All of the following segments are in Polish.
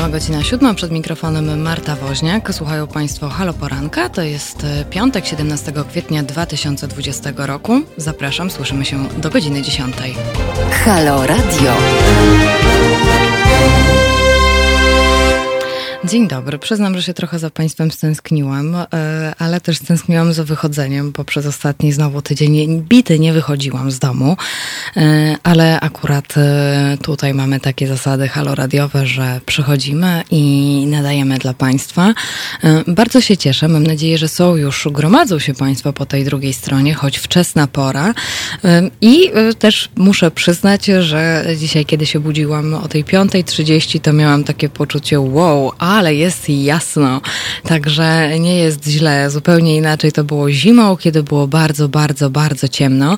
Minęła godzina siódma, przed mikrofonem Marta Woźniak. Słuchają Państwo Halo Poranka. To jest e, piątek, 17 kwietnia 2020 roku. Zapraszam, słyszymy się do godziny 10. Halo Radio. Dzień dobry. Przyznam, że się trochę za Państwem stęskniłam, e, ale też stęskniłam za wychodzeniem, bo przez ostatni znowu tydzień bity nie wychodziłam z domu, e, ale akurat e, tutaj mamy takie zasady haloradiowe, że przychodzimy i nadajemy dla Państwa. Bardzo się cieszę. Mam nadzieję, że są już, gromadzą się Państwo po tej drugiej stronie, choć wczesna pora. I też muszę przyznać, że dzisiaj, kiedy się budziłam o tej 5.30, to miałam takie poczucie wow, ale jest jasno, także nie jest źle. Zupełnie inaczej to było zimą, kiedy było bardzo, bardzo, bardzo ciemno.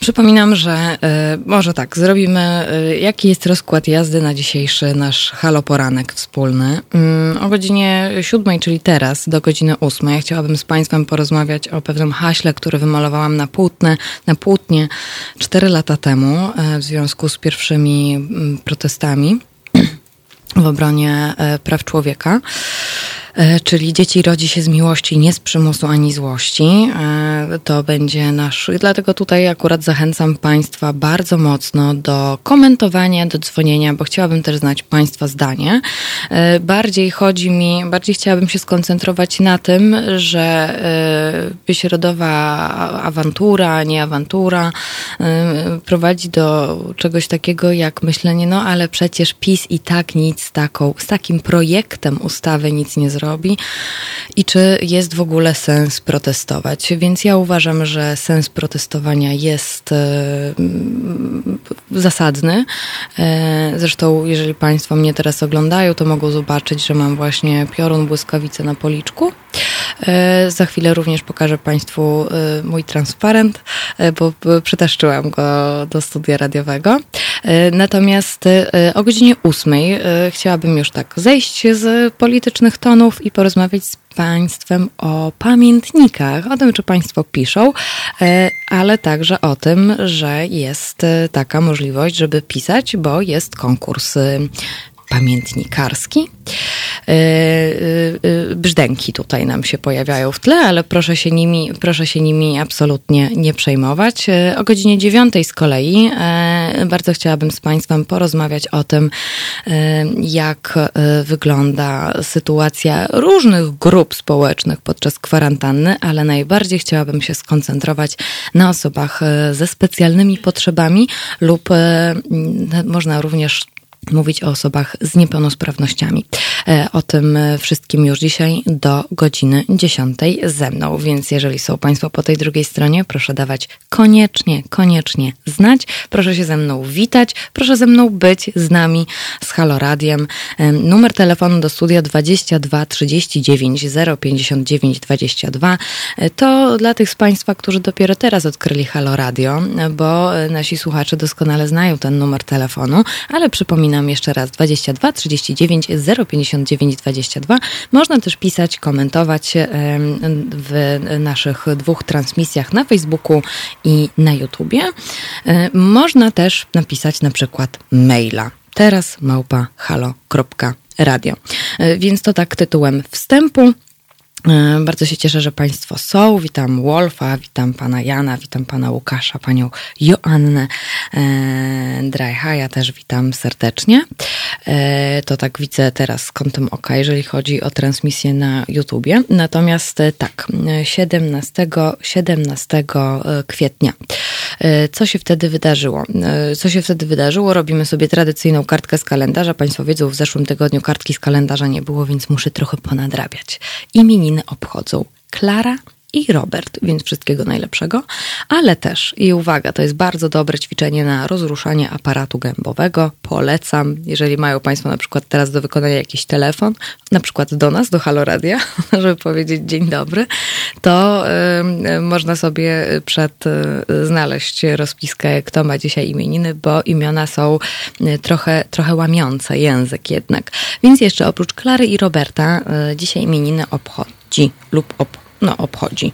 Przypominam, że y, może tak, zrobimy, y, jaki jest rozkład jazdy na dzisiejszy nasz haloporanek wspólny. Y, o godzinie siódmej, czyli teraz, do godziny ósmej, chciałabym z Państwem porozmawiać o pewnym haśle, który wymalowałam na płótne, na płótnie cztery lata temu w związku z pierwszymi mm, protestami w obronie e, praw człowieka. E, czyli dzieci rodzi się z miłości, nie z przymusu ani złości. E, to będzie nasz, dlatego tutaj akurat zachęcam Państwa bardzo mocno do komentowania, do dzwonienia, bo chciałabym też znać Państwa zdanie. E, bardziej chodzi mi, bardziej chciałabym się skoncentrować na tym, że wyśrodowa awantura, nie awantura prowadzi do czegoś takiego jak myślenie, no ale przecież PiS i tak nic z, taką, z takim projektem ustawy nic nie zrobi robi i czy jest w ogóle sens protestować. Więc ja uważam, że sens protestowania jest e, zasadny. E, zresztą, jeżeli Państwo mnie teraz oglądają, to mogą zobaczyć, że mam właśnie piorun błyskawice na policzku. E, za chwilę również pokażę Państwu mój transparent, bo przetaszczyłam go do studia radiowego. Natomiast o godzinie ósmej chciałabym już tak zejść z politycznych tonów i porozmawiać z Państwem o pamiętnikach, o tym, czy Państwo piszą, e, ale także o tym, że jest e, taka możliwość, żeby pisać, bo jest konkurs e, pamiętnikarski. E, e, e, brzdęki tutaj nam się pojawiają w tle, ale proszę się nimi, proszę się nimi absolutnie nie przejmować. O godzinie dziewiątej z kolei bardzo chciałabym z Państwem porozmawiać o tym, jak wygląda sytuacja różnych grup społecznych podczas kwarantanny, ale najbardziej chciałabym się skoncentrować na osobach ze specjalnymi potrzebami lub można również mówić o osobach z niepełnosprawnościami. E, o tym wszystkim już dzisiaj do godziny 10 ze mną, więc jeżeli są Państwo po tej drugiej stronie, proszę dawać koniecznie, koniecznie znać. Proszę się ze mną witać, proszę ze mną być z nami, z Halo Radiem. E, numer telefonu do studia 22 39 059 22 to dla tych z Państwa, którzy dopiero teraz odkryli Halo Radio, bo nasi słuchacze doskonale znają ten numer telefonu, ale przypominam Przypominam jeszcze raz 22 39 059 22. Można też pisać, komentować w naszych dwóch transmisjach na Facebooku i na YouTubie. E, można też napisać na przykład maila. Teraz małpa halo.radio. E, więc to tak tytułem wstępu. E, bardzo się cieszę, że Państwo są. Witam Wolfa, witam pana Jana, witam pana Łukasza, panią Joannę e, Drajha. Ja też witam serdecznie. E, to tak widzę teraz kątem oka, jeżeli chodzi o transmisję na YouTubie. Natomiast e, tak, 17, 17 kwietnia. Co się wtedy wydarzyło? Co się wtedy wydarzyło? Robimy sobie tradycyjną kartkę z kalendarza. Państwo wiedzą, w zeszłym tygodniu kartki z kalendarza nie było, więc muszę trochę ponadrabiać. Imieniny obchodzą Klara i Robert, więc wszystkiego najlepszego, ale też, i uwaga, to jest bardzo dobre ćwiczenie na rozruszanie aparatu gębowego. Polecam, jeżeli mają Państwo na przykład teraz do wykonania jakiś telefon, na przykład do nas, do Haloradia, żeby powiedzieć dzień dobry, to y, można sobie przed y, znaleźć rozpiskę, kto ma dzisiaj imieniny, bo imiona są y, trochę, trochę łamiące język jednak. Więc jeszcze oprócz Klary i Roberta y, dzisiaj imieniny obchodzi lub obchodzi no, obchodzi.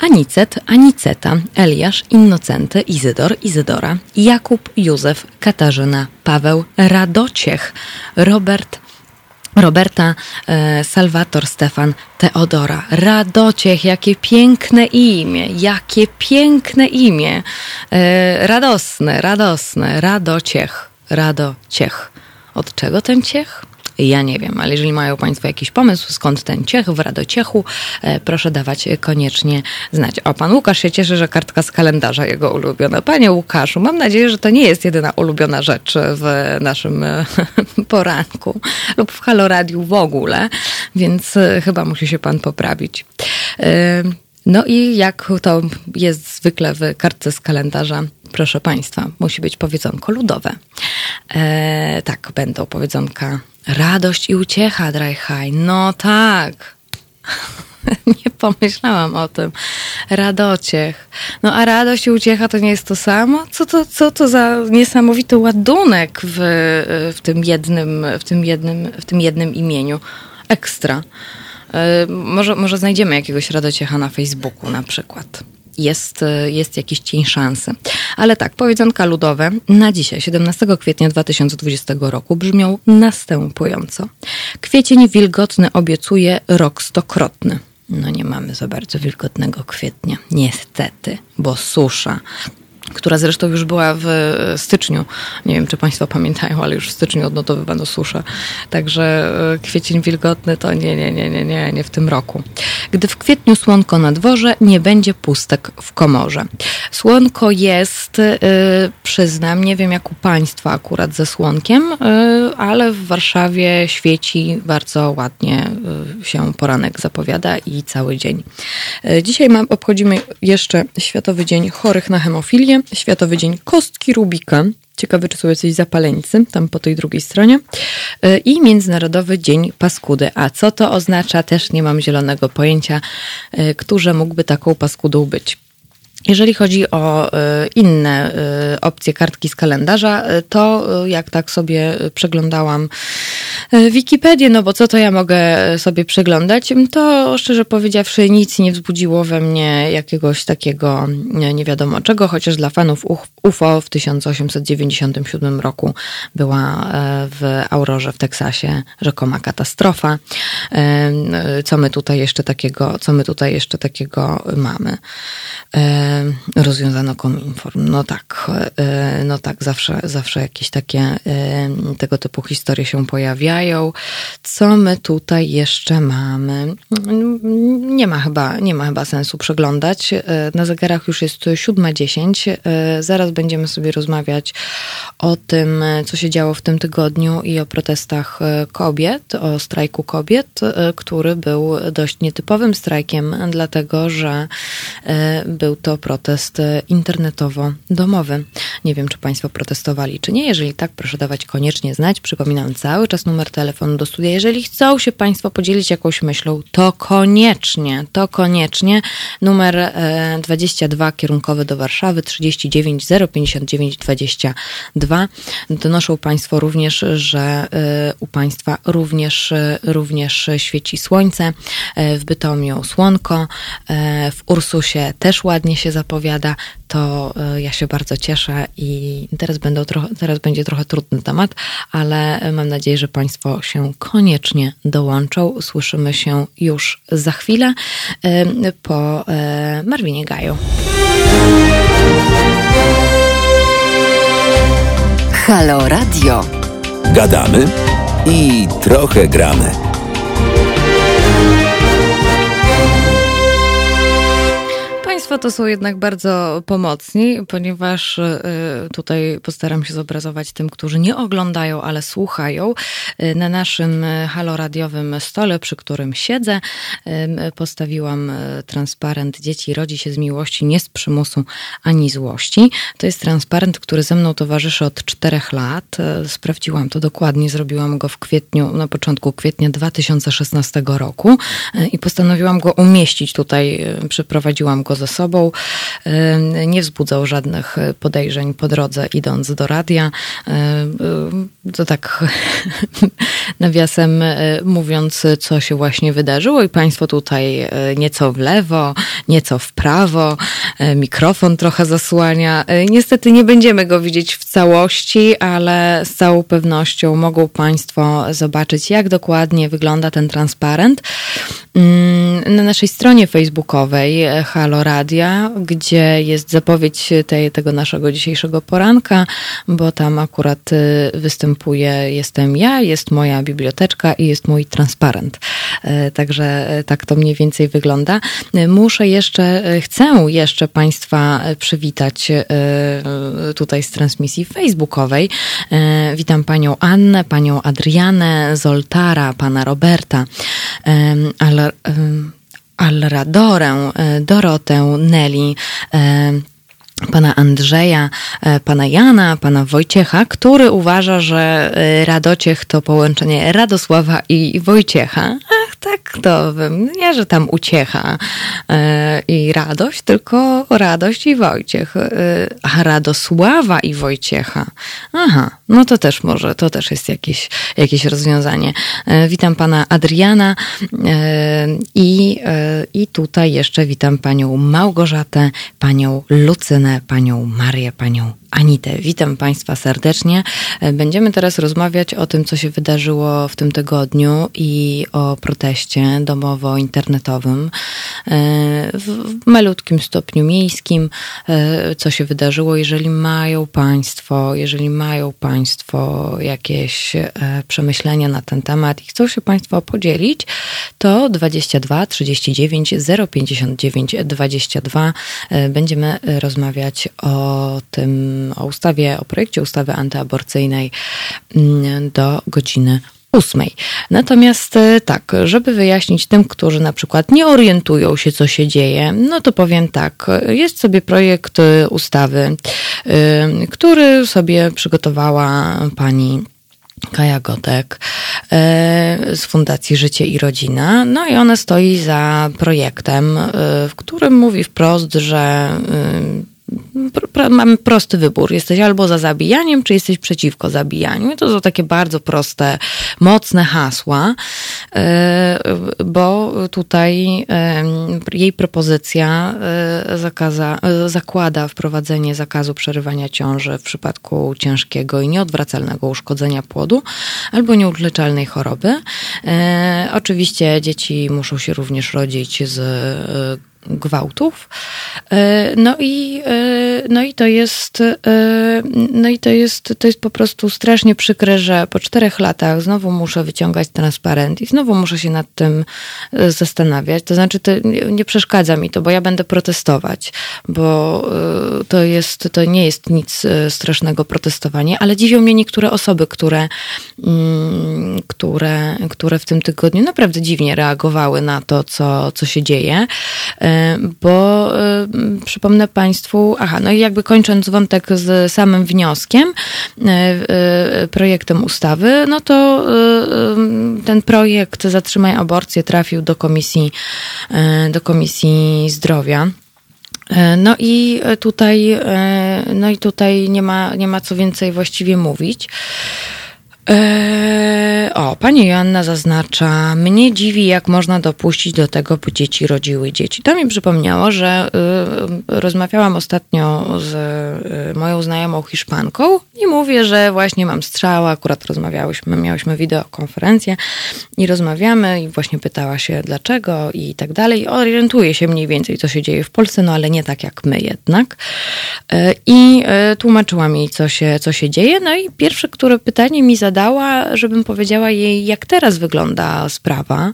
Anicet, Aniceta, Eliasz, Innocenty, Izydor, Izydora, Jakub, Józef, Katarzyna, Paweł, Radociech, Robert, Roberta e, Salvator Stefan Teodora. Radociech, jakie piękne imię, jakie piękne imię. E, radosne, radosne, radociech, radociech. Od czego ten ciech? Ja nie wiem, ale jeżeli mają Państwo jakiś pomysł, skąd ten ciech w Radociechu, e, proszę dawać koniecznie znać. O, Pan Łukasz się cieszy, że kartka z kalendarza jego ulubiona. Panie Łukaszu, mam nadzieję, że to nie jest jedyna ulubiona rzecz w naszym e, poranku lub w Halo Radiu w ogóle, więc e, chyba musi się Pan poprawić. No i jak to jest zwykle w kartce z kalendarza, proszę Państwa, musi być powiedzonko ludowe. E, tak, będą powiedzonka radość i uciecha, Drajhaj. No tak. nie pomyślałam o tym. Radociech. No a radość i uciecha to nie jest to samo? Co to, co to za niesamowity ładunek w, w, tym jednym, w, tym jednym, w tym jednym imieniu? Ekstra. E, może, może znajdziemy jakiegoś radociecha na Facebooku na przykład. Jest, e, jest jakiś cień szansy. Ale tak, powiedzonka ludowe na dzisiaj, 17 kwietnia 2020 roku brzmią następująco. Kwiecień wilgotny obiecuje rok stokrotny. No nie mamy za bardzo wilgotnego kwietnia, niestety, bo susza która zresztą już była w styczniu. Nie wiem, czy Państwo pamiętają, ale już w styczniu odnotowywano suszę. Także e, kwiecień wilgotny to nie, nie, nie, nie, nie, nie w tym roku. Gdy w kwietniu słonko na dworze, nie będzie pustek w komorze. Słonko jest, yy, przyznam, nie wiem jak u Państwa akurat ze słonkiem, ale w Warszawie świeci bardzo ładnie się poranek zapowiada i cały dzień. Dzisiaj obchodzimy jeszcze Światowy Dzień Chorych na Hemofilię. Światowy Dzień Kostki Rubika. Ciekawe, czy są jacyś zapaleńcy tam po tej drugiej stronie. E, I Międzynarodowy Dzień Paskudy. A co to oznacza, też nie mam zielonego pojęcia, e, którze mógłby taką paskudą być. Jeżeli chodzi o e, inne opcje kartki z kalendarza, to jak tak sobie przeglądałam Wikipedię, no bo co to ja mogę sobie przeglądać, to szczerze powiedziawszy nic nie wzbudziło we mnie jakiegoś takiego nie wiadomo czego, chociaż dla fanów UFO w 1897 roku była w Aurorze w Teksasie rzekoma katastrofa. Co my tutaj jeszcze takiego, co my tutaj jeszcze takiego mamy? E, rozwiązano kominform. No tak, e, no tak, zawsze, zawsze jakieś takie e, tego typu historie się pojawiają. Co my tutaj jeszcze mamy? Nie ma chyba, nie ma chyba sensu przeglądać. Na zegarach już jest 7.10. Zaraz będziemy sobie rozmawiać o tym, co się działo w tym tygodniu i o protestach kobiet, o strajku kobiet, który był dość nietypowym strajkiem, dlatego że był to protest e, internetowo-domowy. Nie wiem, czy Państwo protestowali, czy nie. Jeżeli tak, proszę dawać koniecznie znać. Przypominam cały czas numer telefonu do studia. Jeżeli chcą się Państwo podzielić jakąś myślą, to koniecznie, to koniecznie. Numer 22 e, kierunkowy do Warszawy 39 059 22. Donoszą Państwo również, że e, u Państwa również, również świeci słońce, w Bytomiu słonko, w Ursusie też ładnie się zapowiada, to e, ja się bardzo cieszę i teraz, będą trochę, teraz będzie trochę trudny temat, ale mam nadzieję, że Państwo się koniecznie dołączą. Słyszymy się już za chwilę po e, Marwinie Gaju. Halo Radio. Gadamy i trochę gramy. Państwo to są jednak bardzo pomocni, ponieważ y, tutaj postaram się zobrazować tym, którzy nie oglądają, ale słuchają. Y, na naszym haloradiowym stole, przy którym siedzę, postawiłam y, transparent Dzieci rodzi się z miłości, nie z przymusu ani złości. To jest transparent, który ze mną towarzyszy od czterech lat. Sprawdziłam to dokładnie, zrobiłam go w kwietniu, na początku kwietnia 2016 roku i postanowiłam go umieścić tutaj, przeprowadziłam go ze sobą sobą, nie wzbudzał żadnych podejrzeń po drodze idąc do radia. To tak nawiasem mówiąc, co się właśnie wydarzyło i Państwo tutaj nieco w lewo, nieco w prawo, mikrofon trochę zasłania. Niestety nie będziemy go widzieć w całości, ale z całą pewnością mogą Państwo zobaczyć, jak dokładnie wygląda ten transparent. Mm, na naszej stronie facebookowej Halo Radia, gdzie jest zapowiedź tej, tego naszego dzisiejszego poranka, bo tam akurat e, występuje, jestem ja, jest moja biblioteczka i jest mój transparent. E, także tak to mniej więcej wygląda. Muszę jeszcze, chcę jeszcze Państwa przywitać tutaj z transmisji facebookowej. Witam Panią Annę, Panią Adrianę, Zoltara, Pana Roberta, ale Alradorę, e, Dorotę, Nelly, e, pana Andrzeja, e, pana Jana, pana Wojciecha, który uważa, że Radociech to połączenie Radosława i Wojciecha. Tak to nie, że tam uciecha i radość, tylko radość i Wojciech. A Radosława i Wojciecha. Aha, no to też może, to też jest jakieś, jakieś rozwiązanie. E, witam pana Adriana e, i, e, i tutaj jeszcze witam panią Małgorzatę, panią Lucynę, panią Marię, panią Anitę. Witam Państwa serdecznie. Będziemy teraz rozmawiać o tym, co się wydarzyło w tym tygodniu i o proteście domowo-internetowym w malutkim stopniu miejskim, co się wydarzyło. Jeżeli mają Państwo, jeżeli mają Państwo jakieś przemyślenia na ten temat i chcą się Państwo podzielić, to 22 39 059 22 będziemy rozmawiać o tym, o ustawie, o projekcie ustawy antyaborcyjnej mm, do godziny ósmej. Natomiast e, tak, żeby wyjaśnić tym, którzy na przykład nie orientują się, co się dzieje, no to powiem tak, jest sobie projekt e, ustawy, e, który sobie przygotowała pani Kaja Godek z Fundacji Życie i Rodzina. No i ona stoi za projektem, w którym mówi wprost, że mamy prosty wybór. Jesteś albo za zabijaniem, czy jesteś przeciwko zabijaniu. I to są takie bardzo proste, mocne hasła, e, bo tutaj jej propozycja e, zakaza, e, zakłada wprowadzenie zakazu przerywania ciąży w przypadku ciężkiego i nieodwracalnego uszkodzenia płodu albo nieuleczalnej choroby. Oczywiście dzieci muszą się również rodzić z gwałtów. E, no i, e, no i to jest, e, no i to jest, to jest po prostu strasznie przykre, że po czterech latach znowu muszę wyciągać transparent i znowu muszę się nad tym zastanawiać. To znaczy, to nie przeszkadza mi to, bo ja będę protestować, bo to jest, to nie jest nic strasznego protestowanie, ale dziwią mnie niektóre osoby, które, mm, które, które w tym tygodniu naprawdę dziwnie reagowały na to, co, co się dzieje bo y, przypomnę Państwu, aha, no i jakby kończąc wątek z samym wnioskiem, y, projektem ustawy, no to ten projekt Zatrzymaj aborcję trafił do Komisji, do Komisji Zdrowia. No i tutaj, no i tutaj nie ma, nie ma co więcej właściwie mówić. Eee, o, pani Joanna zaznacza, mnie dziwi, jak można dopuścić do tego, by dzieci rodziły dzieci. To mi przypomniało, że y, rozmawiałam ostatnio z y, moją znajomą Hiszpanką i mówię, że właśnie mam strzała, akurat rozmawiałyśmy, miałyśmy wideokonferencję i rozmawiamy i właśnie pytała się dlaczego i tak dalej. Orientuje się mniej więcej, co się dzieje w Polsce, no ale nie tak jak my jednak. E, I e, tłumaczyłam jej, co się, co się dzieje. No i pierwsze, które pytanie mi zadała, zadała, żebym powiedziała jej, jak teraz wygląda sprawa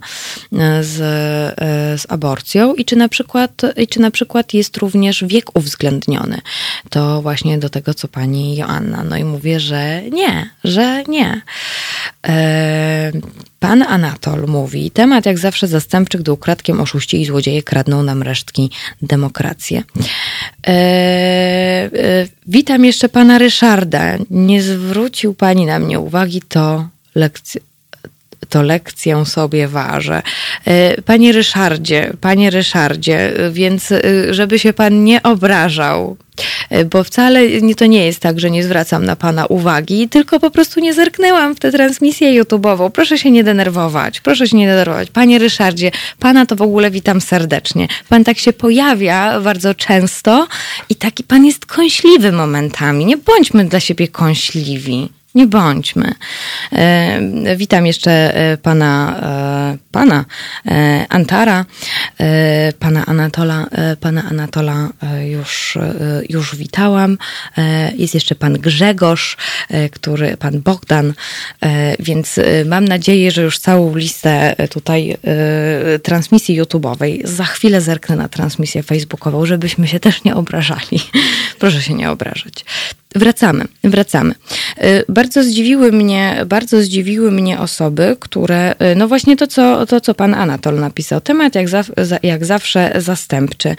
e, z, e, z aborcją i czy na, przykład, i czy na przykład jest również wiek uwzględniony. To właśnie do tego, co pani Joanna. No i mówię, że nie, że nie. E, pan Anatol mówi, temat jak zawsze zastępczy, gdy ukradkiem oszuści i złodzieje kradną nam resztki demokrację. witam jeszcze pana Ryszarda. Nie zwrócił pani na mnie uwagi, to lekcja to lekcję sobie ważę. Panie Ryszardzie, panie Ryszardzie, więc żeby się pan nie obrażał, E, bo wcale to nie jest tak, że nie zwracam na Pana uwagi, tylko po prostu nie zerknęłam w tę transmisję YouTube'ową. Proszę się nie denerwować, proszę się nie denerwować. Panie Ryszardzie, Pana to w ogóle witam serdecznie. Pan tak się pojawia bardzo często i taki Pan jest kąśliwy momentami. Nie bądźmy dla siebie kąśliwi. Nie bądźmy. E, witam jeszcze e, pana, e, pana Antara, pana Anatola, pana Anatola już, już witałam. Jest jeszcze pan Grzegorz, który, pan Bogdan, więc mam nadzieję, że już całą listę tutaj transmisji YouTube'owej za chwilę zerknę na transmisję Facebookową, żebyśmy się też nie obrażali. Proszę się nie obrażać. Wracamy, wracamy. Y, bardzo zdziwiły mnie, bardzo zdziwiły mnie osoby, które, y, no właśnie to, co, to, co pan Anatol napisał, temat jak, za, jak zawsze zastępczy.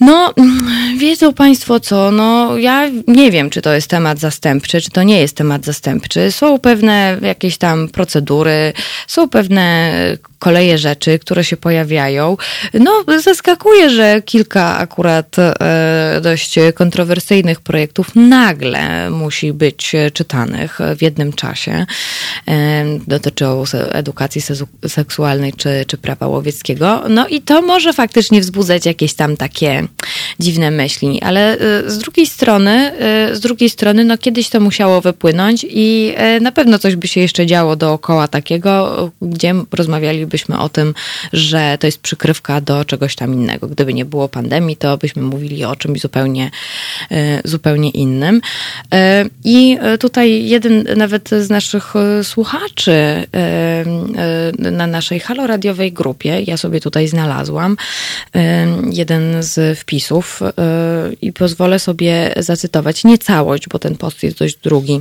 No, wiedzą Państwo co, no ja nie wiem, czy to jest temat zastępczy, czy to nie jest temat zastępczy. Są pewne jakieś tam procedury, są pewne koleje rzeczy, które się pojawiają. No, zaskakuje, że kilka akurat e, dość kontrowersyjnych projektów nagle musi być czytanych w jednym czasie. E, dotyczą edukacji seksualnej czy, czy prawa łowieckiego. No i to może faktycznie wzbudzać jakieś tam takie dziwne myśli, ale e, z drugiej strony, z drugiej strony, no kiedyś to musiało wypłynąć i na pewno coś by się jeszcze działo dookoła takiego, gdzie rozmawialibyśmy mówilibyśmy o tym, że to jest przykrywka do czegoś tam innego. Gdyby nie było pandemii, to byśmy mówili o czymś zupełnie, e, zupełnie innym. E, I tutaj jeden nawet z naszych e, słuchaczy na naszej haloradiowej grupie, ja sobie tutaj znalazłam jeden z wpisów i pozwolę sobie zacytować nie całość, bo ten post jest dość długi.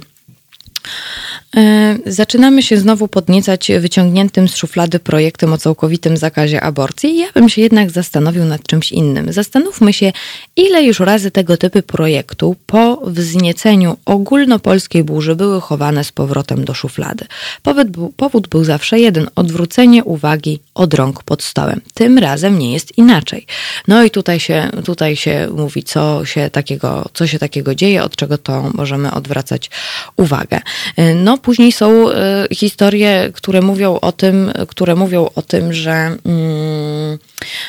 E, zaczynamy się znowu podniecać wyciągniętym z szuflady projektem o całkowitym zakazie aborcji. Ja bym się jednak zastanowił nad czymś innym. Zastanówmy się, ile już razy tego typu projektu po wznieceniu ogólnopolskiej burzy były chowane z powrotem do szuflady. Powód był, powód był zawsze jeden: odwrócenie uwagi od rąk pod stołem. Tym razem nie jest inaczej. No i tutaj się, tutaj się mówi, co się takiego, co się takiego dzieje, od czego to możemy odwracać uwagę. E, no, później są e, historie, które mówią o tym, które mówią o tym, że, mm,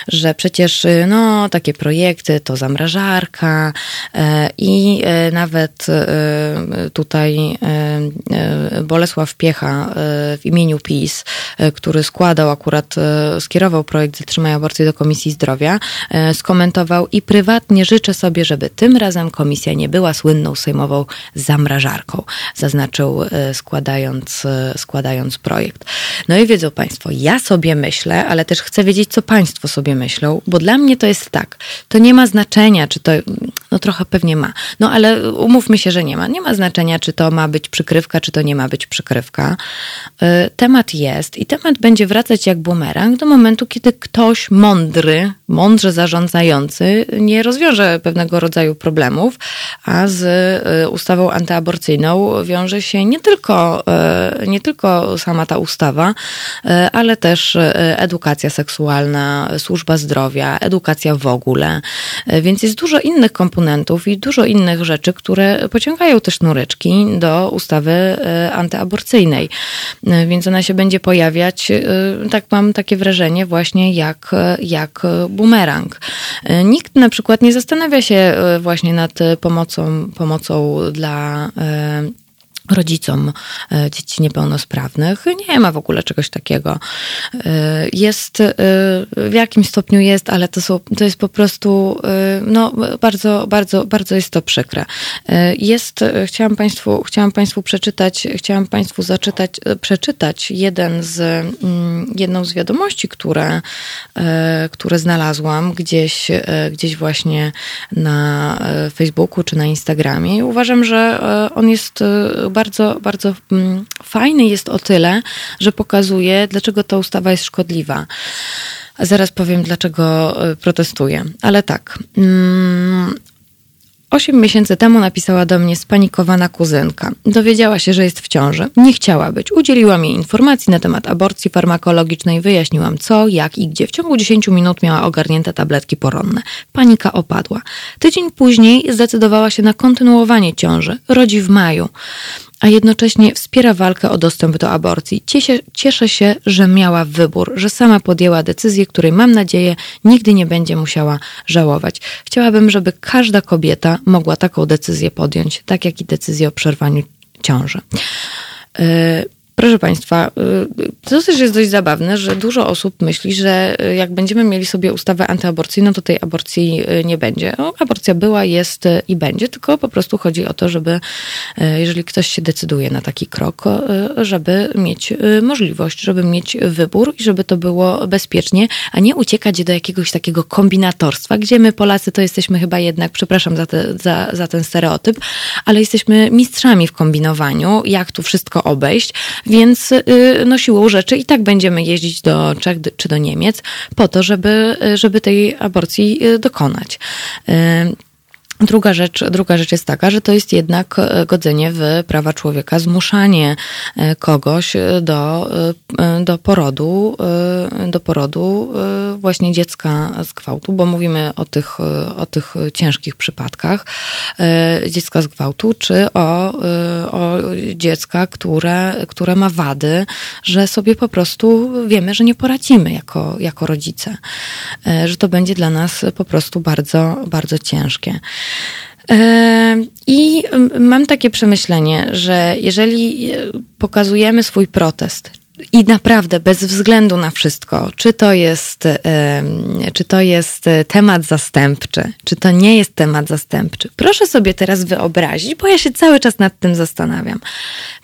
że przecież e, no, takie projekty to zamrażarka i nawet tutaj Bolesław Piecha w imieniu PiS, który składał akurat, skierował projekt Zatrzymaj aborcję do Komisji Zdrowia, skomentował i prywatnie życzę sobie, żeby tym razem komisja nie była słynną sejmową zamrażarką. Zaznaczył składając, składając projekt. No i wiedzą Państwo, ja sobie myślę, ale też chcę wiedzieć, co Państwo sobie myślą, bo dla mnie to jest tak. To nie ma znaczenia, czy to, trochę pewnie ma, no ale umówmy się, że nie ma. Nie ma znaczenia, czy to ma być przykrywka, czy to nie ma być przykrywka. Y, temat jest i temat będzie wracać jak bumerang do momentu, kiedy ktoś mądry, mądrze zarządzający nie rozwiąże pewnego rodzaju problemów, a z y, ustawą antyaborcyjną wiąże się nie tylko, y, nie tylko sama ta ustawa, ale też edukacja seksualna, służba zdrowia, edukacja w ogóle. Więc jest dużo innych komponentów i dużo innych rzeczy, które pociągają te sznureczki do ustawy antyaborcyjnej. Więc ona się będzie pojawiać, tak mam takie wrażenie, właśnie jak, jak bumerang. E, nikt na przykład nie zastanawia się e, właśnie nad pomocą, pomocą dla e, rodzicom e, dzieci niepełnosprawnych. Nie ma w ogóle czegoś takiego. E, jest, e, w jakim stopniu jest, ale to, są, to jest po prostu, no bardzo, bardzo, bardzo jest to przykre. Jest, chciałam Państwu, chciałam Państwu przeczytać, chciałam Państwu zaczytać, przeczytać jeden z, mm, jedną z wiadomości, które, które znalazłam gdzieś, gdzieś właśnie na Facebooku czy na Instagramie i uważam, że on jest bardzo, bardzo mm, fajny jest o tyle, że pokazuje, dlaczego ta ustawa jest szkodliwa. Zaraz powiem, dlaczego y, protestuję. Ale tak. Mm, Osiem miesięcy temu napisała do mnie spanikowana kuzynka. Dowiedziała się, że jest w ciąży. Nie chciała być. Udzieliłam jej informacji na temat aborcji farmakologicznej. Wyjaśniłam co, jak i gdzie. W ciągu 10 minut miała ogarnięte tabletki poronne. Panika opadła. Tydzień później zdecydowała się na kontynuowanie ciąży. Rodzi w maju a jednocześnie wspiera walkę o dostęp do aborcji. Cieszę, cieszę, się, że miała wybór, że sama podjęła decyzję, której mam nadzieję nigdy nie będzie musiała żałować. Chciałabym, żeby każda kobieta mogła taką decyzję podjąć, tak jak i decyzję o przerwaniu ciąży. Yy, Proszę Państwa, y, to też jest dość zabawne, że dużo osób myśli, że y, jak będziemy mieli sobie ustawę antyaborcyjną, to tej aborcji y, nie będzie. No, aborcja była, jest i będzie, tylko po prostu chodzi o to, żeby jeżeli ktoś się decyduje na taki krok, żeby mieć możliwość, żeby mieć wybór i żeby to było bezpiecznie, a nie uciekać do jakiegoś takiego kombinatorstwa, gdzie my Polacy to jesteśmy chyba jednak, przepraszam za, te, za, za ten stereotyp, ale jesteśmy mistrzami w kombinowaniu, jak tu wszystko obejść więc y, no siłą rzeczy i tak będziemy jeździć do Czech czy do Niemiec po to, żeby, żeby tej aborcji y, dokonać. Druga rzecz, druga rzecz jest taka, że to jest jednak e, godzenie w prawa człowieka, zmuszanie e, kogoś do, e, do porodu, do porodu właśnie dziecka z gwałtu, bo mówimy o tych, o tych ciężkich przypadkach dziecka z gwałtu, czy o, o dziecka, które, które ma wady, że sobie po prostu wiemy, że nie poradzimy jako, jako rodzice, że to będzie dla nas po prostu bardzo, bardzo ciężkie. I mam takie przemyślenie, że jeżeli pokazujemy swój protest, i naprawdę bez względu na wszystko, czy to jest, czy to jest temat zastępczy, czy to nie jest temat zastępczy. Proszę sobie teraz wyobrazić, bo ja się cały czas nad tym zastanawiam.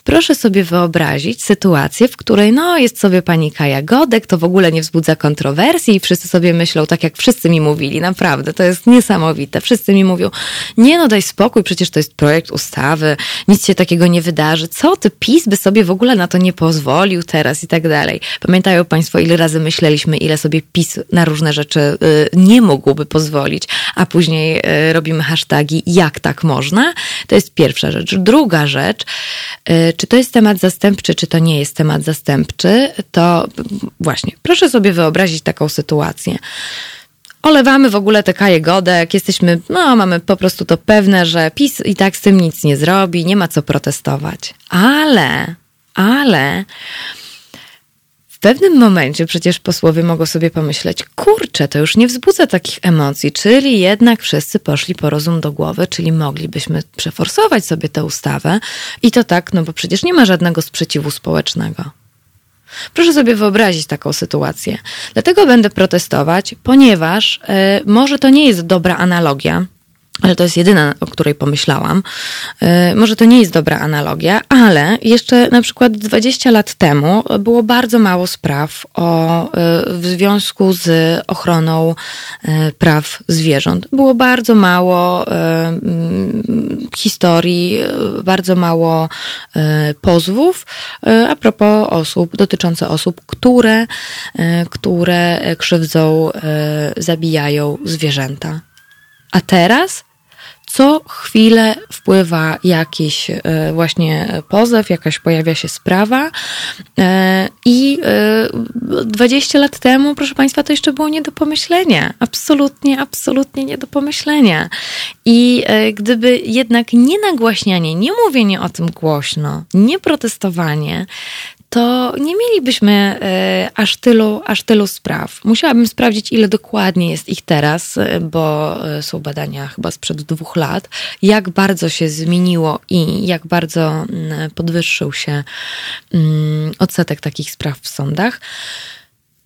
Proszę sobie wyobrazić sytuację, w której no, jest sobie pani Kaja Godek, to w ogóle nie wzbudza kontrowersji i wszyscy sobie myślą, tak jak wszyscy mi mówili, naprawdę, to jest niesamowite. Wszyscy mi mówią, nie no daj spokój, przecież to jest projekt ustawy, nic się takiego nie wydarzy. Co ty, PiS by sobie w ogóle na to nie pozwolił teraz i tak dalej. Pamiętają państwo, ile razy myśleliśmy, ile sobie PiS na różne rzeczy y, nie mógłby pozwolić, a później y, robimy hashtagi, jak tak można? To jest pierwsza rzecz. Druga rzecz, y, czy to jest temat zastępczy, czy to nie jest temat zastępczy, to właśnie, proszę sobie wyobrazić taką sytuację. Olewamy w ogóle te kaje godek, jesteśmy, no mamy po prostu to pewne, że PiS i tak z tym nic nie zrobi, nie ma co protestować. Ale, ale w pewnym momencie przecież posłowie mogą sobie pomyśleć, kurczę, to już nie wzbudza takich emocji, czyli jednak wszyscy poszli po rozum do głowy, czyli moglibyśmy przeforsować sobie tę ustawę i to tak, no bo przecież nie ma żadnego sprzeciwu społecznego. Proszę sobie wyobrazić taką sytuację. Dlatego będę protestować, ponieważ y, może to nie jest dobra analogia, ale to jest jedyna, o której pomyślałam. E, może to nie jest dobra analogia, ale jeszcze na przykład 20 lat temu było bardzo mało spraw o, e, w związku z ochroną e, praw zwierząt. Było bardzo mało historii, bardzo mało pozwów a propos osób, dotyczące osób, które, które krzywdzą, zabijają zwierzęta. A teraz co chwilę wpływa jakiś e, właśnie pozew, jakaś pojawia się sprawa e, i 20 e, lat temu, proszę Państwa, to jeszcze było nie do pomyślenia. Absolutnie, absolutnie nie do pomyślenia. I gdyby jednak nie nagłaśnianie, nie mówienie o tym głośno, nie protestowanie, to nie mielibyśmy e, aż tylu, aż tylu spraw. Musiałabym sprawdzić, ile dokładnie jest ich teraz, e, bo e, są badania chyba sprzed dwóch lat, jak bardzo się zmieniło i jak bardzo mm, podwyższył się mm, odsetek takich spraw w sądach.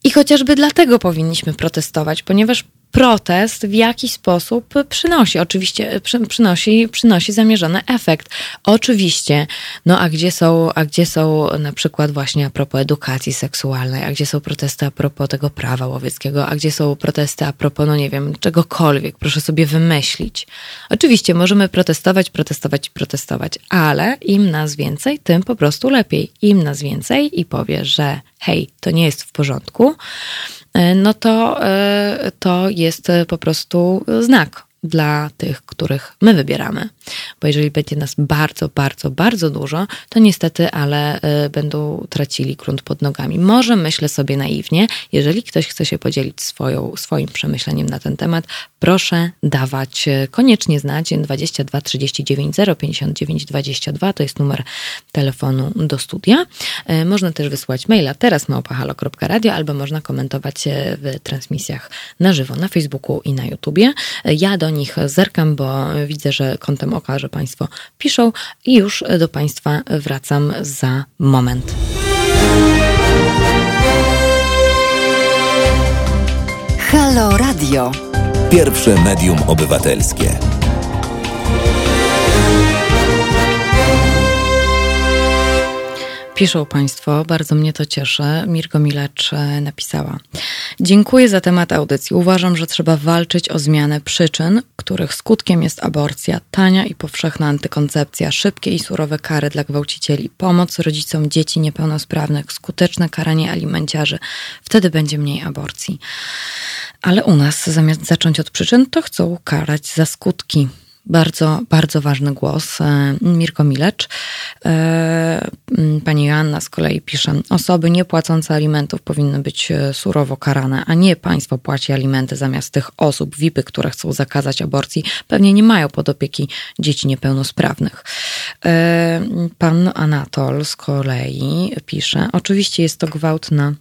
I chociażby dlatego powinniśmy protestować, ponieważ protest w jakiś sposób przynosi, oczywiście przynosi, przynosi zamierzony efekt. Oczywiście, no a gdzie są, a gdzie są na przykład właśnie a propos edukacji seksualnej, a gdzie są protesty a propos tego prawa łowieckiego, a gdzie są protesty a propos, no nie wiem, czegokolwiek, proszę sobie wymyślić. Oczywiście możemy protestować, protestować i protestować, ale im nas więcej, tym po prostu lepiej. Im nas więcej i powie, że hej, to nie jest w porządku, no to, e, to jest po prostu znak dla tych, których my wybieramy. Bo jeżeli będzie nas bardzo, bardzo, bardzo dużo, to niestety, ale y, będą tracili grunt pod nogami. Może myślę sobie naiwnie, jeżeli ktoś chce się podzielić swoją, swoim przemyśleniem na ten temat, proszę dawać y, koniecznie znać 22 39 059 22 to jest numer telefonu do studia. Y, można też wysłać maila teraz małpahalo.radio albo można komentować w transmisjach na żywo na Facebooku i na YouTubie. Ja do nich zerkam, bo widzę, że kątem oka, że Państwo piszą i już do Państwa wracam za moment. Halo Radio. Pierwsze medium obywatelskie. Piszą Państwo, bardzo mnie to cieszy. Mirko Milecz e, napisała. Dziękuję za temat audycji. Uważam, że trzeba walczyć o zmianę przyczyn, których skutkiem jest aborcja, tania i powszechna antykoncepcja, szybkie i surowe kary dla gwałcicieli, pomoc rodzicom dzieci niepełnosprawnych, skuteczne karanie alimenciarzy. Wtedy będzie mniej aborcji. Ale u nas, zamiast zacząć od przyczyn, to chcą karać za skutki. Bardzo, bardzo ważny głos. E, Mirko Milecz. E, pani Joanna z kolei pisze, osoby niepłacące alimentów powinny być e, surowo karane, a nie państwo płaci alimenty zamiast tych osób, VIPy, które chcą zakazać aborcji, pewnie nie mają pod opieki dzieci niepełnosprawnych. Pan Anatol z kolei pisze, oczywiście jest to gwałt na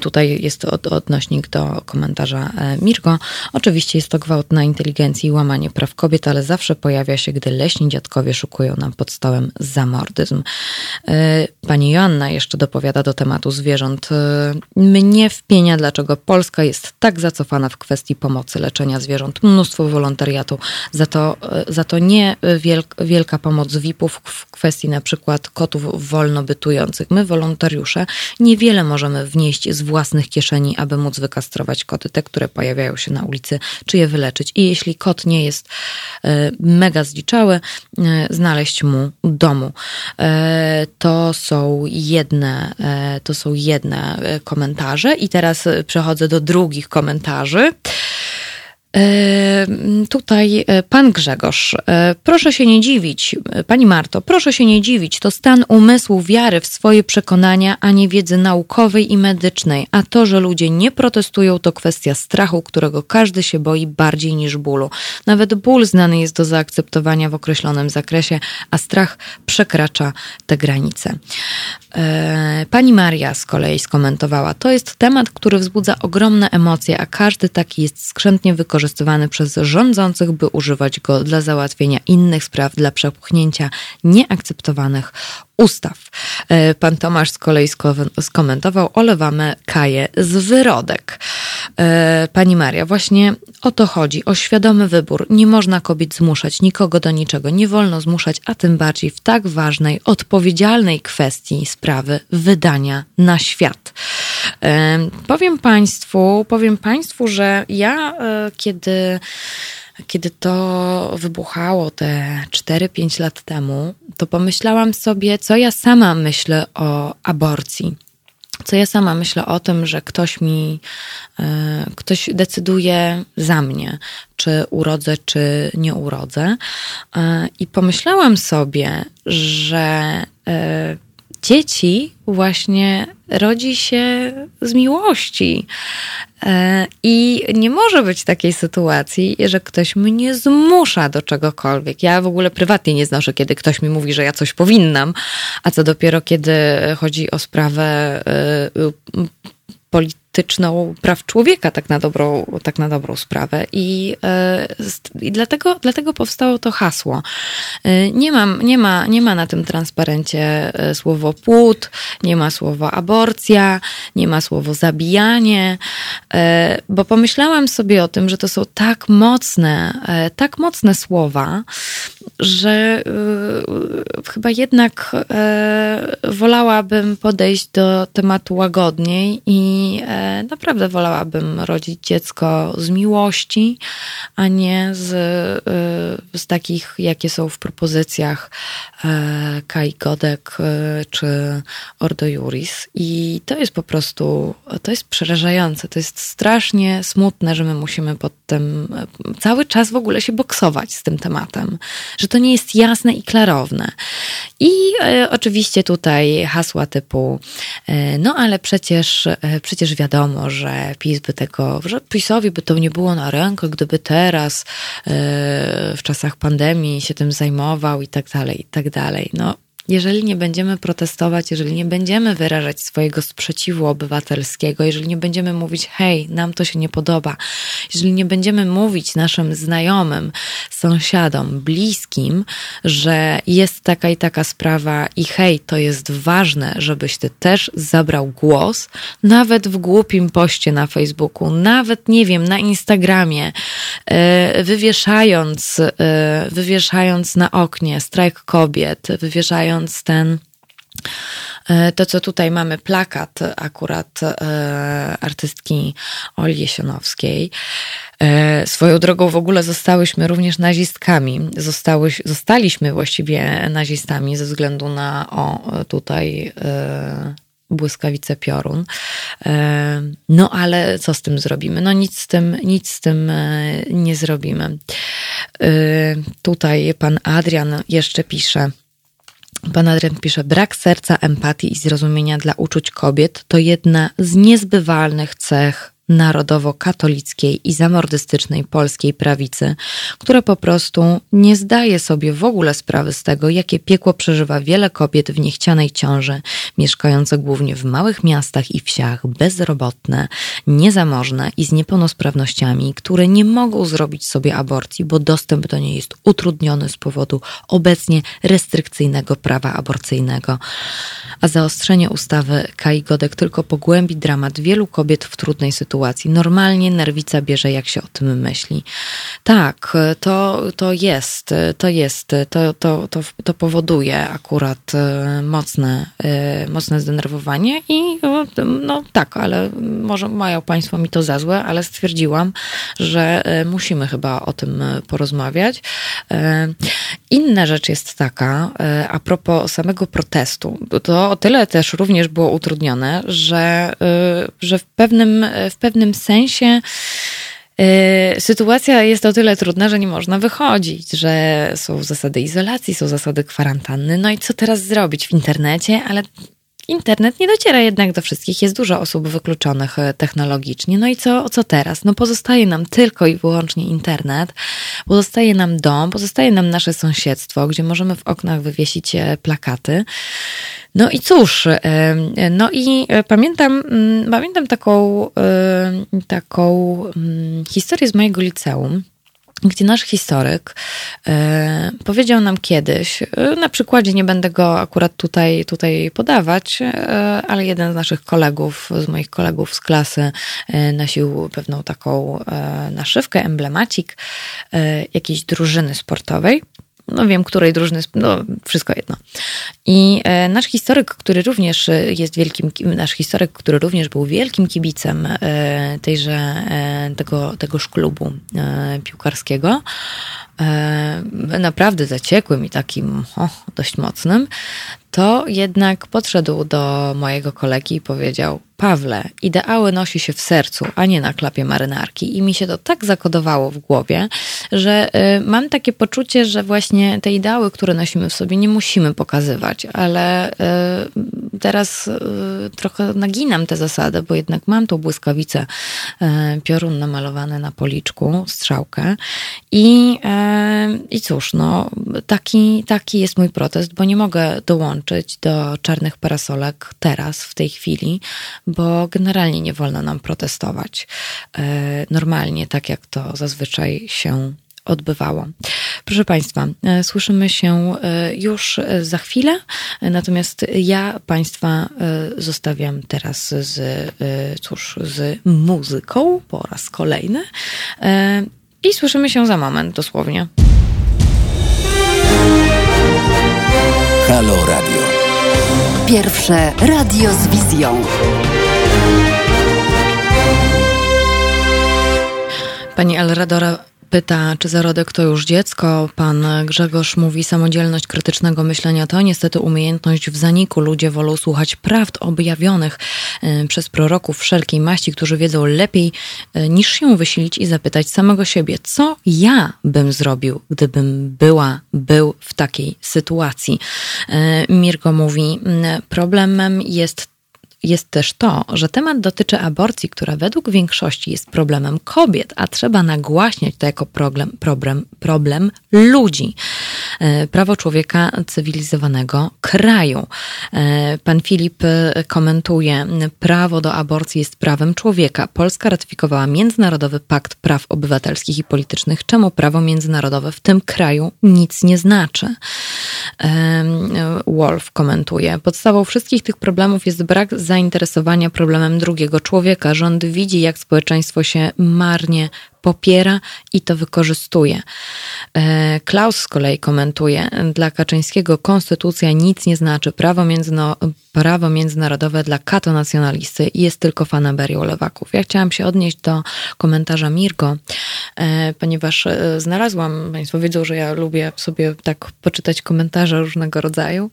tutaj jest od, odnośnik do komentarza e, Mirko. Oczywiście jest to gwałt na inteligencji i łamanie praw kobiet, ale zawsze pojawia się, gdy leśni dziadkowie szukują nam pod stołem zamordyzm. E, pani Joanna jeszcze dopowiada do tematu zwierząt. Mnie wpienia, dlaczego Polska jest tak zacofana w kwestii pomocy leczenia zwierząt. Mnóstwo wolontariatu. Za to, za to nie wielka pomoc VIP-ów w kwestii na przykład kotów wolno bytujących. My, wolontariusze, niewiele możemy wnieść z własnych kieszeni, aby móc wykastrować koty, te, które pojawiają się na ulicy, czy je wyleczyć. I jeśli kot nie jest e, mega zliczały, e, znaleźć mu domu. E, to są jedne, to są jedne komentarze. I teraz przechodzę do drugich komentarzy. Tutaj e, pan Grzegorz, e, proszę się nie dziwić, e, pani Marto, proszę się nie dziwić, to stan umysłu, wiary w swoje przekonania, a nie wiedzy naukowej i medycznej. A to, że ludzie nie protestują, to kwestia strachu, którego każdy się boi bardziej niż bólu. Nawet ból znany jest do zaakceptowania w określonym zakresie, a strach przekracza te granice. Pani Maria z kolei skomentowała, to jest temat, który wzbudza ogromne emocje, a każdy taki jest skrzętnie wykorzystany wykorzystywany przez rządzących, by używać go dla załatwienia innych spraw, dla przepchnięcia nieakceptowanych ustaw. E, pan Tomasz z kolei skomentował, olewamy Kaję z wyrodek. E, pani Maria, właśnie o to chodzi, o świadomy wybór. Nie można kobiet zmuszać, nikogo do niczego. Nie wolno zmuszać, a tym bardziej w tak ważnej, odpowiedzialnej kwestii sprawy wydania na świat. E, powiem Państwu, powiem Państwu, że ja kiedy kiedy to wybuchało te 4-5 lat temu, to pomyślałam sobie, co ja sama myślę o aborcji. Co ja sama myślę o tym, że ktoś mi, e, ktoś decyduje za mnie, czy urodzę, czy nie urodzę. E, I pomyślałam sobie, że e, dzieci właśnie rodzi się z miłości. E, I nie może być takiej sytuacji, że ktoś mnie zmusza do czegokolwiek. Ja w ogóle prywatnie nie znoszę, kiedy ktoś mi mówi, że ja coś powinnam, a co dopiero, kiedy chodzi o sprawę e, polityczną praw człowieka, tak na dobrą, tak na dobrą sprawę. I, e, i dlatego, dlatego powstało to hasło. E, nie, mam, nie, ma, nie ma na tym transparencie e, słowo płód, nie ma słowa aborcja, nie ma słowo zabijanie, bo pomyślałam sobie o tym, że to są tak mocne, tak mocne słowa, że chyba jednak wolałabym podejść do tematu łagodniej i naprawdę wolałabym rodzić dziecko z miłości, a nie z, z takich, jakie są w propozycjach Kai Godek czy Ordo Juris. I to jest po prostu, to jest przerażające, to jest strasznie smutne, że my musimy pod tym cały czas w ogóle się boksować z tym tematem, że to nie jest jasne i klarowne. I e, oczywiście tutaj hasła typu, e, no ale przecież, e, przecież wiadomo, że PiS by tego, że PiSowi by to nie było na rękę, gdyby teraz e, w czasach pandemii się tym zajmował i tak dalej, i tak dalej. No jeżeli nie będziemy protestować, jeżeli nie będziemy wyrażać swojego sprzeciwu obywatelskiego, jeżeli nie będziemy mówić, hej, nam to się nie podoba, jeżeli nie będziemy mówić naszym znajomym, sąsiadom, bliskim, że jest taka i taka sprawa i hej, to jest ważne, żebyś ty też zabrał głos, nawet w głupim poście na Facebooku, nawet, nie wiem, na Instagramie, e, wywieszając, e, wywieszając na oknie strajk kobiet, wywieszając ten e, to, co tutaj mamy, plakat akurat e, artystki Oli Jesionowskiej. E, swoją drogą w ogóle zostałyśmy również nazistkami. Zostały, zostaliśmy właściwie nazistami ze względu na o, tutaj błyskawice piorun. No ale co z tym zrobimy? No nic z tym, nic z tym nie zrobimy. Tutaj pan Adrian jeszcze pisze. Pan Adrian pisze, brak serca, empatii i zrozumienia dla uczuć kobiet to jedna z niezbywalnych cech narodowo-katolickiej i zamordystycznej polskiej prawicy, która po prostu nie zdaje sobie w ogóle sprawy z tego, jakie piekło przeżywa wiele kobiet w niechcianej ciąży, mieszkające głównie w małych miastach i wsiach, bezrobotne, niezamożne i z niepełnosprawnościami, które nie mogą zrobić sobie aborcji, bo dostęp do niej jest utrudniony z powodu obecnie restrykcyjnego prawa aborcyjnego. A zaostrzenie ustawy Kai Godek tylko pogłębi dramat wielu kobiet w trudnej sytuacji sytuacji. Normalnie nerwica bierze, jak się o tym myśli. Tak, to, to jest, to jest, to, to, to, to powoduje akurat e, mocne, e, mocne zdenerwowanie i no tak, ale może mają Państwo mi to za złe, ale stwierdziłam, że e, musimy chyba o tym porozmawiać. Inna rzecz jest taka, a propos samego protestu, to o tyle też również było utrudnione, że, że w pewnym, w pewnym pewnym sensie y, sytuacja jest o tyle trudna, że nie można wychodzić, że są zasady izolacji, są zasady kwarantanny. No i co teraz zrobić w internecie? Ale internet nie dociera jednak do wszystkich. Jest dużo osób wykluczonych e, technologicznie. No i co, co teraz? No pozostaje nam tylko i wyłącznie internet, pozostaje nam dom, pozostaje nam nasze sąsiedztwo, gdzie możemy w oknach wywiesić e, plakaty. No i cóż, e, no i pamiętam, mm, pamiętam taką, taką mm, historię z mojego liceum gdzie nasz historyk e, powiedział nam kiedyś, e, na przykładzie nie będę go akurat tutaj, tutaj podawać, e, ale jeden z naszych kolegów, z moich kolegów z klasy nosił pewną taką naszywkę, emblemacik jakiejś drużyny sportowej no wiem, której drużyny, no wszystko jedno. I e, nasz historyk, który również jest wielkim, nasz historyk, który również był wielkim kibicem e, tejże, e, tego, tegoż klubu piłkarskiego, naprawdę zaciekłym i takim o, dość mocnym, to jednak podszedł do mojego kolegi i powiedział: Pawle, ideały nosi się w sercu, a nie na klapie marynarki. I mi się to tak zakodowało w głowie, że y, mam takie poczucie, że właśnie te ideały, które nosimy w sobie, nie musimy pokazywać, ale y, teraz y, trochę naginam tę zasadę, bo jednak mam tą błyskawicę, piorun namalowany na policzku, strzałkę. I, i cóż, no, taki, taki jest mój protest, bo nie mogę dołączyć do czarnych parasolek teraz, w tej chwili, bo generalnie nie wolno nam protestować e, normalnie, tak jak to zazwyczaj się odbywało. Proszę Państwa, e, słyszymy się e, już za chwilę, natomiast ja Państwa zostawiam teraz z, cóż, z muzyką po raz kolejny i słyszymy się za moment dosłownie. Halo Radio. Pierwsze radio z wizją. Pani Elradora pyta, czy zarodek to już dziecko. Pan Grzegorz mówi, samodzielność krytycznego myślenia to niestety umiejętność w zaniku. Ludzie wolą słuchać prawd objawionych y, przez proroków wszelkiej maści, którzy wiedzą lepiej y, niż się wysilić i zapytać samego siebie, co ja bym zrobił, gdybym była, był w takiej sytuacji. Y, Mirko mówi, problemem jest jest też to, że temat dotyczy aborcji, która według większości jest problemem kobiet, a trzeba nagłaśniać to jako problem, problem, problem ludzi. E, prawo człowieka cywilizowanego kraju. E, pan Filip e, komentuje, prawo do aborcji jest prawem człowieka. Polska ratyfikowała Międzynarodowy Pakt Praw Obywatelskich i Politycznych. Czemu prawo międzynarodowe w tym kraju nic nie znaczy? Wolf komentuje, podstawą wszystkich tych problemów jest brak zainteresowania problemem drugiego człowieka. Rząd widzi, jak społeczeństwo się marnie popiera i to wykorzystuje. E, Klaus z kolei komentuje, dla Kaczyńskiego konstytucja nic nie znaczy. Prawo, międzyno, prawo międzynarodowe dla katonacjonalisty jest tylko fanaberią lewaków. Ja chciałam się odnieść do komentarza Mirko, e, ponieważ e, znalazłam, Państwo wiedzą, że ja lubię sobie tak poczytać komentarze różnego rodzaju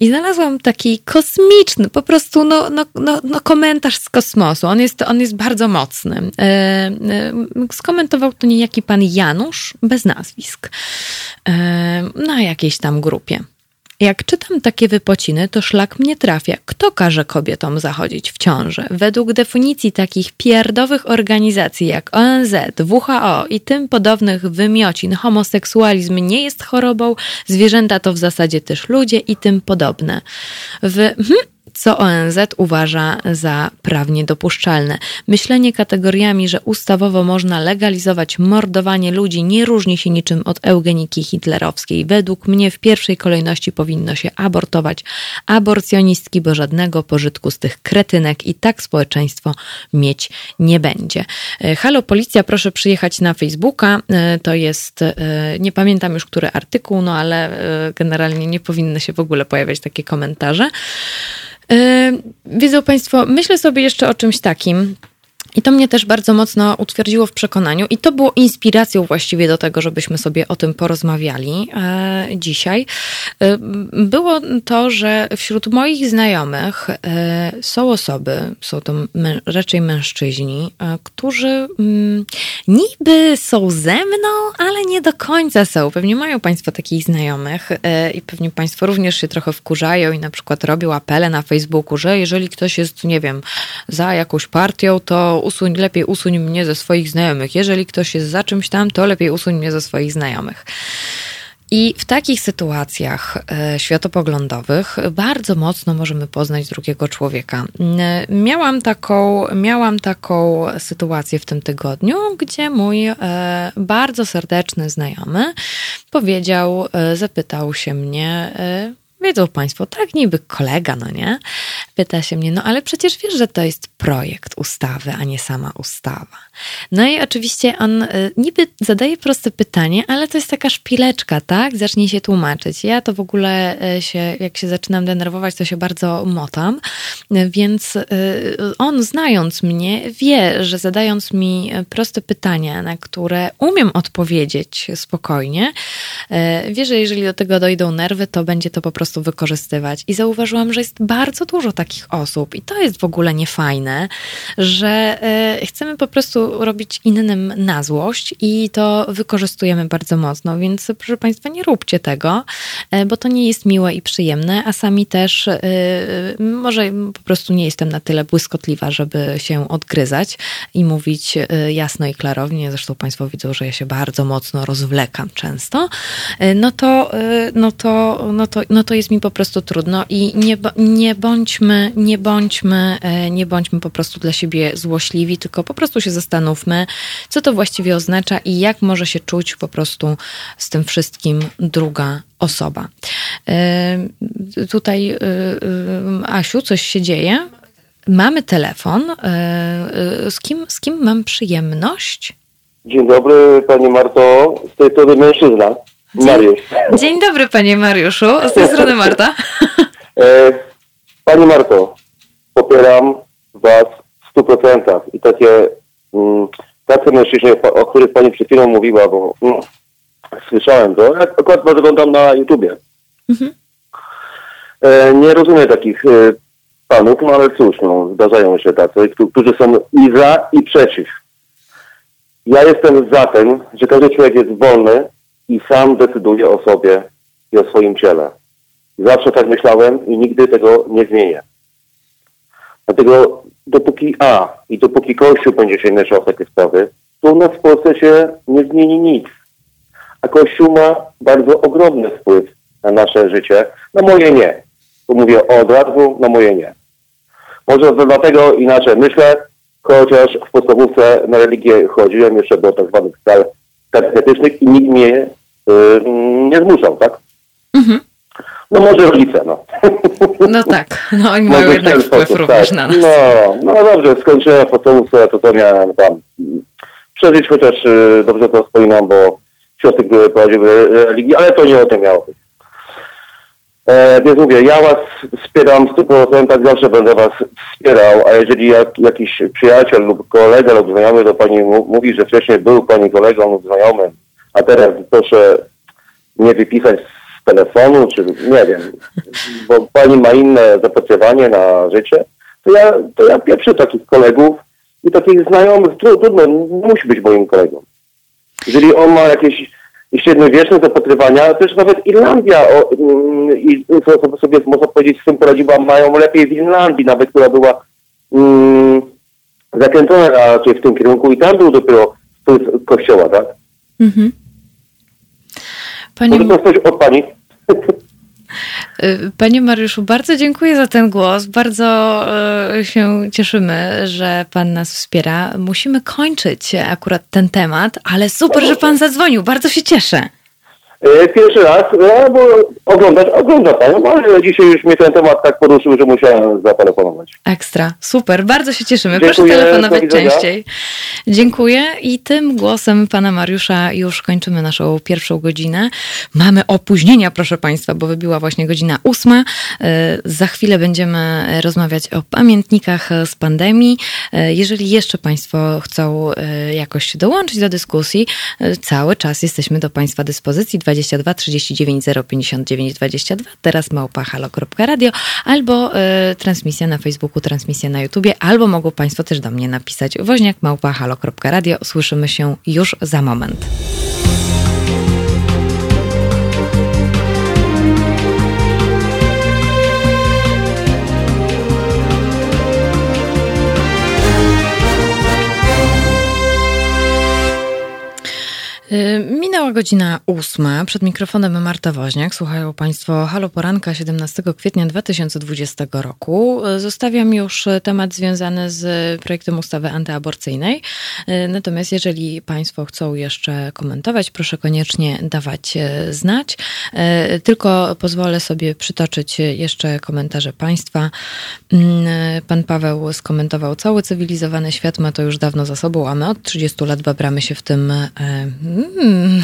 i znalazłam taki kosmiczny, po prostu no, no, no, no komentarz z kosmosu. On jest, on jest bardzo mocny skomentował to niejaki pan Janusz, bez nazwisk, na jakiejś tam grupie. Jak czytam takie wypociny, to szlak mnie trafia. Kto każe kobietom zachodzić w ciąży? Według definicji takich pierdowych organizacji jak ONZ, WHO i tym podobnych wymiocin, homoseksualizm nie jest chorobą, zwierzęta to w zasadzie też ludzie i tym podobne. W hmm, co ONZ uważa za prawnie dopuszczalne. Myślenie kategoriami, że ustawowo można legalizować mordowanie ludzi, nie różni się niczym od eugeniki hitlerowskiej. Według mnie w pierwszej kolejności powinno się abortować aborcjonistki, bo żadnego pożytku z tych kretynek i tak społeczeństwo mieć nie będzie. E, halo policja, proszę przyjechać na Facebooka. E, to jest, e, nie pamiętam już który artykuł, no ale generalnie nie powinny się w ogóle pojawiać takie komentarze. Wiedzą Państwo, myślę sobie jeszcze o czymś takim. I to mnie też bardzo mocno utwierdziło w przekonaniu, i to było inspiracją właściwie do tego, żebyśmy sobie o tym porozmawiali e, dzisiaj. E, było to, że wśród moich znajomych e, są osoby, są to mę, raczej mężczyźni, którzy mm, niby są ze mną, ale nie do końca są. Pewnie mają Państwo takich znajomych i pewnie Państwo również się trochę wkurzają i na przykład robią apele na Facebooku, że jeżeli ktoś jest, nie wiem, za jakąś partią, to usuń, lepiej usuń mnie ze swoich znajomych. Jeżeli ktoś jest za czymś tam, to lepiej usuń mnie ze swoich znajomych. I w takich sytuacjach e, światopoglądowych bardzo mocno możemy poznać drugiego człowieka. E, miałam taką, miałam taką sytuację w tym tygodniu, gdzie mój e, bardzo serdeczny znajomy powiedział, zapytał się mnie, Wiedzą Państwo, tak niby kolega, no nie? Pyta się mnie, no ale przecież wiesz, że to jest projekt ustawy, a nie sama ustawa. No i oczywiście on y, niby zadaje proste pytanie, ale to jest taka szpileczka, tak? Zacznie się tłumaczyć. Ja to w ogóle y, się, jak się zaczynam denerwować, to się bardzo motam, więc y, on znając mnie wie, że zadając mi proste pytania, na które umiem odpowiedzieć spokojnie, wie, że jeżeli do tego dojdą nerwy, to będzie to po prostu prostu wykorzystywać. I zauważyłam, że jest bardzo dużo takich osób, i to jest w ogóle niefajne, że e, chcemy po prostu robić innym na złość i to wykorzystujemy bardzo mocno. Więc proszę Państwa, nie róbcie tego, e, bo to nie jest miłe i przyjemne, a sami też e, może po prostu nie jestem na tyle błyskotliwa, żeby się odgryzać i mówić jasno i klarownie. Zresztą Państwo widzą, że ja się bardzo mocno rozwlekam często. No to, no to, no to, no to jest jest mi po prostu trudno i nie, nie bądźmy, nie bądźmy, e, nie bądźmy po prostu dla siebie złośliwi, tylko po prostu się zastanówmy, co to właściwie oznacza i jak może się czuć po prostu z tym wszystkim druga osoba. E, tutaj, e, Asiu, coś się dzieje. Mamy telefon. Z kim, z kim mam przyjemność? Dzień dobry, Pani Marto. Z tej strony mężczyzna. Dzień, Mariusz. Dzień dobry, panie Mariuszu. Z tej strony Marta. E, Pani Marto, popieram Was w 100% i takie, mm, tacy mężczyźni, o, których pani przed chwilą mówiła, bo no, słyszałem to, jak akurat oglądam na YouTubie. E, nie rozumiem takich e, panów, no ale cóż, no, zdarzają się tacy, któ- którzy są i za, i przeciw. Ja jestem za tym, że każdy człowiek jest wolny i sam decyduje o sobie i o swoim ciele. Zawsze tak myślałem i nigdy tego nie zmienię. Dlatego dopóki A i dopóki Kościół będzie się mieszał w takie sprawy, to u nas w Polsce się nie zmieni nic. A Kościół ma bardzo ogromny wpływ na nasze życie. Na moje nie. Tu mówię od razu, na moje nie. Może dlatego inaczej myślę, chociaż w podstawówce na religię chodziłem jeszcze do tak zwanych katechetycznych i nikt mnie nie zmuszał, tak? No może rodzice, no. No tak, no oni mają jednak wpływ sposób, również tak. na nas. No, no dobrze, skończyłem podstawówkę, to to miałem tam przeżyć, chociaż y, dobrze to wspominam, bo siostry, które prowadziły religię, ale to nie o tym miało być. E, więc mówię, ja was wspieram w 100%, tak zawsze będę was wspierał, a jeżeli jak, jakiś przyjaciel lub kolega lub znajomy do pani mówi, że wcześniej był pani kolegą lub znajomym, a teraz proszę nie wypisać z telefonu, czy nie wiem, bo pani ma inne zapotrzebowanie na życie, to ja, to ja pieprzę takich kolegów i takich znajomych, tru, trudno, musi być moim kolegą. Jeżeli on ma jakieś średniowieczne zapatrywania, też nawet Irlandia o, mm, i co sobie można powiedzieć z tym poradziła, mają lepiej w Irlandii, nawet która była mm, zakręcona raczej w tym kierunku i tam był dopiero wpływ kościoła, tak? Mhm. Panie, Może to coś od pani? y, Panie Mariuszu, bardzo dziękuję za ten głos. Bardzo y, się cieszymy, że Pan nas wspiera. Musimy kończyć akurat ten temat, ale super, że Pan zadzwonił. Bardzo się cieszę. E, Pierwszy raz, e, bo oglądać, ogląda panią, ale dzisiaj już mnie ten temat tak poruszył, że musiałem zatelefonować. Ekstra, super, bardzo się cieszymy. Dziękuję, Proszę telefonować częściej. Dziękuję i tym głosem pana Mariusza już kończymy naszą pierwszą godzinę. Mamy opóźnienia, proszę państwa, bo wybiła właśnie godzina ósma. E, Za chwilę będziemy rozmawiać o pamiętnikach z pandemii. Jeżeli jeszcze państwo chcą jakoś dołączyć do dyskusji, cały czas jesteśmy do państwa dyspozycji 22 39 059 22, teraz małpa halo.radio albo e, transmisja na Facebooku, transmisja na YouTubie, albo mogą państwo też do mnie napisać woźniak małpa halo.radio. Słyszymy się już za moment. Minęła godzina ósma. Przed mikrofonem Marta Woźniak. Słuchają Państwo Halo Poranka 17 kwietnia 2020 roku. Y, Zostawiam już temat związany z projektem ustawy antyaborcyjnej. Y, Natomiast jeżeli Państwo chcą jeszcze komentować, proszę koniecznie dawać y, znać. Y, Tylko pozwolę sobie przytoczyć jeszcze komentarze Państwa. Mm, Pan Paweł skomentował, cały cywilizowany świat ma to już dawno za sobą, a my od 30 lat babramy się w tym mm,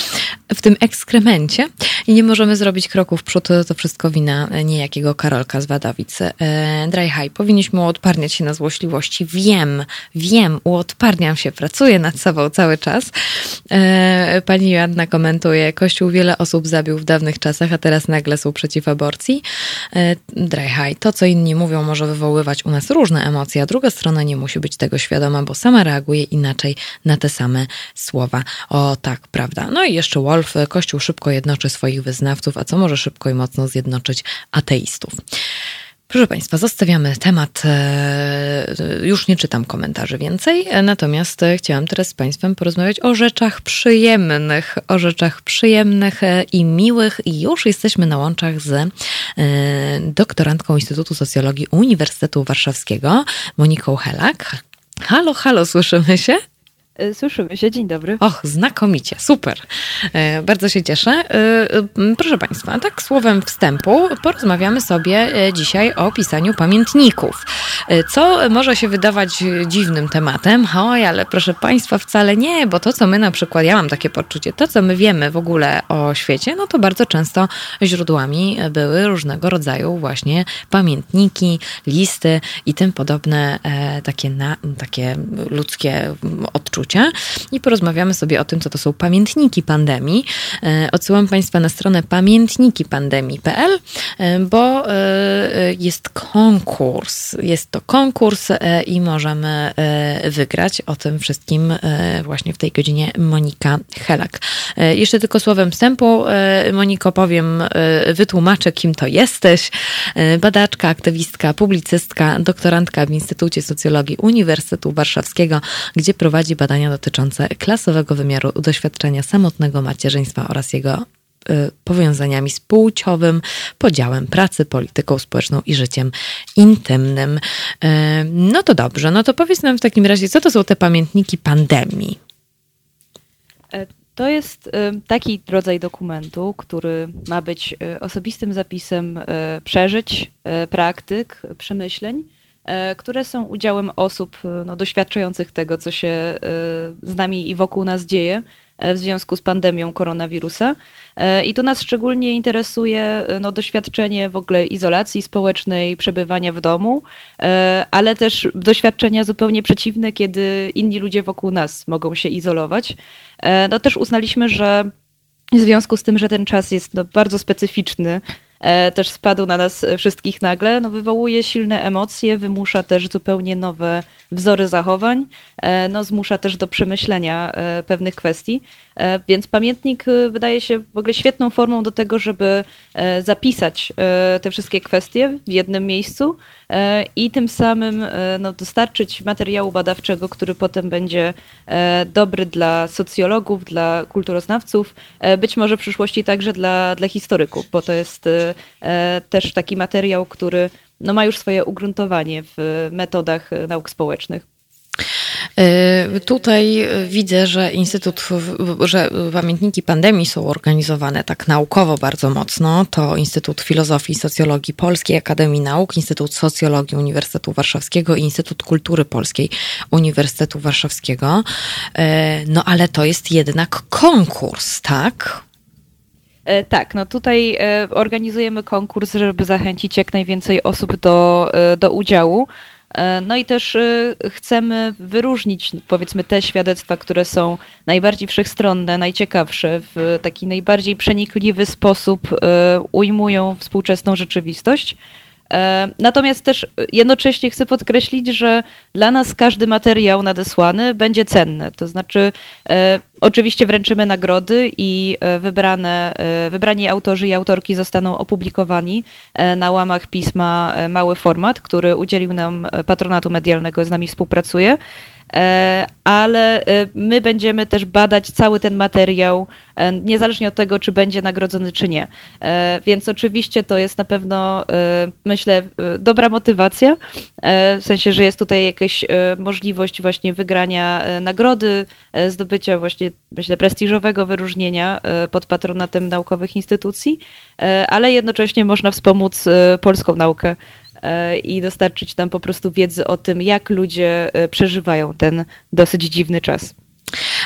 w tym ekskremencie i nie możemy zrobić kroku w przód, to wszystko wina niejakiego Karolka z Wadowic. E, Dry High, powinniśmy uodparniać się na złośliwości. Wiem, wiem, uodparniam się, pracuję nad sobą cały czas. E, Pani Joanna komentuje, Kościół wiele osób zabił w dawnych czasach, a teraz nagle są przeciw aborcji. E, Dry High, to co inni mówią może wywoływać u nas różne emocje, a druga strona nie musi być tego świadoma, bo sama reaguje inaczej na te same słowa. O tak, prawda. No i jeszcze Wolf, Kościół szybko jednoczy swoich wyznawców, a co może szybko i mocno zjednoczyć ateistów. Proszę Państwa, zostawiamy temat. e, Już nie czytam komentarzy więcej, e, natomiast e, chciałam teraz z Państwem porozmawiać o rzeczach przyjemnych, o rzeczach przyjemnych e, i miłych. I już jesteśmy na łączach z e, doktorantką Instytutu Socjologii Uniwersytetu Warszawskiego, Moniką Helak. Halo, halo, słyszymy się? E, słyszymy się, dzień dobry. Och, znakomicie, super. E, bardzo się cieszę. E, proszę Państwa, tak słowem wstępu porozmawiamy sobie dzisiaj o pisaniu pamiętników. Co może się wydawać dziwnym tematem? Oj, ale proszę Państwa, wcale nie, bo to, co my na przykład, ja mam takie poczucie, to, co my wiemy w ogóle o świecie, no to bardzo często źródłami były różnego rodzaju właśnie pamiętniki, listy i tym podobne takie, na, takie ludzkie odczucia i porozmawiamy sobie o tym, co to są pamiętniki pandemii. E, odsyłam Państwa na stronę pamiętnikipandemii.pl, e, bo e, jest konkurs. Jest to konkurs i możemy wygrać. O tym wszystkim właśnie w tej godzinie Monika Helak. Jeszcze tylko słowem wstępu, Moniko, powiem, wytłumaczę, kim to jesteś. Badaczka, aktywistka, publicystka, doktorantka w Instytucie Socjologii Uniwersytetu Warszawskiego, gdzie prowadzi badania badania dotyczące klasowego wymiaru doświadczenia samotnego macierzyństwa oraz jego y, powiązaniami z płciowym, podziałem pracy, polityką społeczną i życiem intymnym. Y, no to dobrze, no to powiedz nam w takim razie, co to są te pamiętniki pandemii? E, to jest y, taki rodzaj dokumentu, który ma być osobistym zapisem przeżyć, praktyk, przemyśleń które są udziałem osób e, no, doświadczających tego, co się e, z nami i wokół nas dzieje w związku z pandemią koronawirusa. I tu nas szczególnie interesuje no, doświadczenie w ogóle izolacji społecznej, przebywania w domu, ale też doświadczenia zupełnie przeciwne, kiedy inni ludzie wokół nas mogą się izolować. No też uznaliśmy, że w związku z tym, że ten czas jest no, bardzo specyficzny, E, też spadł na nas wszystkich nagle, no wywołuje silne emocje, wymusza też zupełnie nowe wzory zachowań, e, no zmusza też do przemyślenia e, pewnych kwestii. Więc pamiętnik wydaje się w ogóle świetną formą do tego, żeby zapisać te wszystkie kwestie w jednym miejscu i tym samym no, dostarczyć materiału badawczego, który potem będzie dobry dla socjologów, dla kulturoznawców, być może w przyszłości także dla, dla historyków, bo to jest E, też taki materiał, który no, ma już swoje ugruntowanie w metodach nauk społecznych. E, tutaj widzę, że Instytut, że pamiętniki pandemii są organizowane tak naukowo bardzo mocno. To Instytut Filozofii i Socjologii Polskiej Akademii Nauk, Instytut Socjologii Uniwersytetu Warszawskiego i Instytut Kultury Polskiej Uniwersytetu Warszawskiego. E, no ale to jest jednak konkurs, tak? E, tak, no tutaj organizujemy konkurs, żeby zachęcić jak najwięcej osób do, do udziału. No i też chcemy wyróżnić, powiedzmy, te świadectwa, które są najbardziej wszechstronne, najciekawsze, w taki najbardziej przenikliwy sposób ujmują współczesną rzeczywistość. E, natomiast też jednocześnie chcę podkreślić, że dla nas każdy materiał nadesłany będzie cenny. To znaczy, e, oczywiście wręczymy nagrody i e, wybrane, wybrani autorzy i autorki zostaną opublikowani na łamach pisma Mały Format, który udzielił nam patronatu medialnego, z nami współpracuje. E, ale e, my będziemy też badać cały ten materiał, e, niezależnie od tego, czy będzie nagrodzony, czy nie. Więc oczywiście to jest na pewno, myślę, dobra motywacja, w sensie, że jest tutaj jakaś możliwość właśnie wygrania nagrody, zdobycia właśnie, myślę, prestiżowego wyróżnienia pod patronatem naukowych instytucji, ale jednocześnie można wspomóc polską naukę i dostarczyć nam po prostu wiedzy o tym, jak ludzie e, przeżywają ten dosyć dziwny czas.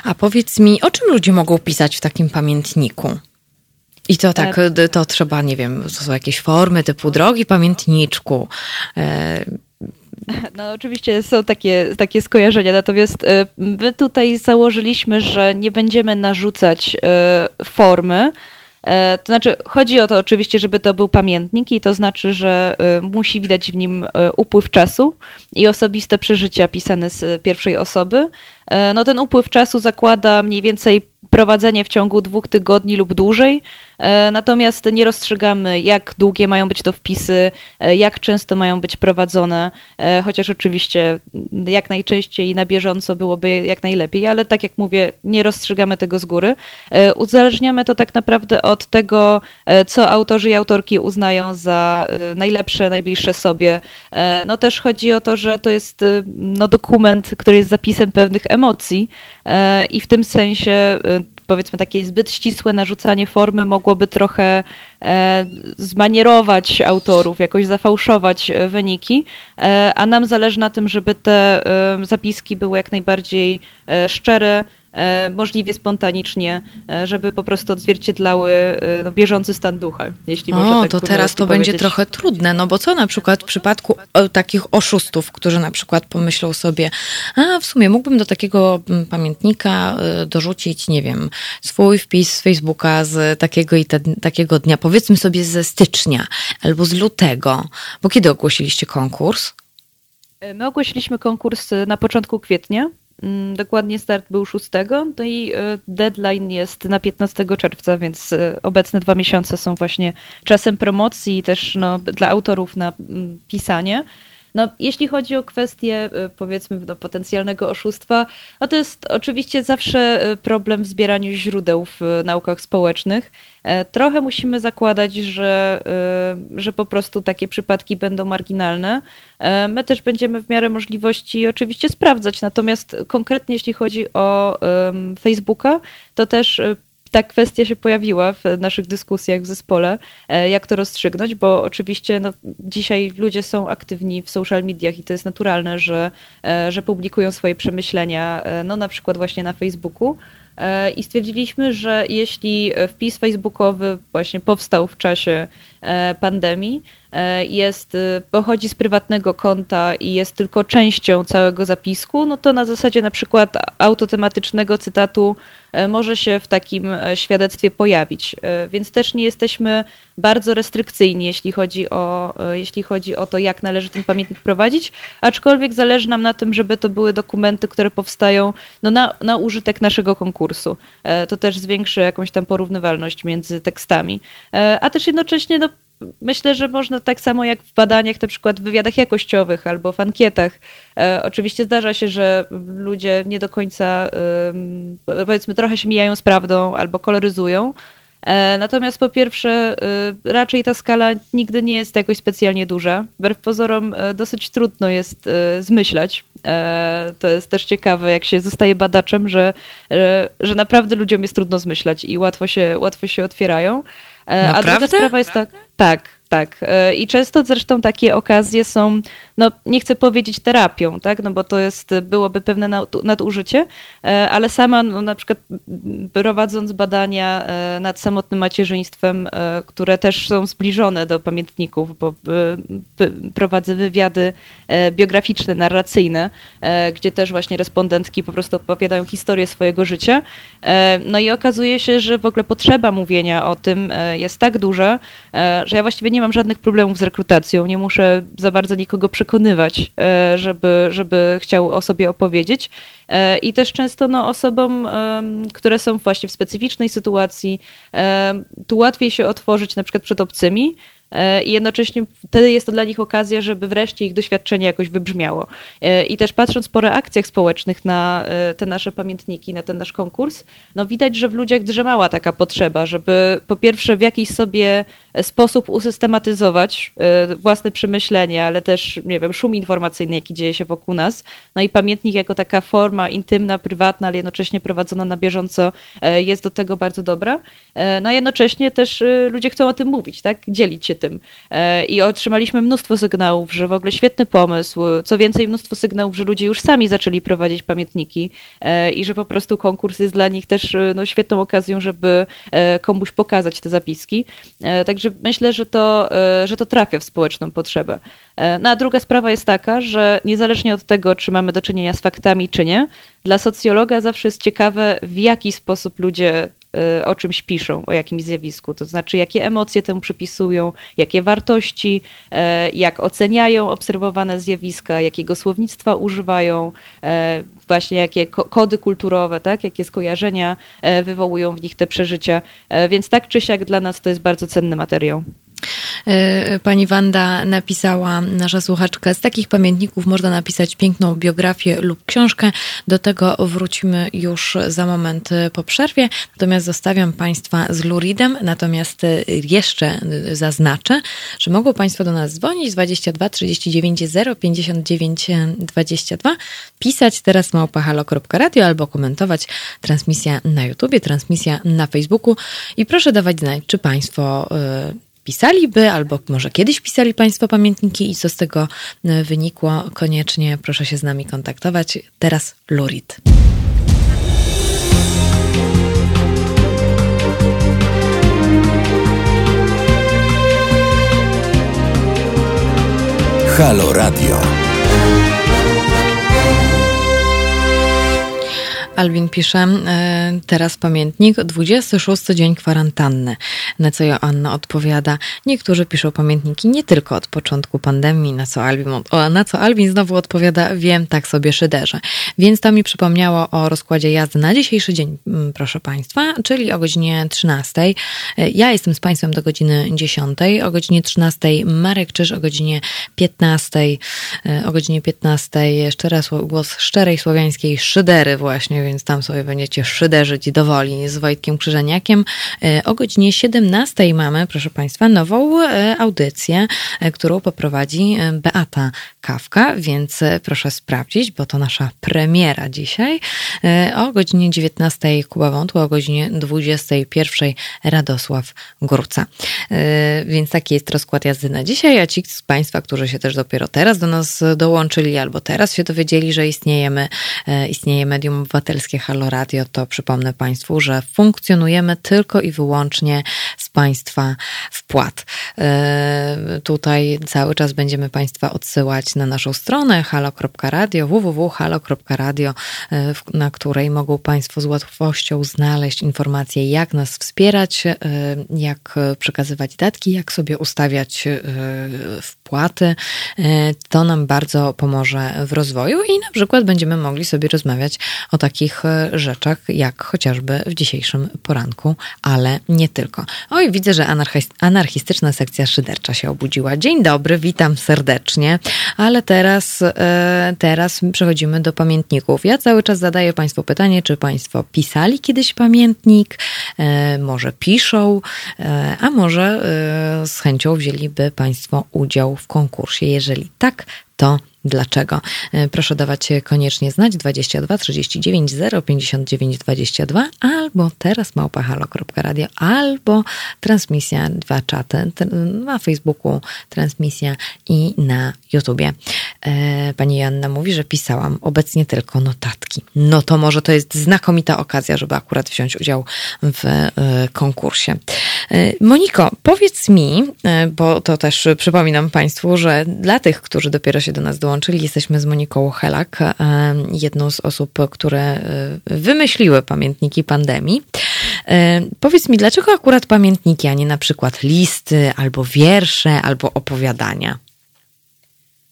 A powiedz mi, o czym ludzie mogą pisać w takim pamiętniku? I to tak, e, to trzeba, nie wiem, to są jakieś formy typu drogi pamiętniczku. No oczywiście są takie, takie skojarzenia, natomiast my tutaj założyliśmy, że nie będziemy narzucać formy, E, to znaczy, chodzi o to oczywiście, żeby to był pamiętnik i to znaczy, że e, musi widać w nim e, upływ czasu i osobiste przeżycia pisane z pierwszej osoby. No ten upływ czasu zakłada mniej więcej prowadzenie w ciągu dwóch tygodni lub dłużej Natomiast nie rozstrzygamy, jak długie mają być to wpisy, jak często mają być prowadzone, chociaż oczywiście jak najczęściej na bieżąco byłoby jak najlepiej, ale tak jak mówię, nie rozstrzygamy tego z góry. Uzależniamy to tak naprawdę od tego, co autorzy i autorki uznają za najlepsze, najbliższe sobie. No też chodzi o to, że to jest no, dokument, który jest zapisem pewnych emocji i w tym sensie powiedzmy takie zbyt ścisłe narzucanie formy mogłoby trochę e, zmanierować autorów, jakoś zafałszować e, wyniki, e, a nam zależy na tym, żeby te zapiski były jak najbardziej szczere, możliwie spontanicznie, e, żeby po prostu odzwierciedlały e, no, bieżący stan ducha, jeśli o, można tak to teraz to będzie trochę trudne, no bo co na przykład w przypadku takich oszustów, którzy na przykład pomyślą sobie, a w sumie mógłbym do takiego mm, pamiętnika dorzucić, nie wiem, swój wpis z Facebooka z takiego i te, takiego dnia, powiedzmy sobie ze stycznia albo z lutego, bo kiedy ogłosiliście konkurs? My ogłosiliśmy konkurs na początku kwietnia. Mm, dokładnie start był 6, no i e, deadline jest na 15 czerwca, więc e, obecne dwa miesiące są właśnie czasem promocji i też no, dla autorów na mm, pisanie. No, jeśli chodzi o kwestię y, powiedzmy no, potencjalnego oszustwa, no to jest oczywiście zawsze y, problem w zbieraniu źródeł w naukach społecznych. E, trochę musimy zakładać, że, że po prostu takie przypadki będą marginalne. E, my też będziemy w miarę możliwości oczywiście sprawdzać, natomiast konkretnie jeśli chodzi o Facebooka, to też ta kwestia się pojawiła w naszych dyskusjach w zespole, e, jak to rozstrzygnąć, bo oczywiście no, dzisiaj ludzie są aktywni w social mediach i to jest naturalne, że, e, że publikują swoje przemyślenia, e, no na przykład właśnie na Facebooku. I stwierdziliśmy, że jeśli wpis facebookowy właśnie powstał w czasie pandemii, jest, pochodzi z prywatnego konta i jest tylko częścią całego zapisku, no to na zasadzie na przykład autotematycznego cytatu E, może się w takim e, świadectwie pojawić. E, więc też nie jesteśmy bardzo restrykcyjni, jeśli chodzi o, jeśli chodzi o to, jak należy ten pamiętnik prowadzić, aczkolwiek zależy nam na tym, żeby to były dokumenty, które powstają no, na, na użytek naszego konkursu. To też zwiększy jakąś tam porównywalność między tekstami. A też jednocześnie no, myślę, że można tak samo jak w badaniach, na przykład w wywiadach jakościowych albo w ankietach. E, oczywiście zdarza się, że ludzie nie do końca, powiedzmy, trochę się mijają z prawdą albo koloryzują. E, natomiast po pierwsze, e, raczej ta skala nigdy nie jest jakoś specjalnie duża. Wbrew pozorom e, dosyć trudno jest zmyślać. To jest też ciekawe, jak się zostaje badaczem, że, że naprawdę ludziom jest trudno zmyślać i łatwo się, łatwo się otwierają. Naprawdę? A druga sprawa jest tak, tak, tak. E, I często zresztą takie okazje są, no nie chcę powiedzieć terapią, tak, no bo to jest, byłoby pewne nadużycie, e, ale sama no, na przykład prowadząc badania e, nad samotnym macierzyństwem, które też są zbliżone do pamiętników, bo prowadzę wywiady biograficzne, narracyjne, gdzie też właśnie respondentki po prostu opowiadają historię swojego życia. No i okazuje się, że w ogóle potrzeba mówienia o tym jest tak duża, że ja właściwie nie mam żadnych problemów z rekrutacją, nie muszę za bardzo nikogo przekonywać, e, żeby, żeby chciał o sobie opowiedzieć. E, I też często no, osobom, które są właśnie w specyficznej sytuacji, tu łatwiej się otworzyć na przykład przed obcymi, i jednocześnie wtedy jest to dla nich okazja, żeby wreszcie ich doświadczenie jakoś wybrzmiało. E, I też patrząc po reakcjach społecznych na e, te nasze pamiętniki, na ten nasz konkurs, no widać, że w ludziach drzemała taka potrzeba, żeby po pierwsze w jakiś sobie sposób usystematyzować własne przemyślenia, ale też, nie wiem, szum informacyjny, jaki dzieje się wokół nas. No i pamiętnik jako taka forma intymna, prywatna, ale jednocześnie prowadzona na bieżąco jest do tego bardzo dobra. No a jednocześnie też ludzie chcą o tym mówić, tak? Dzielić się tym. E, I otrzymaliśmy mnóstwo sygnałów, że w ogóle świetny pomysł. Co więcej, mnóstwo sygnałów, że ludzie już sami zaczęli prowadzić pamiętniki e, i że po prostu konkurs jest dla nich też e, no, świetną okazją, żeby komuś pokazać te zapiski. Także myślę, że to, że to trafia w społeczną potrzebę. No a druga sprawa jest taka, że niezależnie od tego, czy mamy do czynienia z faktami, czy nie, dla socjologa zawsze jest ciekawe, w jaki sposób ludzie o czymś piszą, o jakimś zjawisku, to znaczy jakie emocje temu przypisują, jakie wartości, jak oceniają obserwowane zjawiska, jakiego słownictwa używają, właśnie jakie kody kulturowe, tak, jakie skojarzenia wywołują w nich te przeżycia. Więc tak czy siak dla nas to jest bardzo cenny materiał. E, pani Wanda napisała, nasza słuchaczka, z takich pamiętników można napisać piękną biografię lub książkę. Do tego wrócimy już za moment po przerwie. Natomiast zostawiam Państwa z Luridem. Natomiast jeszcze zaznaczę, że mogą Państwo do nas dzwonić 22 39 0 59 22, pisać teraz małpahalo.radio albo komentować transmisja na YouTubie, transmisja na Facebooku i proszę dawać znać, czy Państwo y, pisaliby, albo może kiedyś pisali Państwo pamiętniki i co z tego e, wynikło, koniecznie proszę się z nami kontaktować. Teraz Lurid. Halo Radio. Alwin pisze, e, teraz pamiętnik, 26 dzień kwarantanny. Na co Joanna odpowiada, niektórzy piszą pamiętniki nie tylko od początku pandemii, na co Alwin, na co Alwin znowu odpowiada, wiem, tak sobie szyderze. Więc to mi przypomniało o rozkładzie jazdy na dzisiejszy dzień, mm, proszę Państwa, czyli o godzinie 13. E, ja jestem z Państwem do godziny 10, o godzinie 13 Marek Czyż, o godzinie 15, e, o godzinie 15 jeszcze raz głos szczerej słowiańskiej szydery właśnie, więc tam sobie będziecie szyderzyć do woli z Wojtkiem Krzyżeniakiem. E, o godzinie 17 mamy, proszę Państwa, nową e, audycję, e, którą poprowadzi Beata Kawka, więc proszę sprawdzić, bo to nasza premiera dzisiaj. O godzinie 19 Kuba Wątła, o godzinie 21 Radosław Górca. Więc taki jest rozkład jazdy na dzisiaj, a ci z Państwa, którzy się też dopiero teraz do nas dołączyli albo teraz się dowiedzieli, że istniejemy, istnieje medium obywatelskie Halo Radio, to przypomnę Państwu, że funkcjonujemy tylko i wyłącznie z Państwa wpłat. E, tutaj cały czas będziemy Państwa odsyłać na naszą stronę halo.radio, www.halo.radio, e, na której mogą Państwo z łatwością znaleźć informacje, jak nas wspierać, e, jak przekazywać datki, jak sobie ustawiać wpłaty. To nam bardzo pomoże w rozwoju i na przykład będziemy mogli sobie rozmawiać o takich rzeczach, jak chociażby w dzisiejszym poranku, ale nie tylko. Oj, widzę, że anarchistyczna sekcja szydercza się obudziła. Dzień dobry, witam serdecznie, ale teraz, e, teraz przechodzimy do pamiętników. Ja cały czas zadaję Państwu pytanie, czy Państwo pisali kiedyś pamiętnik, e, może piszą, a może z chęcią wzięliby Państwo udział w konkursie. Jeżeli tak, to Dlaczego? E, proszę dawać koniecznie znać 22 39 059 22 albo teraz małpahalo.radio albo transmisja, dwa czaty na Facebooku, transmisja i na YouTubie. E, pani Joanna mówi, że pisałam obecnie tylko notatki. No to może to jest znakomita okazja, żeby akurat wziąć udział w e, konkursie. Moniko, powiedz mi, bo to też przypominam Państwu, że dla tych, którzy dopiero się do nas dołączyli, dołączyli. Jesteśmy z Moniką Helak, e, jedną z osób, które e, wymyśliły pamiętniki pandemii. E, powiedz mi, dlaczego akurat pamiętniki, a nie na przykład listy, albo wiersze, albo opowiadania?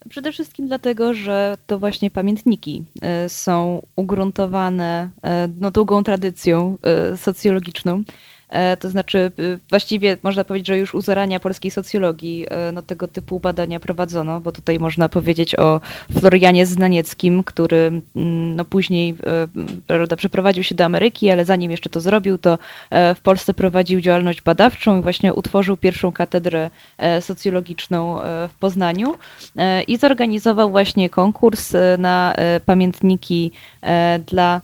Przede wszystkim dlatego, że to właśnie pamiętniki są ugruntowane no, długą tradycją socjologiczną to znaczy, y, właściwie można powiedzieć, że już u zarania polskiej socjologii e, no, tego typu badania prowadzono, bo tutaj można powiedzieć o Florianie Znanieckim, który mm, no, później e, prawda, przeprowadził się do Ameryki, ale zanim jeszcze to zrobił, to w Polsce prowadził działalność badawczą i właśnie utworzył pierwszą katedrę socjologiczną w Poznaniu i zorganizował właśnie konkurs na pamiętniki dla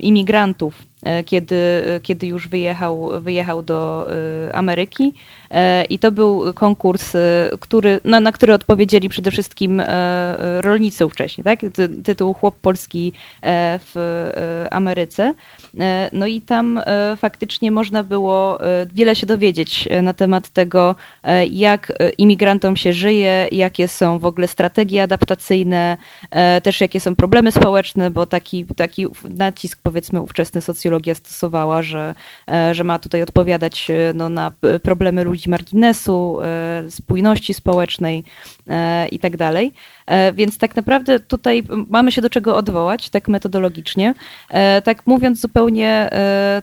imigrantów E, kiedy, kiedy już wyjechał, wyjechał do e, Ameryki. E, I to był konkurs, który, na, na który odpowiedzieli przede wszystkim rolnicy ówcześnie, tak? Tytuł Chłop Polski w Ameryce. No i tam faktycznie można było wiele się dowiedzieć na temat tego, jak imigrantom się żyje, jakie są w ogóle strategie adaptacyjne, też jakie są problemy społeczne, bo taki, taki nacisk powiedzmy ówczesny socjologiczny socjologia stosowała, że, że ma tutaj odpowiadać no, na problemy ludzi marginesu, spójności społecznej i tak dalej. Więc tak naprawdę tutaj mamy się do czego odwołać, tak metodologicznie. Tak mówiąc zupełnie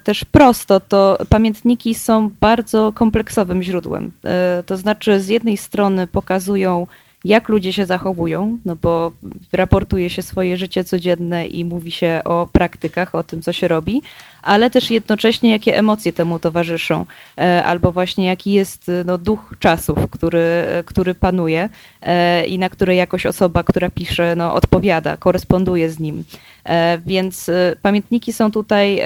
też prosto, to pamiętniki są bardzo kompleksowym źródłem. To znaczy, z jednej strony pokazują jak ludzie się zachowują, no bo raportuje się swoje życie codzienne i mówi się o praktykach, o tym, co się robi, ale też jednocześnie jakie emocje temu towarzyszą, e, albo właśnie jaki jest no, duch czasów, który, który panuje e, i na który jakoś osoba, która pisze, no, odpowiada, koresponduje z nim. E, więc pamiętniki są tutaj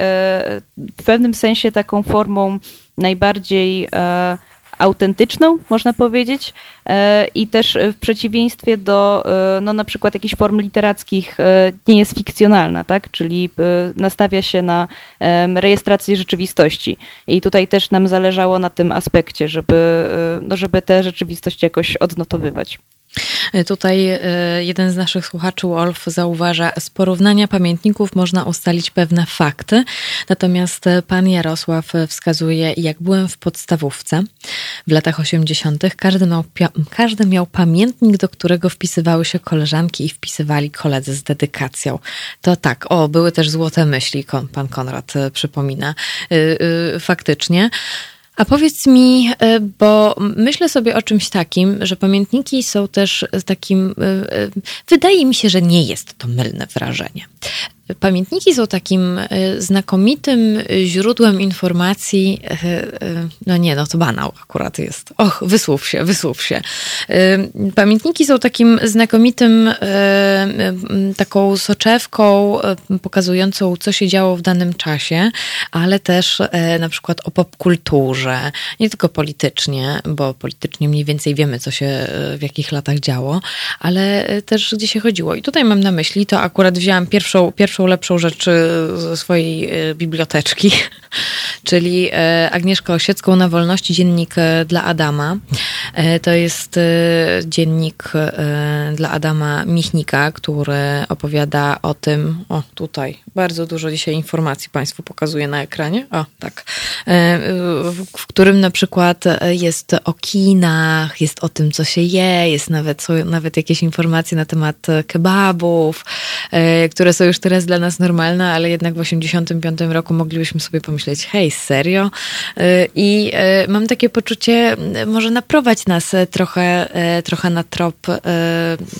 w pewnym sensie taką formą najbardziej autentyczną, można powiedzieć, e, i też w przeciwieństwie do e, no, na przykład jakichś form literackich e, nie jest fikcjonalna, tak? czyli nastawia się na rejestrację rzeczywistości. I tutaj też nam zależało na tym aspekcie, żeby, no, żeby tę rzeczywistość jakoś odnotowywać. Tutaj e, jeden z naszych słuchaczy, Wolf, zauważa, z porównania pamiętników można ustalić pewne fakty, natomiast pan Jarosław wskazuje, jak byłem w podstawówce w latach 80., każdy miał, każdy miał pamiętnik, do którego wpisywały się koleżanki i wpisywali koledzy z dedykacją. To tak, o, były też złote myśli, pan Konrad e, przypomina. E, faktycznie. A powiedz mi, e, bo myślę sobie o czymś takim, że pamiętniki są też takim, e, e, wydaje mi się, że nie jest to mylne wrażenie. Pamiętniki są takim e, znakomitym źródłem informacji. E, e, no nie, no to banał akurat jest. Och, wysłów się, wysłów się. Pamiętniki są takim znakomitym, taką soczewką pokazującą, co się działo w danym czasie, ale też na przykład o popkulturze, nie tylko politycznie, bo politycznie mniej więcej wiemy, co się w jakich latach działo, ale też gdzie się chodziło. I tutaj mam na myśli, to akurat wzięłam pierwszą, pierwszą pierwszą lepszą rzecz ze swojej e, biblioteczki, czyli e, Agnieszkę Osiecką na wolności, dziennik e, dla Adama. To jest dziennik dla Adama Michnika, który opowiada o tym, o tutaj, bardzo dużo dzisiaj informacji Państwu pokazuję na ekranie, o tak, w którym na przykład jest o kinach, jest o tym, co się je, jest nawet, nawet jakieś informacje na temat kebabów, które są już teraz dla nas normalne, ale jednak w 85 roku moglibyśmy sobie pomyśleć, hej, serio? Y, I y, mam takie poczucie, może naprowadź nas trochę, y, trochę na trop,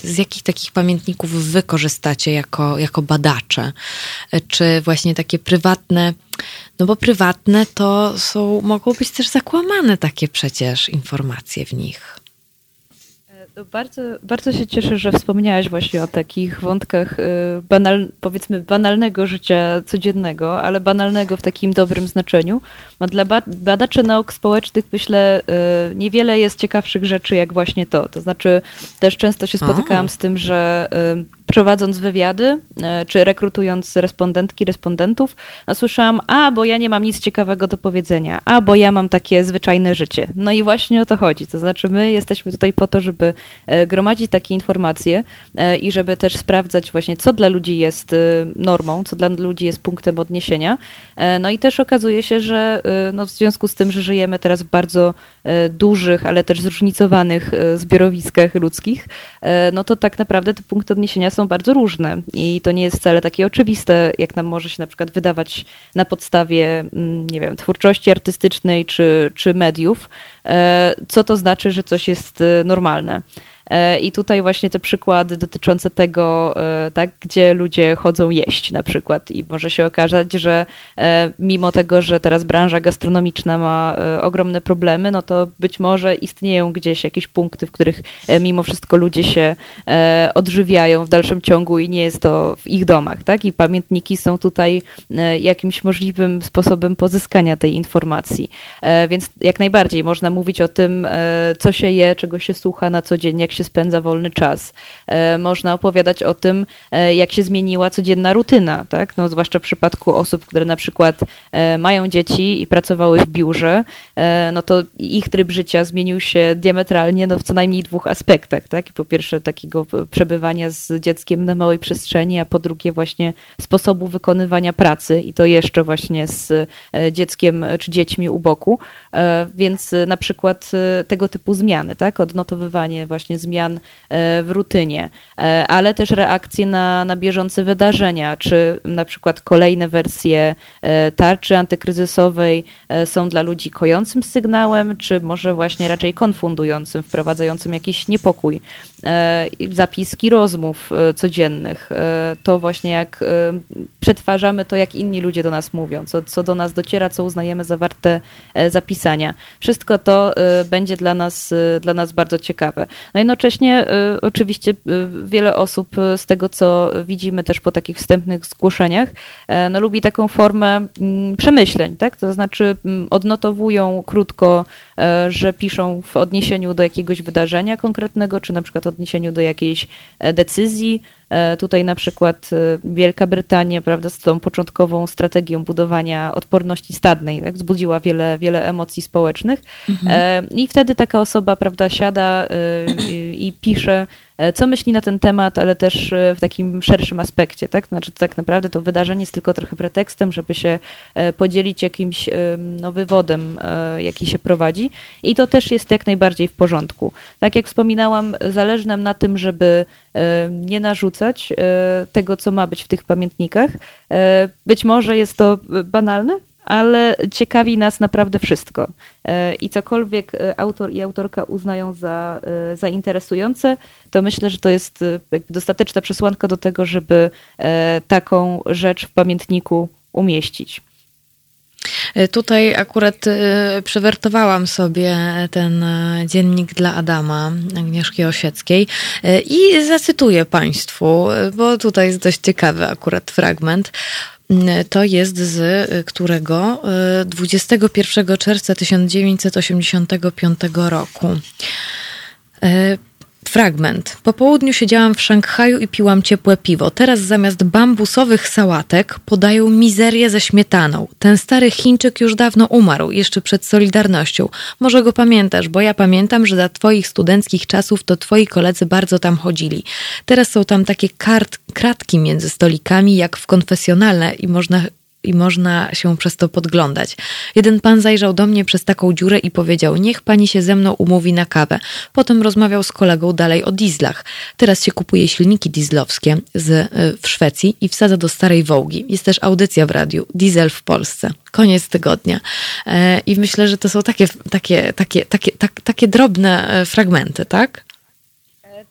z jakich takich pamiętników wy korzystacie jako, jako badacze? Czy właśnie takie prywatne no bo prywatne to są, mogą być też zakłamane takie przecież informacje w nich. Bardzo, bardzo się cieszę, że wspomniałaś właśnie o takich wątkach y, banal, powiedzmy banalnego życia codziennego, ale banalnego w takim dobrym znaczeniu. Bo dla badaczy nauk społecznych myślę y, niewiele jest ciekawszych rzeczy jak właśnie to. To znaczy też często się spotykałam z tym, że y, prowadząc wywiady, e, czy rekrutując respondentki, respondentów, no słyszałam, a bo ja nie mam nic ciekawego do powiedzenia, a bo ja mam takie zwyczajne życie. No i właśnie o to chodzi. To znaczy, my jesteśmy tutaj po to, żeby e, gromadzić takie informacje e, i żeby też sprawdzać właśnie, co dla ludzi jest normą, co dla ludzi jest punktem odniesienia. No i też okazuje się, że no w związku z tym, że żyjemy teraz w bardzo dużych, ale też zróżnicowanych zbiorowiskach ludzkich, no to tak naprawdę te punkty odniesienia są bardzo różne i to nie jest wcale takie oczywiste, jak nam może się na przykład wydawać na podstawie, mm, nie wiem, twórczości artystycznej czy, czy mediów, e, co to znaczy, że coś jest e, normalne. E, I tutaj właśnie te przykłady dotyczące tego, e, tak, gdzie ludzie chodzą jeść na przykład. I może się okazać, że e, mimo tego, że teraz branża gastronomiczna ma ogromne problemy, no to być może istnieją gdzieś jakieś punkty, w których mimo wszystko ludzie się odżywiają w dalszym ciągu i nie jest to w ich domach, tak? I pamiętniki są tutaj jakimś możliwym sposobem pozyskania tej informacji. Więc jak najbardziej można mówić o tym, co się je, czego się słucha na co dzień, jak się spędza wolny czas. Można opowiadać o tym, jak się zmieniła codzienna rutyna, tak? No, zwłaszcza w przypadku osób, które na przykład mają dzieci i pracowały w biurze, no to ich tryb życia zmienił się diametralnie no, w co najmniej dwóch aspektach. Tak? Po pierwsze takiego przebywania z dzieckiem na małej przestrzeni, a po drugie właśnie sposobu wykonywania pracy i to jeszcze właśnie z e, dzieckiem czy dziećmi u boku. E, więc na przykład e, tego typu zmiany, tak? odnotowywanie właśnie zmian w rutynie, ale też reakcje na, na bieżące wydarzenia, czy na przykład kolejne wersje tarczy antykryzysowej są dla ludzi kojącym sygnałem, czy może właśnie raczej konfundującym, wprowadzającym jakiś niepokój. E, zapiski rozmów e, codziennych, e, to właśnie jak przetwarzamy to, jak inni ludzie do nas mówią, co, co do nas dociera, co uznajemy za warte zapisania. Wszystko to będzie dla nas, dla nas bardzo ciekawe. No jednocześnie oczywiście wiele osób z tego, co widzimy też po takich wstępnych zgłoszeniach, no, lubi taką formę mm, przemyśleń, tak? To znaczy mm, odnotowują krótko, że piszą w odniesieniu do jakiegoś wydarzenia konkretnego, czy na przykład odniesieniu do jakiejś e, decyzji. E, tutaj na przykład e, Wielka Brytania, prawda, z tą początkową strategią budowania odporności stadnej, tak, wzbudziła wiele, wiele emocji społecznych. Mhm. I wtedy taka osoba, prawda, siada i, pisze co myśli na ten temat, ale też e, w takim szerszym aspekcie, tak? Znaczy tak naprawdę to wydarzenie jest tylko trochę pretekstem, żeby się e, podzielić jakimś no, wywodem, jaki się prowadzi i to też jest jak najbardziej w porządku. Tak jak wspominałam, zależy nam na tym, żeby nie narzucać tego, co ma być w tych pamiętnikach. Być może jest to banalne, ale ciekawi nas naprawdę wszystko. E, I cokolwiek e, autor i autorka uznają za, e, za interesujące, to myślę, że to jest dostateczna przesłanka do tego, żeby taką rzecz w pamiętniku umieścić. Tutaj akurat przewertowałam sobie ten dziennik dla Adama Agnieszki Osieckiej i zacytuję Państwu, bo tutaj jest dość ciekawy akurat fragment. To jest z którego? 21 czerwca 1985 roku. Fragment. Po południu siedziałam w Szanghaju i piłam ciepłe piwo. Teraz zamiast bambusowych sałatek podają mizerię ze śmietaną. Ten stary Chińczyk już dawno umarł, jeszcze przed Solidarnością. Może go pamiętasz, bo ja pamiętam, że za twoich studenckich czasów to twoi koledzy bardzo tam chodzili. Teraz są tam takie kart, kratki między stolikami, jak w konfesjonalne i można i można się przez to podglądać. Jeden pan zajrzał do mnie przez taką dziurę i powiedział: Niech pani się ze mną umówi na kawę. Potem rozmawiał z kolegą dalej o dieslach. Teraz się kupuje silniki dieslowskie z, y, w Szwecji i wsadza do starej wołgi. Jest też audycja w radiu Diesel w Polsce. Koniec tygodnia. E, I myślę, że to są takie, takie, takie, takie, tak, takie drobne e, fragmenty, tak?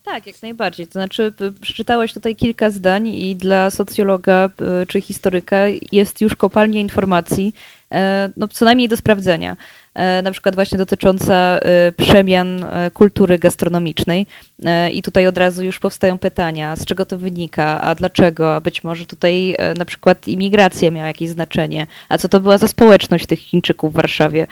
Tak, jak najbardziej. To znaczy, przeczytałeś tutaj kilka zdań i dla socjologa czy historyka jest już kopalnia informacji, no, co najmniej do sprawdzenia. E, na przykład właśnie dotycząca e, przemian e, kultury gastronomicznej. I tutaj od razu już powstają pytania, z czego to wynika, a dlaczego, a być może tutaj na przykład imigracja miała jakieś znaczenie, a co to była za społeczność tych Chińczyków w Warszawie.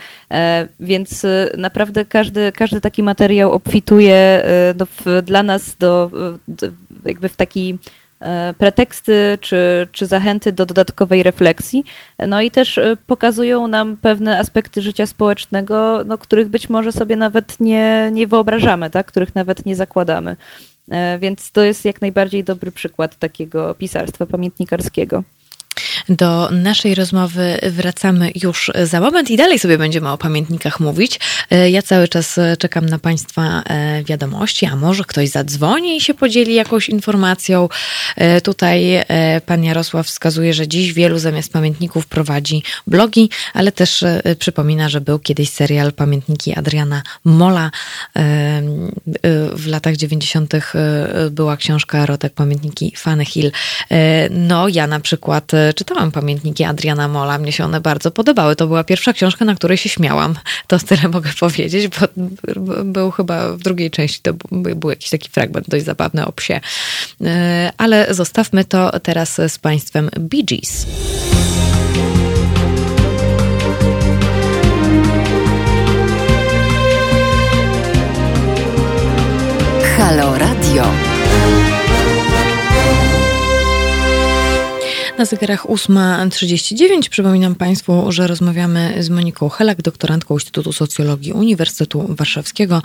Więc naprawdę każdy, każdy taki materiał obfituje do, dla nas do, do jakby w taki E, preteksty czy, czy zachęty do dodatkowej refleksji. No i też e, pokazują nam pewne aspekty życia społecznego, no, których być może sobie nawet nie, nie wyobrażamy, tak? których nawet nie zakładamy. E, więc to jest jak najbardziej dobry przykład takiego pisarstwa pamiętnikarskiego. Do naszej rozmowy wracamy już za moment i dalej sobie będziemy o pamiętnikach mówić. E, ja cały czas czekam na Państwa e, wiadomości, a może ktoś zadzwoni i się podzieli jakąś informacją. E, tutaj pan Jarosław wskazuje, że dziś wielu zamiast pamiętników prowadzi blogi, ale też przypomina, że był kiedyś serial Pamiętniki Adriana Mola. W latach 90. była książka Rotek Pamiętniki Fanny Hill. No, ja na przykład czytałam pamiętniki Adriana Mola, mnie się one bardzo podobały. To była pierwsza książka, na której się śmiałam. To tyle mogę powiedzieć, bo był chyba w drugiej części, to był jakiś taki fragment dość zabawny o psie. E, ale zostawmy to teraz z Państwem Bee Gees. Halo Radio. Na zegarach 8.39 przypominam Państwu, że rozmawiamy z Moniką Helak, doktorantką Instytutu Socjologii Uniwersytetu Warszawskiego,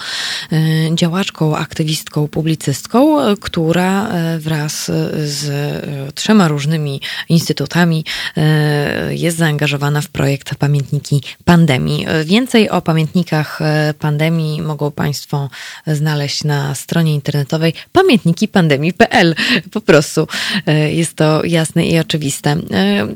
e, działaczką, aktywistką, publicystką, która e, wraz z e, trzema różnymi instytutami jest zaangażowana w projekt Pamiętniki Pandemii. Więcej o pamiętnikach pandemii mogą Państwo znaleźć na stronie internetowej pamiętnikipandemii.pl. Po prostu jest to jasne i oczywiste E,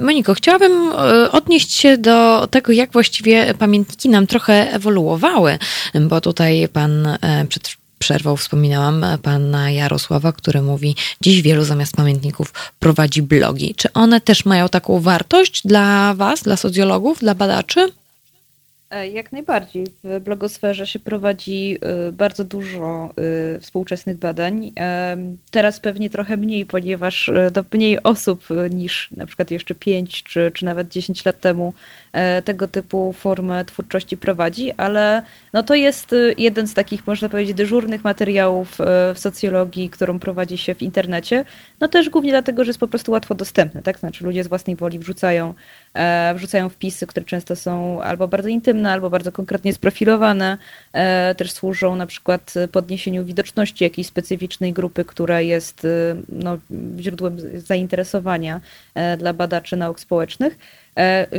Moniko, chciałabym e, odnieść się do tego, jak właściwie pamiętniki nam trochę ewoluowały, bo tutaj pan e, przed przerwą wspominałam pana Jarosława, który mówi, dziś wielu zamiast pamiętników prowadzi blogi. Czy one też mają taką wartość dla was, dla socjologów, dla badaczy? E, jak najbardziej. W blogosferze się prowadzi e, bardzo dużo e, współczesnych badań. Teraz pewnie trochę mniej, ponieważ do mniej osób niż na przykład jeszcze 5 czy, czy nawet 10 lat temu tego typu formę twórczości prowadzi, ale no to jest jeden z takich, można powiedzieć, dyżurnych materiałów w socjologii, którą prowadzi się w internecie. No też głównie dlatego, że jest po prostu łatwo dostępne, tak? Znaczy ludzie z własnej woli wrzucają wrzucają wpisy, które często są albo bardzo intymne, albo bardzo konkretnie sprofilowane. E, też służą na przykład podniesieniu widoczności jakiejś specyficznej grupy, która jest e, no, źródłem zainteresowania dla badaczy nauk społecznych.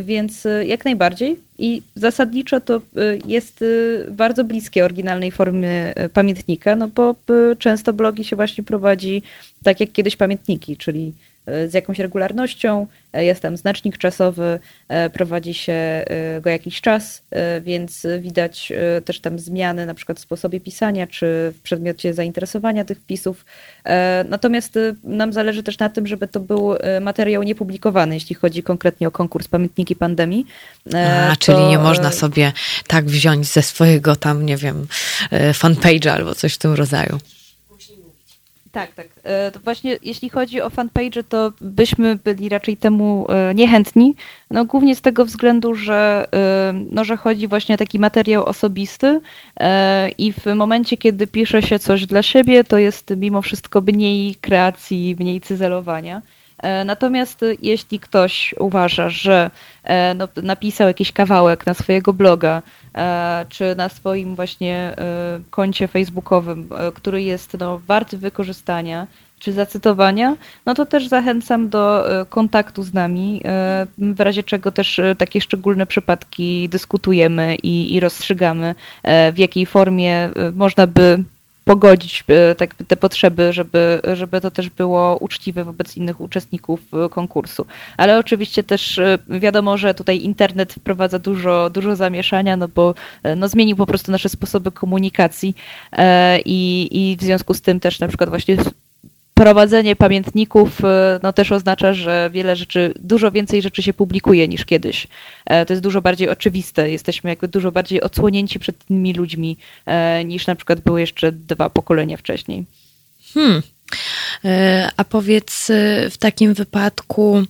Więc jak najbardziej. I zasadniczo to jest bardzo bliskie oryginalnej formy pamiętnika, no bo często blogi się właśnie prowadzi tak jak kiedyś pamiętniki, czyli z jakąś regularnością, jest tam znacznik czasowy, e, prowadzi się e, go jakiś czas, e, więc widać też tam zmiany na przykład w sposobie pisania czy w przedmiocie zainteresowania tych wpisów. Natomiast nam zależy też na tym, żeby to był materiał niepublikowany, jeśli chodzi konkretnie o konkurs Pamiętniki Pandemii. A, to... czyli nie można sobie tak wziąć ze swojego tam, nie wiem, fanpage'a albo coś w tym rodzaju. Tak, tak. E, to właśnie jeśli chodzi o fanpage, to byśmy byli raczej temu e, niechętni. No, głównie z tego względu, że, e, no, że chodzi właśnie o taki materiał osobisty i w momencie, kiedy pisze się coś dla siebie, to jest mimo wszystko mniej kreacji, mniej cyzelowania. Natomiast jeśli ktoś uważa, że no, napisał jakiś kawałek na swojego bloga, E, czy na swoim właśnie e, koncie facebookowym, e, który jest no, warty wykorzystania, czy zacytowania, no to też zachęcam do kontaktu z nami, w razie czego też takie szczególne przypadki dyskutujemy i, i rozstrzygamy, w jakiej formie można by pogodzić e, tak, te potrzeby, żeby, żeby to też było uczciwe wobec innych uczestników e, konkursu. Ale oczywiście też e, wiadomo, że tutaj internet wprowadza dużo, dużo zamieszania, no bo no, zmienił po prostu nasze sposoby komunikacji i, i w związku z tym też na przykład właśnie prowadzenie pamiętników e, no, też oznacza, że wiele rzeczy, dużo więcej rzeczy się publikuje niż kiedyś. E, to jest dużo bardziej oczywiste. Jesteśmy jakby dużo bardziej odsłonięci przed tymi ludźmi e, niż na przykład były jeszcze dwa pokolenia wcześniej. Hmm. A powiedz w takim wypadku,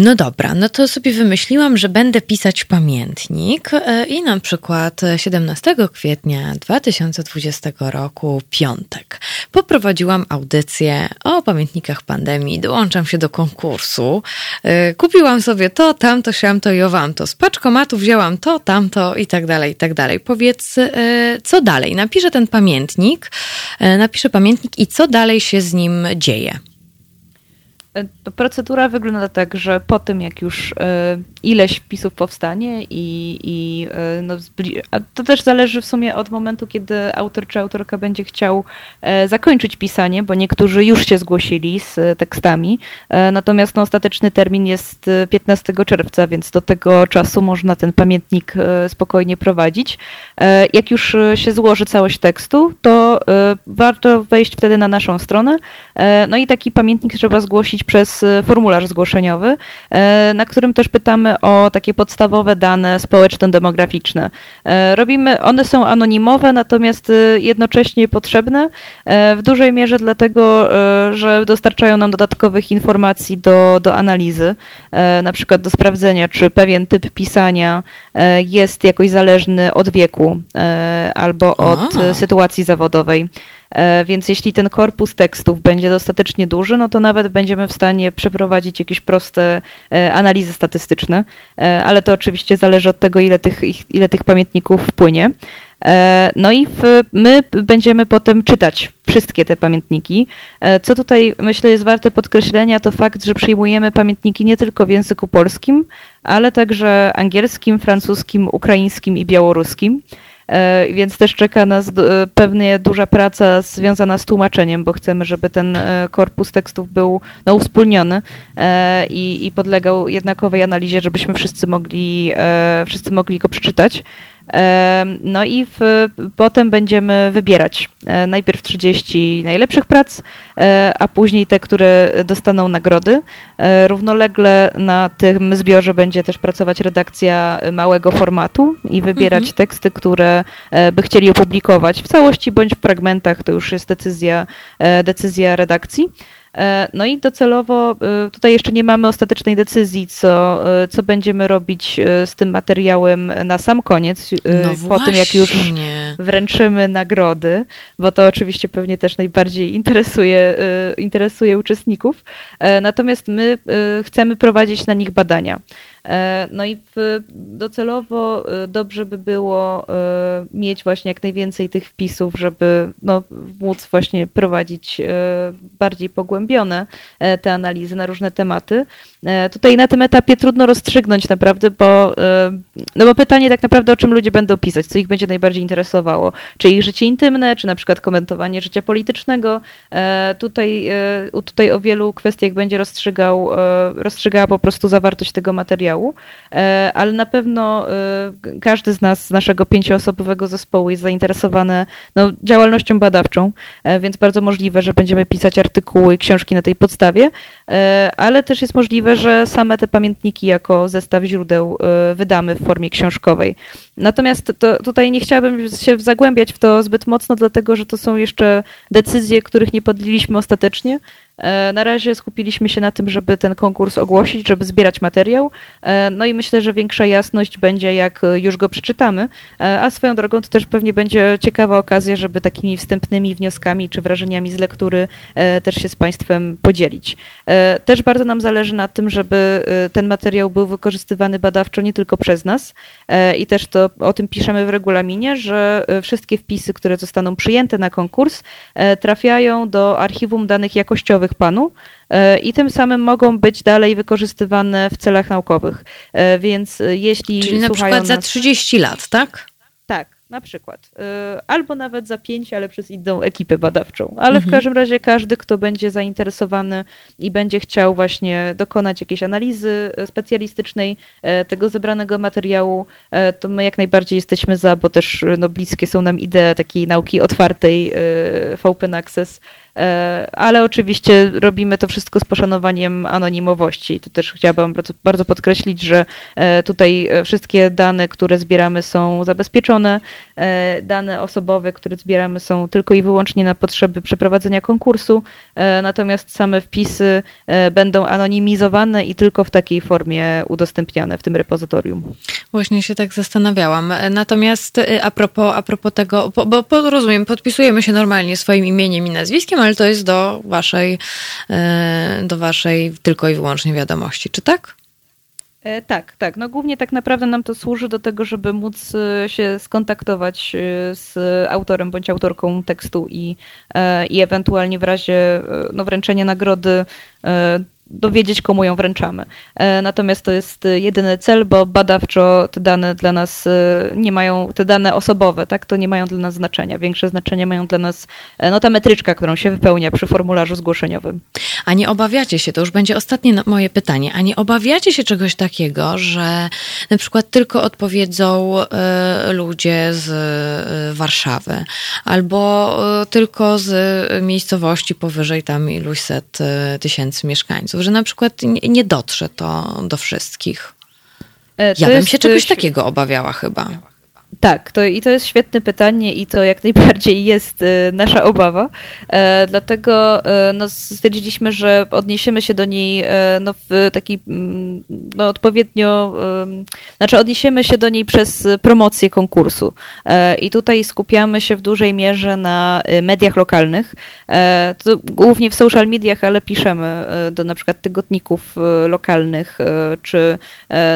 no dobra, no to sobie wymyśliłam, że będę pisać pamiętnik e, i na przykład 17 kwietnia 2020 roku, piątek, poprowadziłam audycję o pamiętnikach pandemii, dołączam się do konkursu, e, kupiłam sobie to, tamto, siamto i owamto, z paczkomatu wzięłam to, tamto i tak dalej, i tak dalej. Powiedz, e, co dalej? Napiszę ten pamiętnik, napiszę pamiętnik i co dalej się z nim dzieje? E, procedura wygląda tak, że po tym jak już e, ileś wpisów powstanie i, i e, no, to też zależy w sumie od momentu, kiedy autor czy autorka będzie chciał zakończyć pisanie, bo niektórzy już się zgłosili z tekstami, natomiast no, ostateczny termin jest 15 czerwca, więc do tego czasu można ten pamiętnik spokojnie prowadzić. Jak już się złoży całość tekstu, to warto wejść wtedy na naszą stronę, no i taki pamiętnik trzeba zgłosić przez e, formularz zgłoszeniowy, e, na którym też pytamy o takie podstawowe dane społeczno-demograficzne. E, robimy, one są anonimowe, natomiast jednocześnie potrzebne w dużej mierze dlatego, że dostarczają nam dodatkowych informacji do, do analizy, na przykład do sprawdzenia, czy pewien typ pisania jest jakoś zależny od wieku albo od A. sytuacji zawodowej. Więc jeśli ten korpus tekstów będzie dostatecznie duży, no to nawet będziemy w stanie przeprowadzić jakieś proste analizy statystyczne, ale to oczywiście zależy od tego, ile tych, ile tych pamiętników wpłynie. E, no i w, my będziemy potem czytać wszystkie te pamiętniki. E, co tutaj myślę jest warte podkreślenia, to fakt, że przyjmujemy pamiętniki nie tylko w języku polskim, ale także angielskim, francuskim, ukraińskim i białoruskim. E, więc też czeka nas pewnie duża praca związana z tłumaczeniem, bo chcemy, żeby ten korpus tekstów był no, uwspólniony i, i podlegał jednakowej analizie, żebyśmy wszyscy mogli, wszyscy mogli go przeczytać. No i w, potem będziemy wybierać e, najpierw 30 najlepszych prac, e, a później te, które dostaną nagrody. E, równolegle na tym zbiorze będzie też pracować redakcja małego formatu i wybierać mhm. teksty, które by chcieli opublikować w całości bądź w fragmentach. To już jest decyzja, decyzja redakcji. E, no i docelowo e, tutaj jeszcze nie mamy ostatecznej decyzji, co, e, co będziemy robić z tym materiałem na sam koniec, no po tym jak już wręczymy nagrody, bo to oczywiście pewnie też najbardziej interesuje, interesuje uczestników. Natomiast my chcemy prowadzić na nich badania. E, no i docelowo e, dobrze by było e, mieć właśnie jak najwięcej tych wpisów, żeby no, móc właśnie prowadzić bardziej pogłębione te analizy na różne tematy. Tutaj na tym etapie trudno rozstrzygnąć naprawdę, bo, no bo pytanie tak naprawdę o czym ludzie będą pisać, co ich będzie najbardziej interesowało. Czy ich życie intymne, czy na przykład komentowanie życia politycznego. Tutaj, tutaj o wielu kwestiach będzie rozstrzygał, rozstrzygała po prostu zawartość tego materiału e, ale na pewno e, każdy z nas, z naszego pięcioosobowego zespołu jest zainteresowany no, działalnością badawczą, e, więc bardzo możliwe, że będziemy pisać artykuły, książki na tej podstawie, ale też jest możliwe, że same te pamiętniki jako zestaw źródeł wydamy w formie książkowej. Natomiast to, tutaj nie chciałabym się zagłębiać w to zbyt mocno, dlatego że to są jeszcze decyzje, których nie podjęliśmy ostatecznie. E, na razie skupiliśmy się na tym, żeby ten konkurs ogłosić, żeby zbierać materiał. E, no i myślę, że większa jasność będzie, jak już go przeczytamy. E, a swoją drogą to też pewnie będzie ciekawa okazja, żeby takimi wstępnymi wnioskami czy wrażeniami z lektury też się z Państwem podzielić. Też bardzo nam zależy na tym, żeby ten materiał był wykorzystywany badawczo nie tylko przez nas i też to o tym piszemy w regulaminie, że wszystkie wpisy, które zostaną przyjęte na konkurs trafiają do archiwum danych jakościowych panu e, i tym samym mogą być dalej wykorzystywane w celach naukowych. E, więc e, jeśli. Czyli na przykład nas... za 30 lat, tak? Tak, na przykład. Albo nawet za pięć, ale przez inną ekipę badawczą. Ale mhm. w każdym razie każdy, kto będzie zainteresowany i będzie chciał właśnie dokonać jakiejś analizy specjalistycznej tego zebranego materiału, to my jak najbardziej jesteśmy za, bo też no, bliskie są nam idee takiej nauki otwartej w Open Access, ale oczywiście robimy to wszystko z poszanowaniem anonimowości. Tu też chciałabym bardzo podkreślić, że e, tutaj e, wszystkie dane, które zbieramy są zabezpieczone. Dane osobowe, które zbieramy są tylko i wyłącznie na potrzeby przeprowadzenia konkursu, natomiast same wpisy będą anonimizowane i tylko w takiej formie udostępniane w tym repozytorium. Właśnie się tak zastanawiałam. Natomiast a propos, a propos tego, bo, bo rozumiem, podpisujemy się normalnie swoim imieniem i nazwiskiem, ale to jest do waszej, e, do waszej tylko i wyłącznie wiadomości, czy tak? E, tak, tak. No głównie tak naprawdę nam to służy do tego, żeby móc e, się skontaktować z autorem bądź autorką tekstu i, i ewentualnie w razie no, wręczenia nagrody dowiedzieć, komu ją wręczamy. E, natomiast to jest jedyny cel, bo badawczo te dane dla nas e, nie mają, te dane osobowe, tak, to nie mają dla nas znaczenia. Większe znaczenie mają dla nas e, no, ta metryczka, którą się wypełnia przy formularzu zgłoszeniowym. A nie obawiacie się, to już będzie ostatnie moje pytanie, a nie obawiacie się czegoś takiego, że na przykład tylko odpowiedzą ludzie z Warszawy albo tylko z miejscowości powyżej tam iluś set tysięcy mieszkańców, że na przykład nie dotrze to do wszystkich. E, to ja bym się czegoś takiego obawiała chyba. Tak, to, i to jest świetne pytanie i to jak najbardziej jest e, nasza obawa. E, dlatego e, no, stwierdziliśmy, że odniesiemy się do niej no, w taki mm, no, odpowiednio, znaczy odniesiemy się do niej przez promocję konkursu. I tutaj skupiamy się w dużej mierze na mediach lokalnych, to głównie w social mediach, ale piszemy do na przykład tygodników lokalnych, czy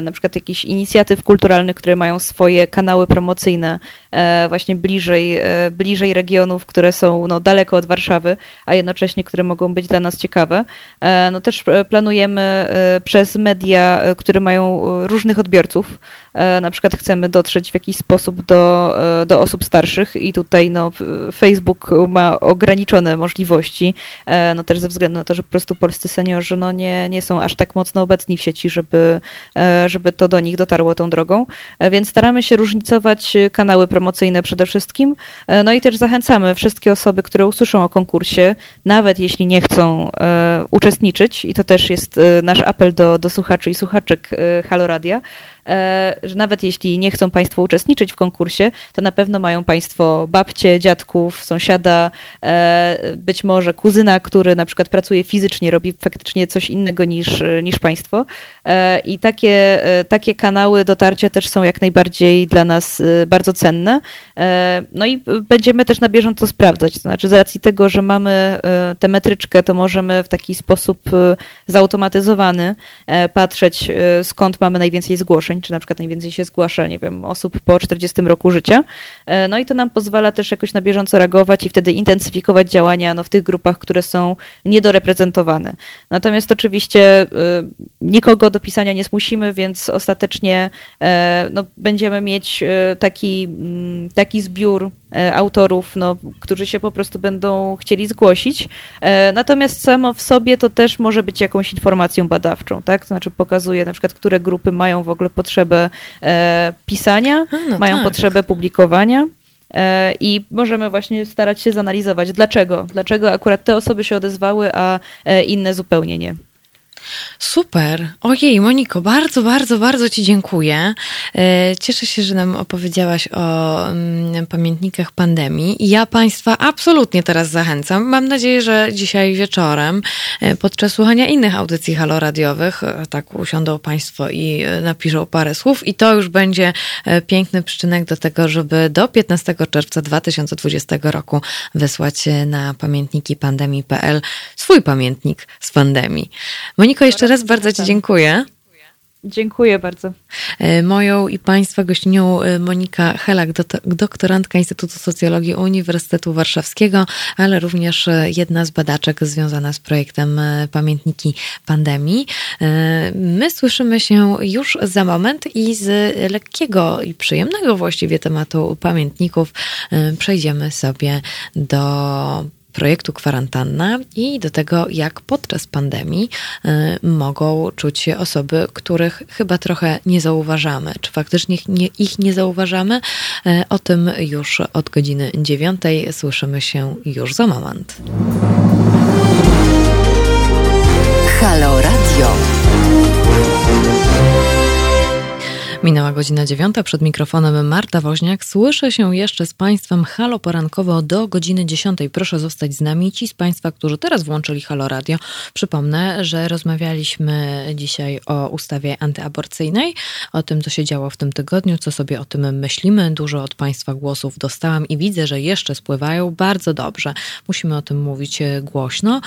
na przykład jakichś inicjatyw kulturalnych, które mają swoje kanały promocyjne promocyjne e, właśnie bliżej, e, bliżej regionów, które są no, daleko od Warszawy, a jednocześnie, które mogą być dla nas ciekawe. E, no też planujemy przez media, które mają różnych odbiorców, na przykład chcemy dotrzeć w jakiś sposób do, do osób starszych i tutaj no, Facebook ma ograniczone możliwości, no też ze względu na to, że po prostu polscy seniorzy no, nie, nie są aż tak mocno obecni w sieci, żeby, żeby to do nich dotarło tą drogą, więc staramy się różnicować kanały promocyjne przede wszystkim. E, no i też zachęcamy wszystkie osoby, które usłyszą o konkursie, nawet jeśli nie chcą e, uczestniczyć, i to też jest e, nasz apel do, do słuchaczy i słuchaczek Halo Radia, E, że nawet jeśli nie chcą Państwo uczestniczyć w konkursie, to na pewno mają Państwo babcie, dziadków, sąsiada, e, być może kuzyna, który na przykład pracuje fizycznie, robi faktycznie coś innego niż, niż Państwo. E, I takie, takie kanały dotarcia też są jak najbardziej dla nas bardzo cenne. No i będziemy też na bieżąco sprawdzać. To znaczy, z racji tego, że mamy tę metryczkę, to możemy w taki sposób zautomatyzowany patrzeć, skąd mamy najwięcej zgłoszeń czy na przykład najwięcej się zgłasza, nie wiem, osób po 40 roku życia. E, no i to nam pozwala też jakoś na bieżąco reagować i wtedy intensyfikować działania no, w tych grupach, które są niedoreprezentowane. Natomiast oczywiście e, nikogo do pisania nie zmusimy, więc ostatecznie e, no, będziemy mieć taki, mm, taki zbiór autorów, no, którzy się po prostu będą chcieli zgłosić. Natomiast samo w sobie to też może być jakąś informacją badawczą, tak? To znaczy pokazuje na przykład, które grupy mają w ogóle potrzebę e, pisania, A, no mają tak. potrzebę publikowania. E, I możemy właśnie starać się zanalizować, dlaczego. Dlaczego akurat te osoby się odezwały, a e, inne zupełnie nie. Super. Ojej, Moniko, bardzo, bardzo, bardzo Ci dziękuję. E, cieszę się, że nam opowiedziałaś o mm, pamiętnikach pandemii. Ja Państwa absolutnie teraz zachęcam. Mam nadzieję, że dzisiaj wieczorem, e, podczas słuchania innych audycji haloradiowych, e, tak usiądą Państwo i napiszą parę słów i to już będzie piękny przyczynek do tego, żeby do 15 czerwca 2020 roku wysłać na pamiętniki pandemii.pl swój pamiętnik z pandemii. Moniko, jeszcze raz bardzo Ci dziękuję. Dziękuję bardzo. E, moją i Państwa gościnią e, Monika Helak, doktorantka Instytutu Socjologii Uniwersytetu Warszawskiego, ale również e, jedna z badaczek związana z projektem Pamiętniki Pandemii. My słyszymy się już za moment i z lekkiego i przyjemnego właściwie tematu pamiętników przejdziemy sobie do projektu Kwarantanna i do tego, jak podczas pandemii y, mogą czuć się osoby, których chyba trochę nie zauważamy. Czy faktycznie nie, ich nie zauważamy? Y, o tym już od godziny dziewiątej słyszymy się już za moment. Halo Radio. Minęła godzina dziewiąta, przed mikrofonem Marta Woźniak. Słyszę się jeszcze z Państwem halo porankowo do godziny dziesiątej. Proszę zostać z nami. Ci z Państwa, którzy teraz włączyli Halo Radio, przypomnę, że rozmawialiśmy dzisiaj o ustawie antyaborcyjnej, o tym, co się działo w tym tygodniu, co sobie o tym myślimy. Dużo od Państwa głosów dostałam i widzę, że jeszcze spływają. Bardzo dobrze. Musimy o tym mówić e, głośno.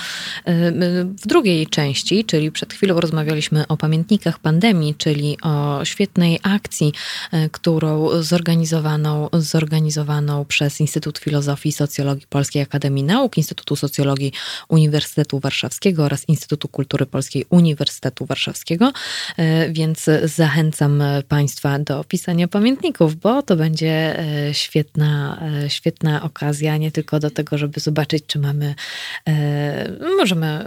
E, w drugiej części, czyli przed chwilą rozmawialiśmy o pamiętnikach pandemii, czyli o świetnej akcji, e, którą zorganizowaną, zorganizowaną przez Instytut Filozofii i Socjologii Polskiej Akademii Nauk, Instytutu Socjologii Uniwersytetu Warszawskiego oraz Instytutu Kultury Polskiej Uniwersytetu Warszawskiego. E, więc zachęcam Państwa do pisania pamiętników, bo to będzie e, świetna, świetna okazja, nie tylko do tego, żeby zobaczyć, czy mamy, możemy,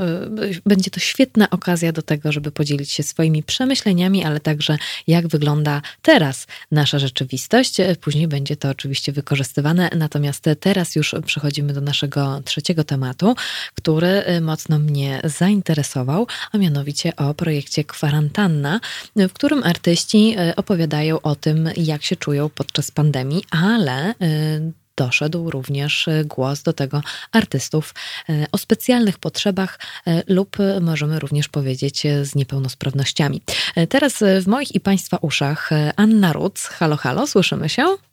będzie to świetna okazja do tego, żeby podzielić się swoimi przemyśleniami, ale także jak wygląda wygląda teraz nasza rzeczywistość. Później będzie to oczywiście wykorzystywane, natomiast teraz już przechodzimy do naszego trzeciego tematu, który mocno mnie zainteresował, a mianowicie o projekcie Kwarantanna, w którym artyści opowiadają o tym, jak się czują podczas pandemii, ale doszedł również e, głos do tego artystów e, o specjalnych potrzebach e, lub możemy również powiedzieć z niepełnosprawnościami. Teraz w moich i Państwa uszach Anna Ruc. Halo, halo, słyszymy się?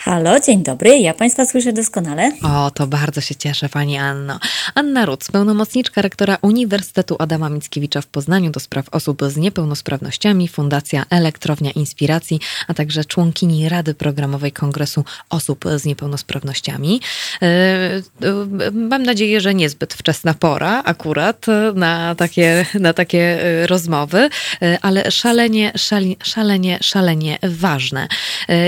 Halo, dzień dobry, ja Państwa słyszę doskonale. O, to bardzo się cieszę Pani Anno. Anna Ruc, pełnomocniczka rektora Uniwersytetu Adama Mickiewicza w Poznaniu do spraw osób z niepełnosprawnościami, Fundacja Elektrownia Inspiracji, a także członkini Rady Programowej Kongresu Osób z Niepełnosprawnościami. E, e, mam nadzieję, że niezbyt wczesna pora akurat na takie, na takie e, rozmowy, ale szalenie, szalenie, szalenie, szalenie ważne.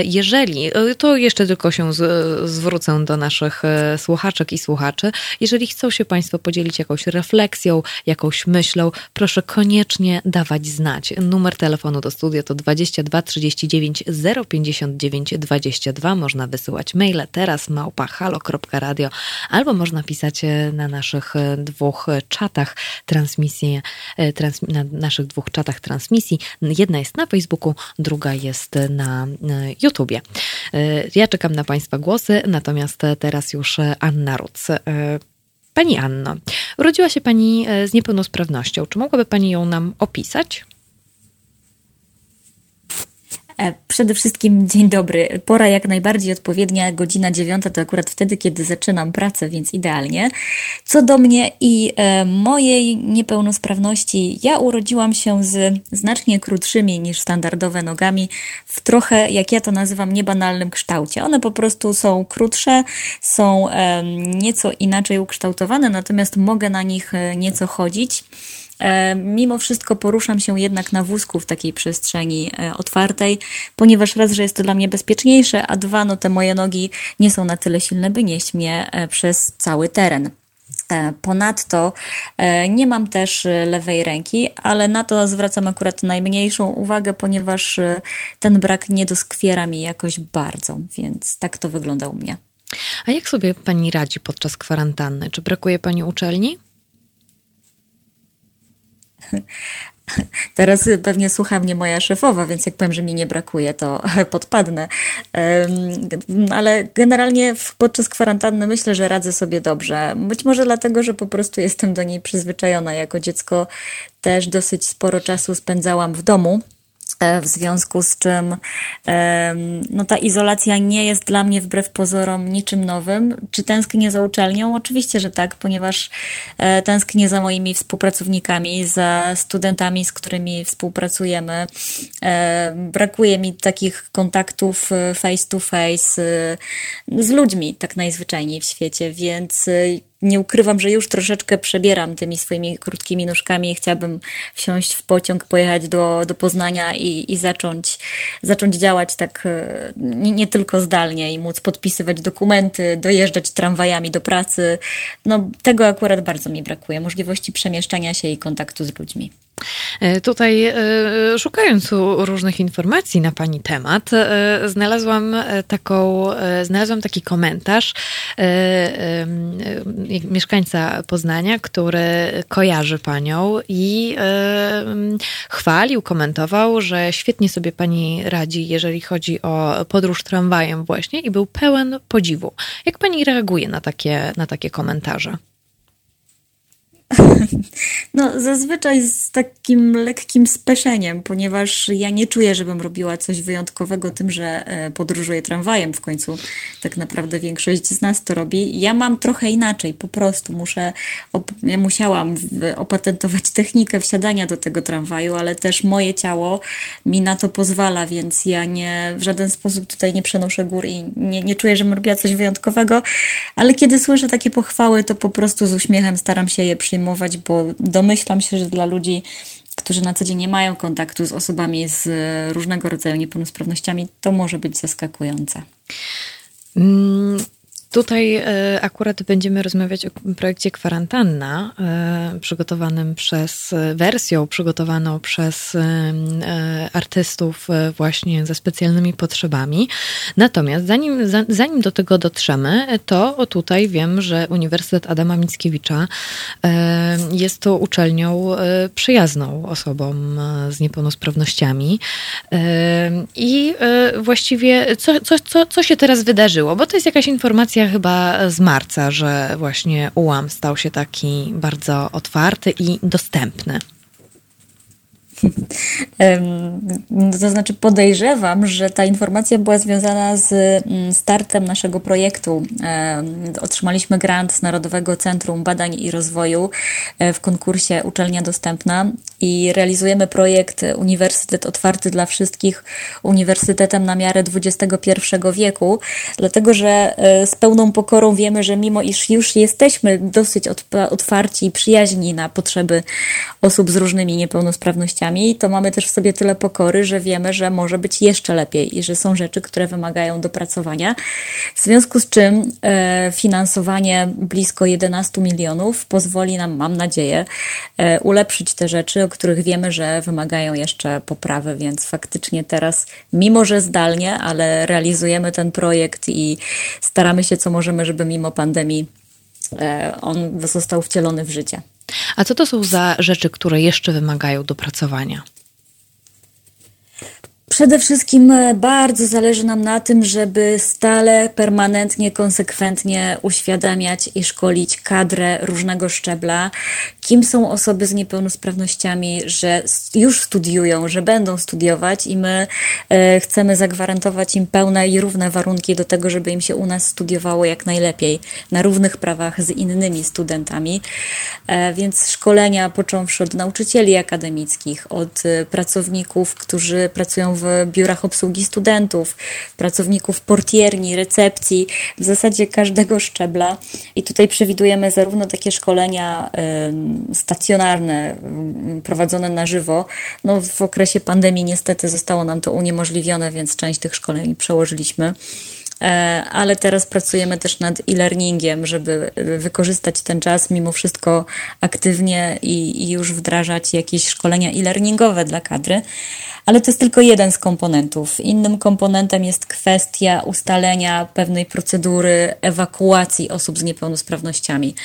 Jeżeli, to jeszcze tylko się z, zwrócę do naszych e, słuchaczek i słuchaczy. Jeżeli chcą się Państwo podzielić jakąś refleksją, jakąś myślą, proszę koniecznie dawać znać. Numer telefonu do studia to 22 39 059 22. Można wysyłać maile teraz małpa halo.radio albo można pisać e, na naszych e, dwóch czatach transmisji, trans, na naszych dwóch czatach transmisji. Jedna jest na Facebooku, druga jest na YouTubie. Ja czekam na Państwa głosy, natomiast teraz już Anna Ruc. E, pani Anno, urodziła się Pani e, z niepełnosprawnością. Czy mogłaby Pani ją nam opisać? E, przede wszystkim dzień dobry. Pora jak najbardziej odpowiednia, godzina dziewiąta to akurat wtedy, kiedy zaczynam pracę, więc idealnie. Co do mnie i e, mojej niepełnosprawności, ja urodziłam się z znacznie krótszymi niż standardowe nogami, w trochę, jak ja to nazywam, niebanalnym kształcie. One po prostu są krótsze, są nieco inaczej ukształtowane, natomiast mogę na nich e, nieco chodzić. E, mimo wszystko poruszam się jednak na wózku w takiej przestrzeni e, otwartej, ponieważ raz, że jest to dla mnie bezpieczniejsze, a dwa, no te moje nogi nie są na tyle silne, by nieść mnie e, przez cały teren. Ponadto nie mam też lewej ręki, ale na to zwracam akurat najmniejszą uwagę, ponieważ ten brak nie doskwiera mi jakoś bardzo, więc tak to wygląda u mnie. A jak sobie pani radzi podczas kwarantanny? Czy brakuje pani uczelni? Teraz pewnie słucha mnie moja szefowa, więc jak powiem, że mi nie brakuje, to podpadnę. Ale generalnie podczas kwarantanny myślę, że radzę sobie dobrze. Być może dlatego, że po prostu jestem do niej przyzwyczajona. Jako dziecko też dosyć sporo czasu spędzałam w domu w związku z czym no, ta izolacja nie jest dla mnie wbrew pozorom niczym nowym. Czy tęsknię za uczelnią? Oczywiście, że tak, ponieważ e, tęsknię za moimi współpracownikami, za studentami, z którymi współpracujemy. E, brakuje mi takich kontaktów face to face z ludźmi, tak najzwyczajniej w świecie, więc nie ukrywam, że już troszeczkę przebieram tymi swoimi krótkimi nóżkami i chciałabym wsiąść w pociąg, pojechać do, do Poznania i, i zacząć, zacząć działać tak e, nie, nie, tylko zdalnie i móc podpisywać dokumenty, dojeżdżać tramwajami do pracy. No, tego akurat bardzo mi brakuje, możliwości przemieszczania się i kontaktu z ludźmi. E, tutaj e, szukając różnych informacji na Pani temat, e, znalazłam taką, znalazłam taki komentarz mieszkańca Poznania, który kojarzy Panią i chwalił, komentował, że świetnie sobie Pani radzi, jeżeli chodzi o podróż tramwajem właśnie i był pełen podziwu. Jak Pani reaguje na takie, na takie komentarze? No, zazwyczaj z takim lekkim speszeniem, ponieważ ja nie czuję, żebym robiła coś wyjątkowego tym, że e, podróżuję tramwajem. W końcu tak naprawdę większość z nas to robi. Ja mam trochę inaczej, po prostu muszę, ja musiałam opatentować technikę wsiadania do tego tramwaju, ale też moje ciało mi na to pozwala, więc ja nie w żaden sposób tutaj nie przenoszę gór i nie, nie czuję, żebym robiła coś wyjątkowego, ale kiedy słyszę takie pochwały, to po prostu z uśmiechem staram się je przyjmować przyjmować, bo domyślam się, że dla ludzi, którzy na co dzień nie mają kontaktu z osobami z różnego rodzaju niepełnosprawnościami, to może być zaskakujące. Mm, Tutaj e, akurat będziemy rozmawiać o projekcie Kwarantanna, e, przygotowanym przez, wersją przygotowaną przez artystów właśnie ze specjalnymi potrzebami. Natomiast zanim, zanim do tego dotrzemy, to tutaj wiem, że Uniwersytet Adama Mickiewicza jest to uczelnią przyjazną osobom z niepełnosprawnościami. I właściwie co, co, co, co się teraz wydarzyło? Bo to jest jakaś informacja chyba z marca, że właśnie ułam stał się taki bardzo otwarty i dostępny. To znaczy podejrzewam, że ta informacja była związana z mm, startem naszego projektu. Otrzymaliśmy grant z Narodowego Centrum Badań i Rozwoju e, w konkursie Uczelnia Dostępna i realizujemy projekt Uniwersytet Otwarty dla Wszystkich Uniwersytetem na miarę XXI wieku, dlatego że e, z pełną pokorą wiemy, że mimo iż już jesteśmy dosyć otwarci i przyjaźni na potrzeby osób z różnymi niepełnosprawnościami, to mamy też w sobie tyle pokory, że wiemy, że może być jeszcze lepiej i że są rzeczy, które wymagają dopracowania. W związku z czym e, finansowanie blisko 11 milionów pozwoli nam, mam nadzieję, e, ulepszyć te rzeczy, o których wiemy, że wymagają jeszcze poprawy, więc faktycznie teraz, mimo że zdalnie, ale realizujemy ten projekt i staramy się, co możemy, żeby mimo pandemii e, on został wcielony w życie. A co to są za rzeczy, które jeszcze wymagają dopracowania? Przede wszystkim e, bardzo zależy nam na tym, żeby stale, permanentnie, konsekwentnie uświadamiać i szkolić kadrę różnego szczebla, kim są osoby z niepełnosprawnościami, że już studiują, że będą studiować i my e, chcemy zagwarantować im pełne i równe warunki do tego, żeby im się u nas studiowało jak najlepiej, na równych prawach z innymi studentami. E, więc szkolenia począwszy od nauczycieli akademickich, od pracowników, którzy pracują w w biurach obsługi studentów, pracowników portierni, recepcji, w zasadzie każdego szczebla. I tutaj przewidujemy zarówno takie szkolenia stacjonarne, prowadzone na żywo. No, w okresie pandemii niestety zostało nam to uniemożliwione, więc część tych szkoleń przełożyliśmy ale teraz pracujemy też nad e-learningiem, żeby wykorzystać ten czas mimo wszystko aktywnie i, i już wdrażać jakieś szkolenia e-learningowe dla kadry ale to jest tylko jeden z komponentów. Innym komponentem jest kwestia ustalenia pewnej procedury ewakuacji osób z niepełnosprawnościami.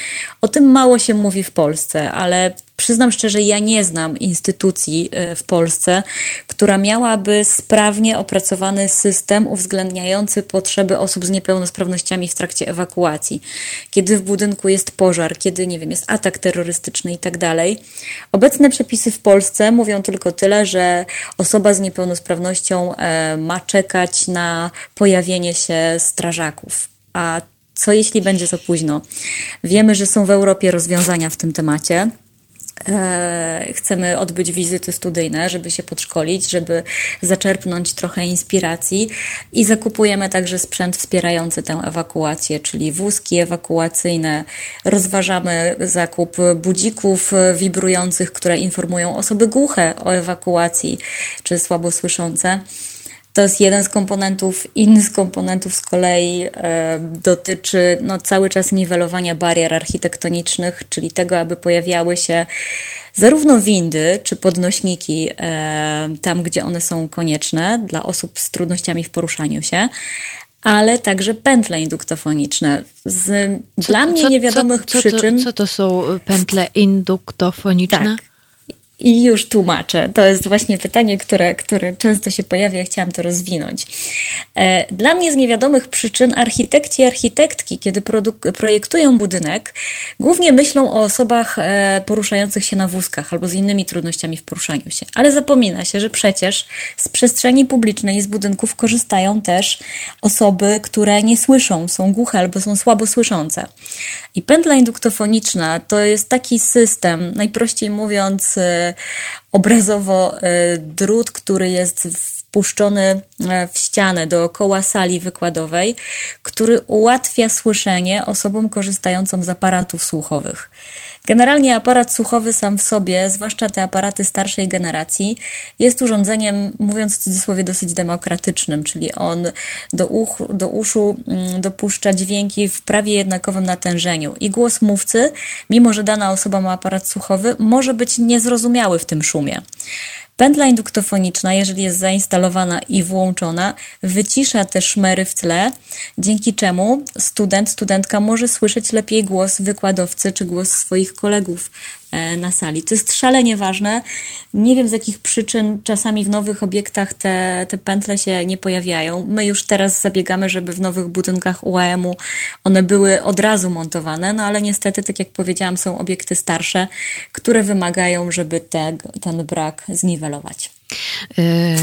O tym mało się mówi w Polsce, ale Przyznam szczerze, ja nie znam instytucji e, w Polsce, która miałaby sprawnie opracowany system uwzględniający potrzeby osób z niepełnosprawnościami w trakcie ewakuacji. Kiedy w budynku jest pożar, kiedy, nie wiem, jest atak terrorystyczny i tak dalej. Obecne przepisy w Polsce mówią tylko tyle, że osoba z niepełnosprawnością e, ma czekać na pojawienie się strażaków. A co jeśli będzie za późno? Wiemy, że są w Europie rozwiązania w tym temacie. E, chcemy odbyć wizyty studyjne, żeby się podszkolić, żeby zaczerpnąć trochę inspiracji i zakupujemy także sprzęt wspierający tę ewakuację, czyli wózki ewakuacyjne. Rozważamy zakup budzików wibrujących, które informują osoby głuche o ewakuacji czy słabo słyszące. To jest jeden z komponentów. Inny z komponentów z kolei e, dotyczy no, cały czas niwelowania barier architektonicznych, czyli tego, aby pojawiały się zarówno windy czy podnośniki e, tam, gdzie one są konieczne dla osób z trudnościami w poruszaniu się, ale także pętle induktofoniczne. Z co, dla mnie co, niewiadomych co, przyczyn. Co, co to są pętle induktofoniczne? Tak. I już tłumaczę. To jest właśnie pytanie, które, które często się pojawia, chciałam to rozwinąć. E, dla mnie z niewiadomych przyczyn architekci i architektki, kiedy projektują budynek, głównie myślą o osobach e, poruszających się na wózkach albo z innymi trudnościami w poruszaniu się. Ale zapomina się, że przecież z przestrzeni publicznej, z budynków korzystają też osoby, które nie słyszą, są głuche albo są słabo słyszące. I pętla induktofoniczna to jest taki system, najprościej mówiąc, e, obrazowo drut, który jest wpuszczony w ścianę dookoła sali wykładowej, który ułatwia słyszenie osobom korzystającym z aparatów słuchowych. Generalnie aparat słuchowy sam w sobie, zwłaszcza te aparaty starszej generacji, jest urządzeniem, mówiąc w cudzysłowie, dosyć demokratycznym, czyli on do, uch, do uszu mm, dopuszcza dźwięki w prawie jednakowym natężeniu. I głos mówcy, mimo że dana osoba ma aparat słuchowy, może być niezrozumiały w tym szumie. Pętla induktofoniczna, jeżeli jest zainstalowana i włączona, wycisza te szmery w tle, dzięki czemu student, studentka może słyszeć lepiej głos wykładowcy czy głos swoich kolegów na sali. To jest szalenie ważne. Nie wiem z jakich przyczyn czasami w nowych obiektach te, te pętle się nie pojawiają. My już teraz zabiegamy, żeby w nowych budynkach UAM-u one były od razu montowane, no ale niestety, tak jak powiedziałam, są obiekty starsze, które wymagają, żeby te, ten brak zniwelować. E,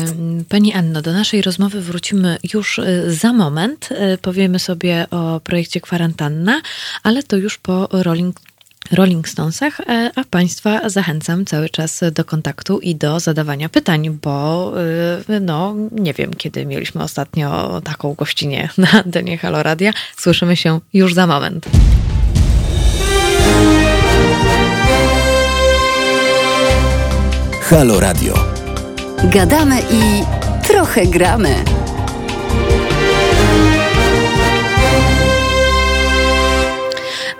pani Anno, do naszej rozmowy wrócimy już e, za moment. Powiemy sobie o projekcie Kwarantanna, ale to już po Rolling Rolling Stonesach, e, a Państwa zachęcam cały czas do kontaktu i do zadawania pytań, bo e, no nie wiem, kiedy mieliśmy ostatnio taką gościnę na antenie Halo Radia. Słyszymy się już za moment. Halo Radio. Gadamy i trochę gramy.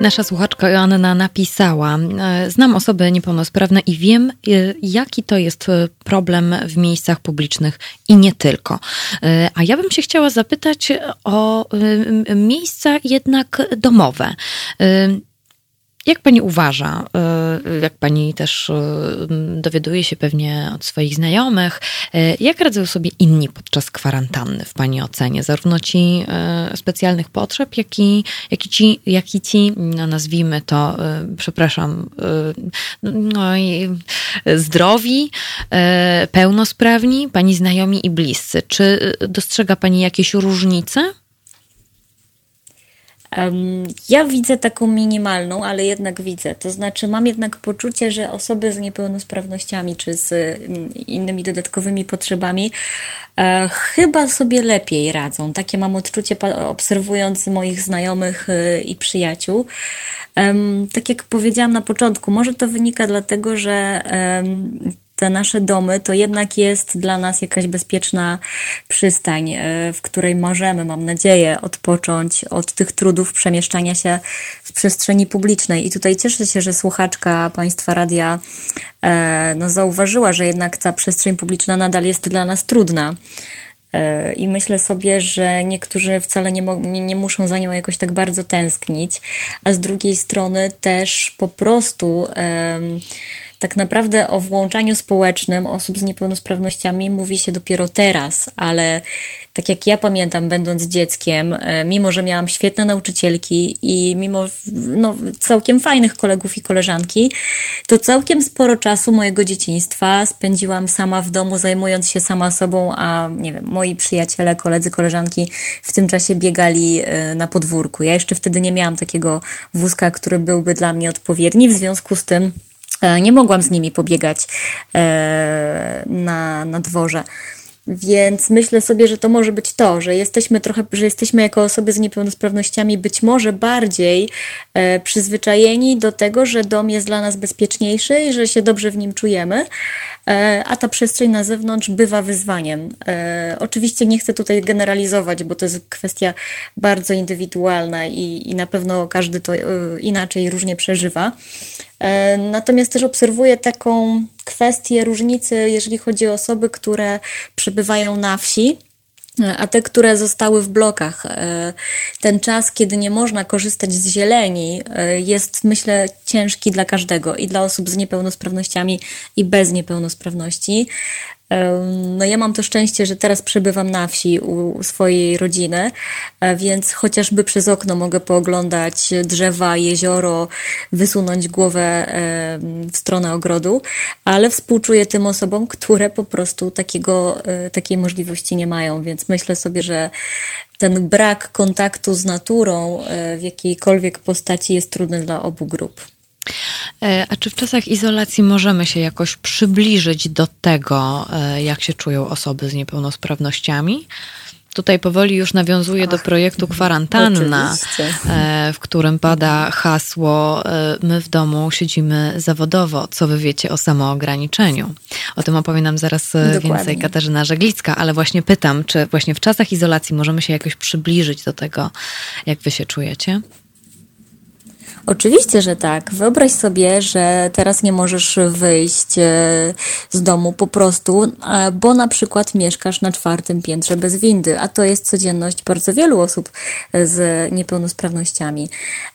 Nasza słuchaczka Joanna napisała: e, Znam osoby niepełnosprawne i wiem, e, jaki to jest e, problem w miejscach publicznych i nie tylko. A ja bym się chciała zapytać o miejsca jednak domowe. Jak pani uważa, y, jak pani też y, dowiaduje się pewnie od swoich znajomych, y, jak radzą sobie inni podczas kwarantanny w pani ocenie? Zarówno ci specjalnych potrzeb, jak i, jak i ci, jak i ci no nazwijmy to, przepraszam, no zdrowi, pełnosprawni, pani znajomi i bliscy. Czy dostrzega pani jakieś różnice? Ja widzę taką minimalną, ale jednak widzę. To znaczy, mam jednak poczucie, że osoby z niepełnosprawnościami czy z mm, innymi dodatkowymi potrzebami e, chyba sobie lepiej radzą. Takie mam odczucie, obserwując moich znajomych e, i przyjaciół. Tak jak powiedziałam na początku, może to wynika dlatego, że te nasze domy to jednak jest dla nas jakaś bezpieczna przystań, e, w której możemy, mam nadzieję, odpocząć od tych trudów przemieszczania się w przestrzeni publicznej. I tutaj cieszę się, że słuchaczka Państwa Radia e, no, zauważyła, że jednak ta przestrzeń publiczna nadal jest dla nas trudna. E, I myślę sobie, że niektórzy wcale nie, nie, nie, muszą za nią jakoś tak bardzo tęsknić, a z drugiej strony też po prostu um, tak naprawdę o włączaniu społecznym osób z niepełnosprawnościami mówi się dopiero teraz, ale tak jak ja pamiętam, będąc dzieckiem, e, mimo że miałam świetne nauczycielki i mimo no, całkiem fajnych kolegów i koleżanki, to całkiem sporo czasu mojego dzieciństwa spędziłam sama w domu, zajmując się sama sobą, a nie wiem, moi przyjaciele, koledzy, koleżanki w tym czasie biegali e, na podwórku. Ja jeszcze wtedy nie miałam takiego wózka, który byłby dla mnie odpowiedni, w związku z tym nie mogłam z nimi pobiegać e, na, na dworze. Więc myślę sobie, że to może być to, że jesteśmy trochę, że jesteśmy jako osoby z niepełnosprawnościami być może bardziej e, przyzwyczajeni do tego, że dom jest dla nas bezpieczniejszy i że się dobrze w nim czujemy, e, a ta przestrzeń na zewnątrz bywa wyzwaniem. E, oczywiście nie chcę tutaj generalizować, bo to jest kwestia bardzo indywidualna i, i na pewno każdy to e, inaczej różnie przeżywa. E, natomiast też obserwuję taką kwestię różnicy, jeżeli chodzi o osoby, które przebywają na wsi. E, a te, które zostały w blokach. E, ten czas, kiedy nie można korzystać z zieleni, jest, myślę, ciężki dla każdego i dla osób z niepełnosprawnościami i bez niepełnosprawności. No ja mam to szczęście, że teraz przebywam na wsi u swojej rodziny, e, więc chociażby przez okno mogę pooglądać drzewa, jezioro, wysunąć głowę w stronę ogrodu, ale współczuję tym osobom, które po prostu takiego, e, takiej możliwości nie mają, więc myślę sobie, że ten brak kontaktu z naturą e, w jakiejkolwiek postaci jest trudny dla obu grup. E, a czy w czasach izolacji możemy się jakoś przybliżyć do tego, e, jak się czują osoby z niepełnosprawnościami? Tutaj powoli już nawiązuje do projektu Kwarantanna, oczywiście. E, w którym pada hasło My w domu siedzimy zawodowo, co wy wiecie o samoograniczeniu. O tym opowie nam zaraz Dokładnie. więcej Katarzyna Żeglicka, ale właśnie pytam, czy właśnie w czasach izolacji możemy się jakoś przybliżyć do tego, jak wy się czujecie? Oczywiście, że tak. Wyobraź sobie, że teraz nie możesz wyjść e, z domu po prostu, e, bo na przykład mieszkasz na czwartym piętrze bez windy, a to jest codzienność bardzo wielu osób z niepełnosprawnościami.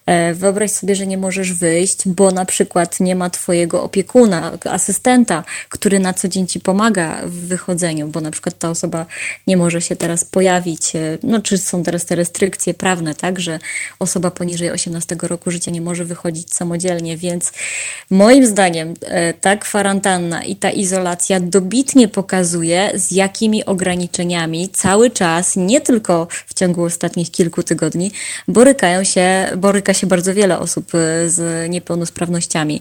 E, wyobraź sobie, że nie możesz wyjść, bo na przykład nie ma twojego opiekuna, asystenta, który na co dzień ci pomaga w wychodzeniu, bo na przykład ta osoba nie może się teraz pojawić, no czy są teraz te restrykcje prawne, tak, że osoba poniżej 18 roku życia nie może wychodzić samodzielnie, więc moim zdaniem e, ta kwarantanna i ta izolacja dobitnie pokazuje, z jakimi ograniczeniami cały czas, nie tylko w ciągu ostatnich kilku tygodni, borykają się, boryka się bardzo wiele osób e, z niepełnosprawnościami.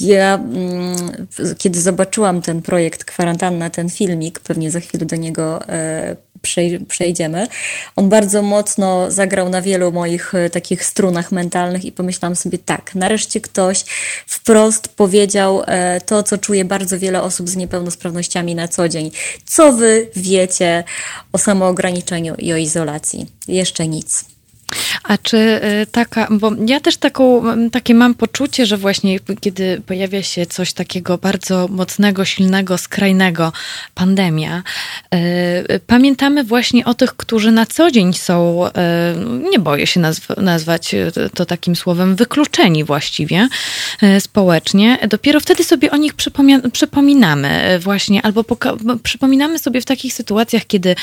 Ja, mm, kiedy zobaczyłam ten projekt Kwarantanna, ten filmik, pewnie za chwilę do niego e, przejdziemy. On bardzo mocno zagrał na wielu moich e, takich strunach mentalnych i pomyślałam sobie tak, nareszcie ktoś wprost powiedział e, to, co czuje bardzo wiele osób z niepełnosprawnościami na co dzień. Co wy wiecie o samoograniczeniu i o izolacji? Jeszcze nic. A czy y, taka, bo ja też taką, takie mam poczucie, że właśnie kiedy pojawia się coś takiego bardzo mocnego, silnego, skrajnego, pandemia, y, pamiętamy właśnie o tych, którzy na co dzień są, y, nie boję się nazw nazwać to takim słowem, wykluczeni właściwie społecznie. Dopiero wtedy sobie o nich przypominamy właśnie, albo przypominamy sobie w takich sytuacjach, kiedy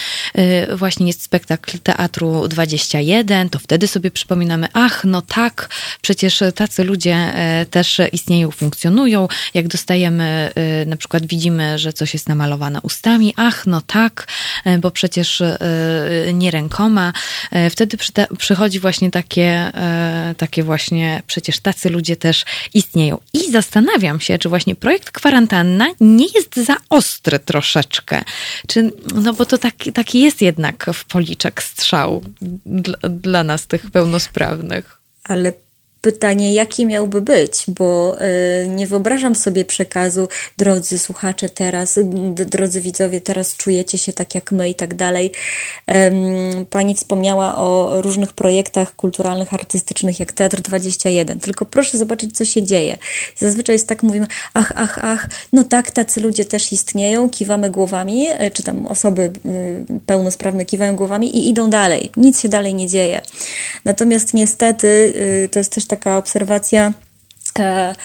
właśnie jest spektakl Teatru 21, to wtedy sobie przypominamy, ach, no tak, przecież tacy ludzie e, też istnieją, funkcjonują. Jak dostajemy, e, na przykład widzimy, że coś jest namalowane ustami, ach, no tak, e, bo przecież nie rękoma. Wtedy przychodzi właśnie takie, takie właśnie, przecież tacy ludzie też istnieją. I zastanawiam się, czy właśnie projekt kwarantanna nie jest za ostry troszeczkę. Czy, no bo to taki, taki jest jednak w policzek strzał dla, dla nas, tych pełnosprawnych. Ale pytanie, jaki miałby być, bo y, nie wyobrażam sobie przekazu, drodzy słuchacze, teraz, drodzy widzowie, teraz czujecie się tak jak my i tak dalej. Pani wspomniała o różnych projektach kulturalnych, artystycznych, jak Teatr 21. Tylko proszę zobaczyć, co się dzieje. Zazwyczaj jest tak, mówimy, ach, ach, ach, no tak, tacy ludzie też istnieją, kiwamy głowami, e, czy tam osoby y, pełnosprawne kiwają głowami i idą dalej. Nic się dalej nie dzieje. Natomiast niestety to jest też tak taka obserwacja, e,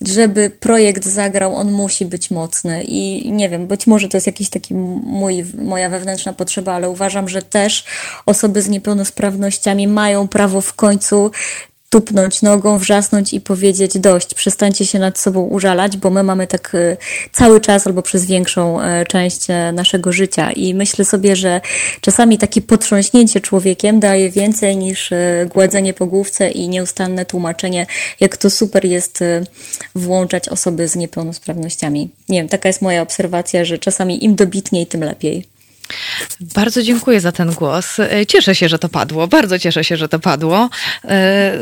żeby projekt zagrał, on musi być mocny. I nie wiem, być może to jest jakiś taki mój, moja wewnętrzna potrzeba, ale uważam, że też osoby z niepełnosprawnościami mają prawo w końcu tupnąć nogą, wrzasnąć i powiedzieć dość, przestańcie się nad sobą użalać, bo my mamy tak e, cały czas albo przez większą e, część e, naszego życia i myślę sobie, że czasami takie potrząśnięcie człowiekiem daje więcej niż gładzenie po główce i nieustanne tłumaczenie, jak to super jest włączać osoby z niepełnosprawnościami. Nie wiem, taka jest moja obserwacja, że czasami im dobitniej, tym lepiej. Bardzo dziękuję za ten głos. E, cieszę się, że to padło. Bardzo cieszę się, że to padło. E,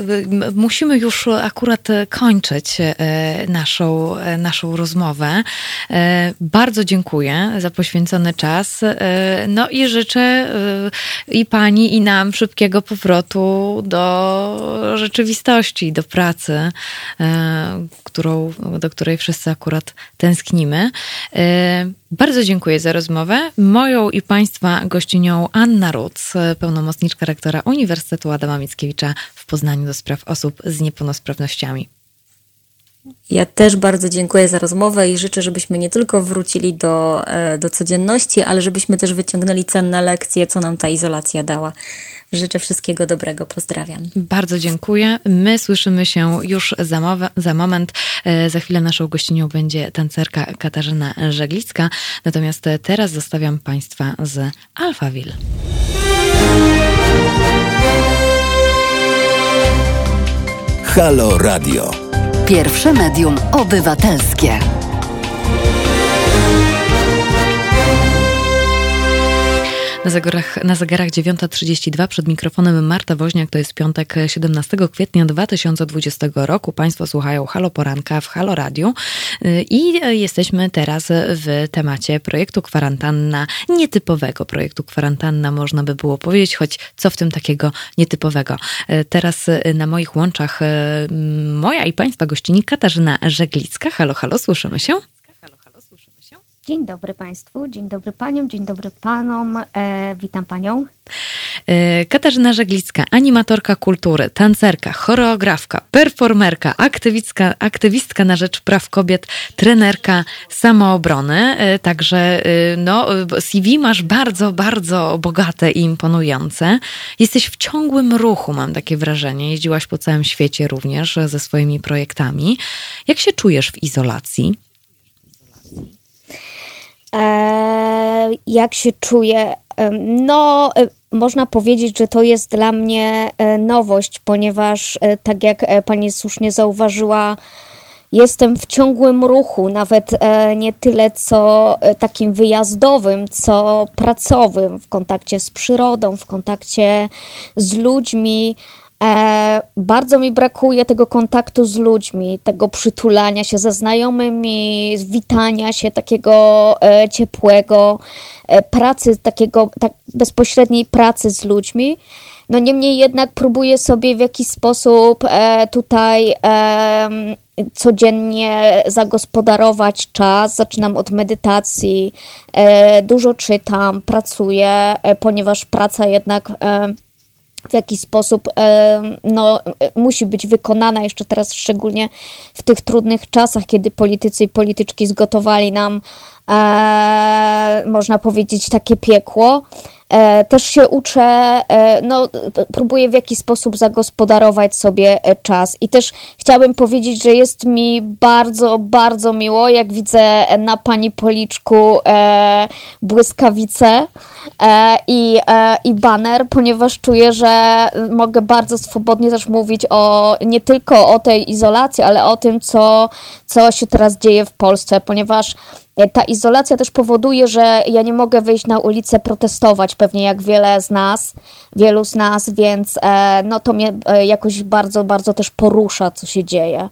musimy już akurat kończyć e, naszą, naszą rozmowę. Bardzo dziękuję za poświęcony czas. No i życzę i pani, i nam szybkiego powrotu do rzeczywistości, do pracy, którą, do której wszyscy akurat tęsknimy. Bardzo dziękuję za rozmowę. Moją i Państwa gościnią Anna Ruc, pełnomocniczka rektora Uniwersytetu Adama Mickiewicza w Poznaniu do spraw osób z niepełnosprawnościami. Ja też bardzo dziękuję za rozmowę i życzę, żebyśmy nie tylko wrócili do, e, do codzienności, ale żebyśmy też wyciągnęli cenne lekcje, co nam ta izolacja dała. Życzę wszystkiego dobrego. Pozdrawiam. Bardzo dziękuję. My słyszymy się już za, mowa, za moment. E, za chwilę naszą gościnią będzie tancerka Katarzyna Żeglicka. Natomiast teraz zostawiam Państwa z Alphaville. Halo Radio. Pierwsze medium obywatelskie. Na zegarach, na zegarach 9.32 przed mikrofonem Marta Woźniak, to jest piątek 17 kwietnia 2020 roku. Państwo słuchają Halo Poranka w Halo Radio i jesteśmy teraz w temacie projektu Kwarantanna, nietypowego projektu Kwarantanna można by było powiedzieć, choć co w tym takiego nietypowego. Teraz na moich łączach moja i Państwa gościni Katarzyna Żeglicka. Halo, halo, słyszymy się? Dzień dobry Państwu, dzień dobry Paniom, dzień dobry Panom. E, witam Panią. E, Katarzyna Żeglicka, animatorka kultury, tancerka, choreografka, performerka, aktywistka, aktywistka na rzecz praw kobiet, trenerka samoobrony. E, także e, no, CV masz bardzo, bardzo bogate i imponujące. Jesteś w ciągłym ruchu, mam takie wrażenie. Jeździłaś po całym świecie również ze swoimi projektami. Jak się czujesz w izolacji? E, jak się czuję? No, e, można powiedzieć, że to jest dla mnie e, nowość, ponieważ, tak jak pani słusznie zauważyła, jestem w ciągłym ruchu, nawet nie tyle co takim wyjazdowym, co pracowym, w kontakcie z przyrodą, w kontakcie z ludźmi. E, bardzo mi brakuje tego kontaktu z ludźmi, tego przytulania się ze znajomymi, witania się takiego e, ciepłego, e, pracy, takiego tak bezpośredniej pracy z ludźmi. No niemniej jednak próbuję sobie w jakiś sposób e, tutaj e, codziennie zagospodarować czas. Zaczynam od medytacji, e, dużo czytam, pracuję, ponieważ praca jednak w jakiś sposób no, musi być wykonana, jeszcze teraz szczególnie w tych trudnych czasach, kiedy politycy i polityczki zgotowali nam, e, można powiedzieć, takie piekło. E, też się uczę, e, no, próbuję w jakiś sposób zagospodarować sobie e, czas. I też chciałabym powiedzieć, że jest mi bardzo, bardzo miło, jak widzę na pani policzku błyskawice i, i baner, ponieważ czuję, że mogę bardzo swobodnie też mówić o nie tylko o tej izolacji, ale o tym, co, co się teraz dzieje w Polsce, ponieważ ta izolacja też powoduje, że ja nie mogę wyjść na ulicę protestować, pewnie jak wiele z nas, wielu z nas, więc e, no to mnie e, jakoś bardzo, bardzo też porusza, co się dzieje.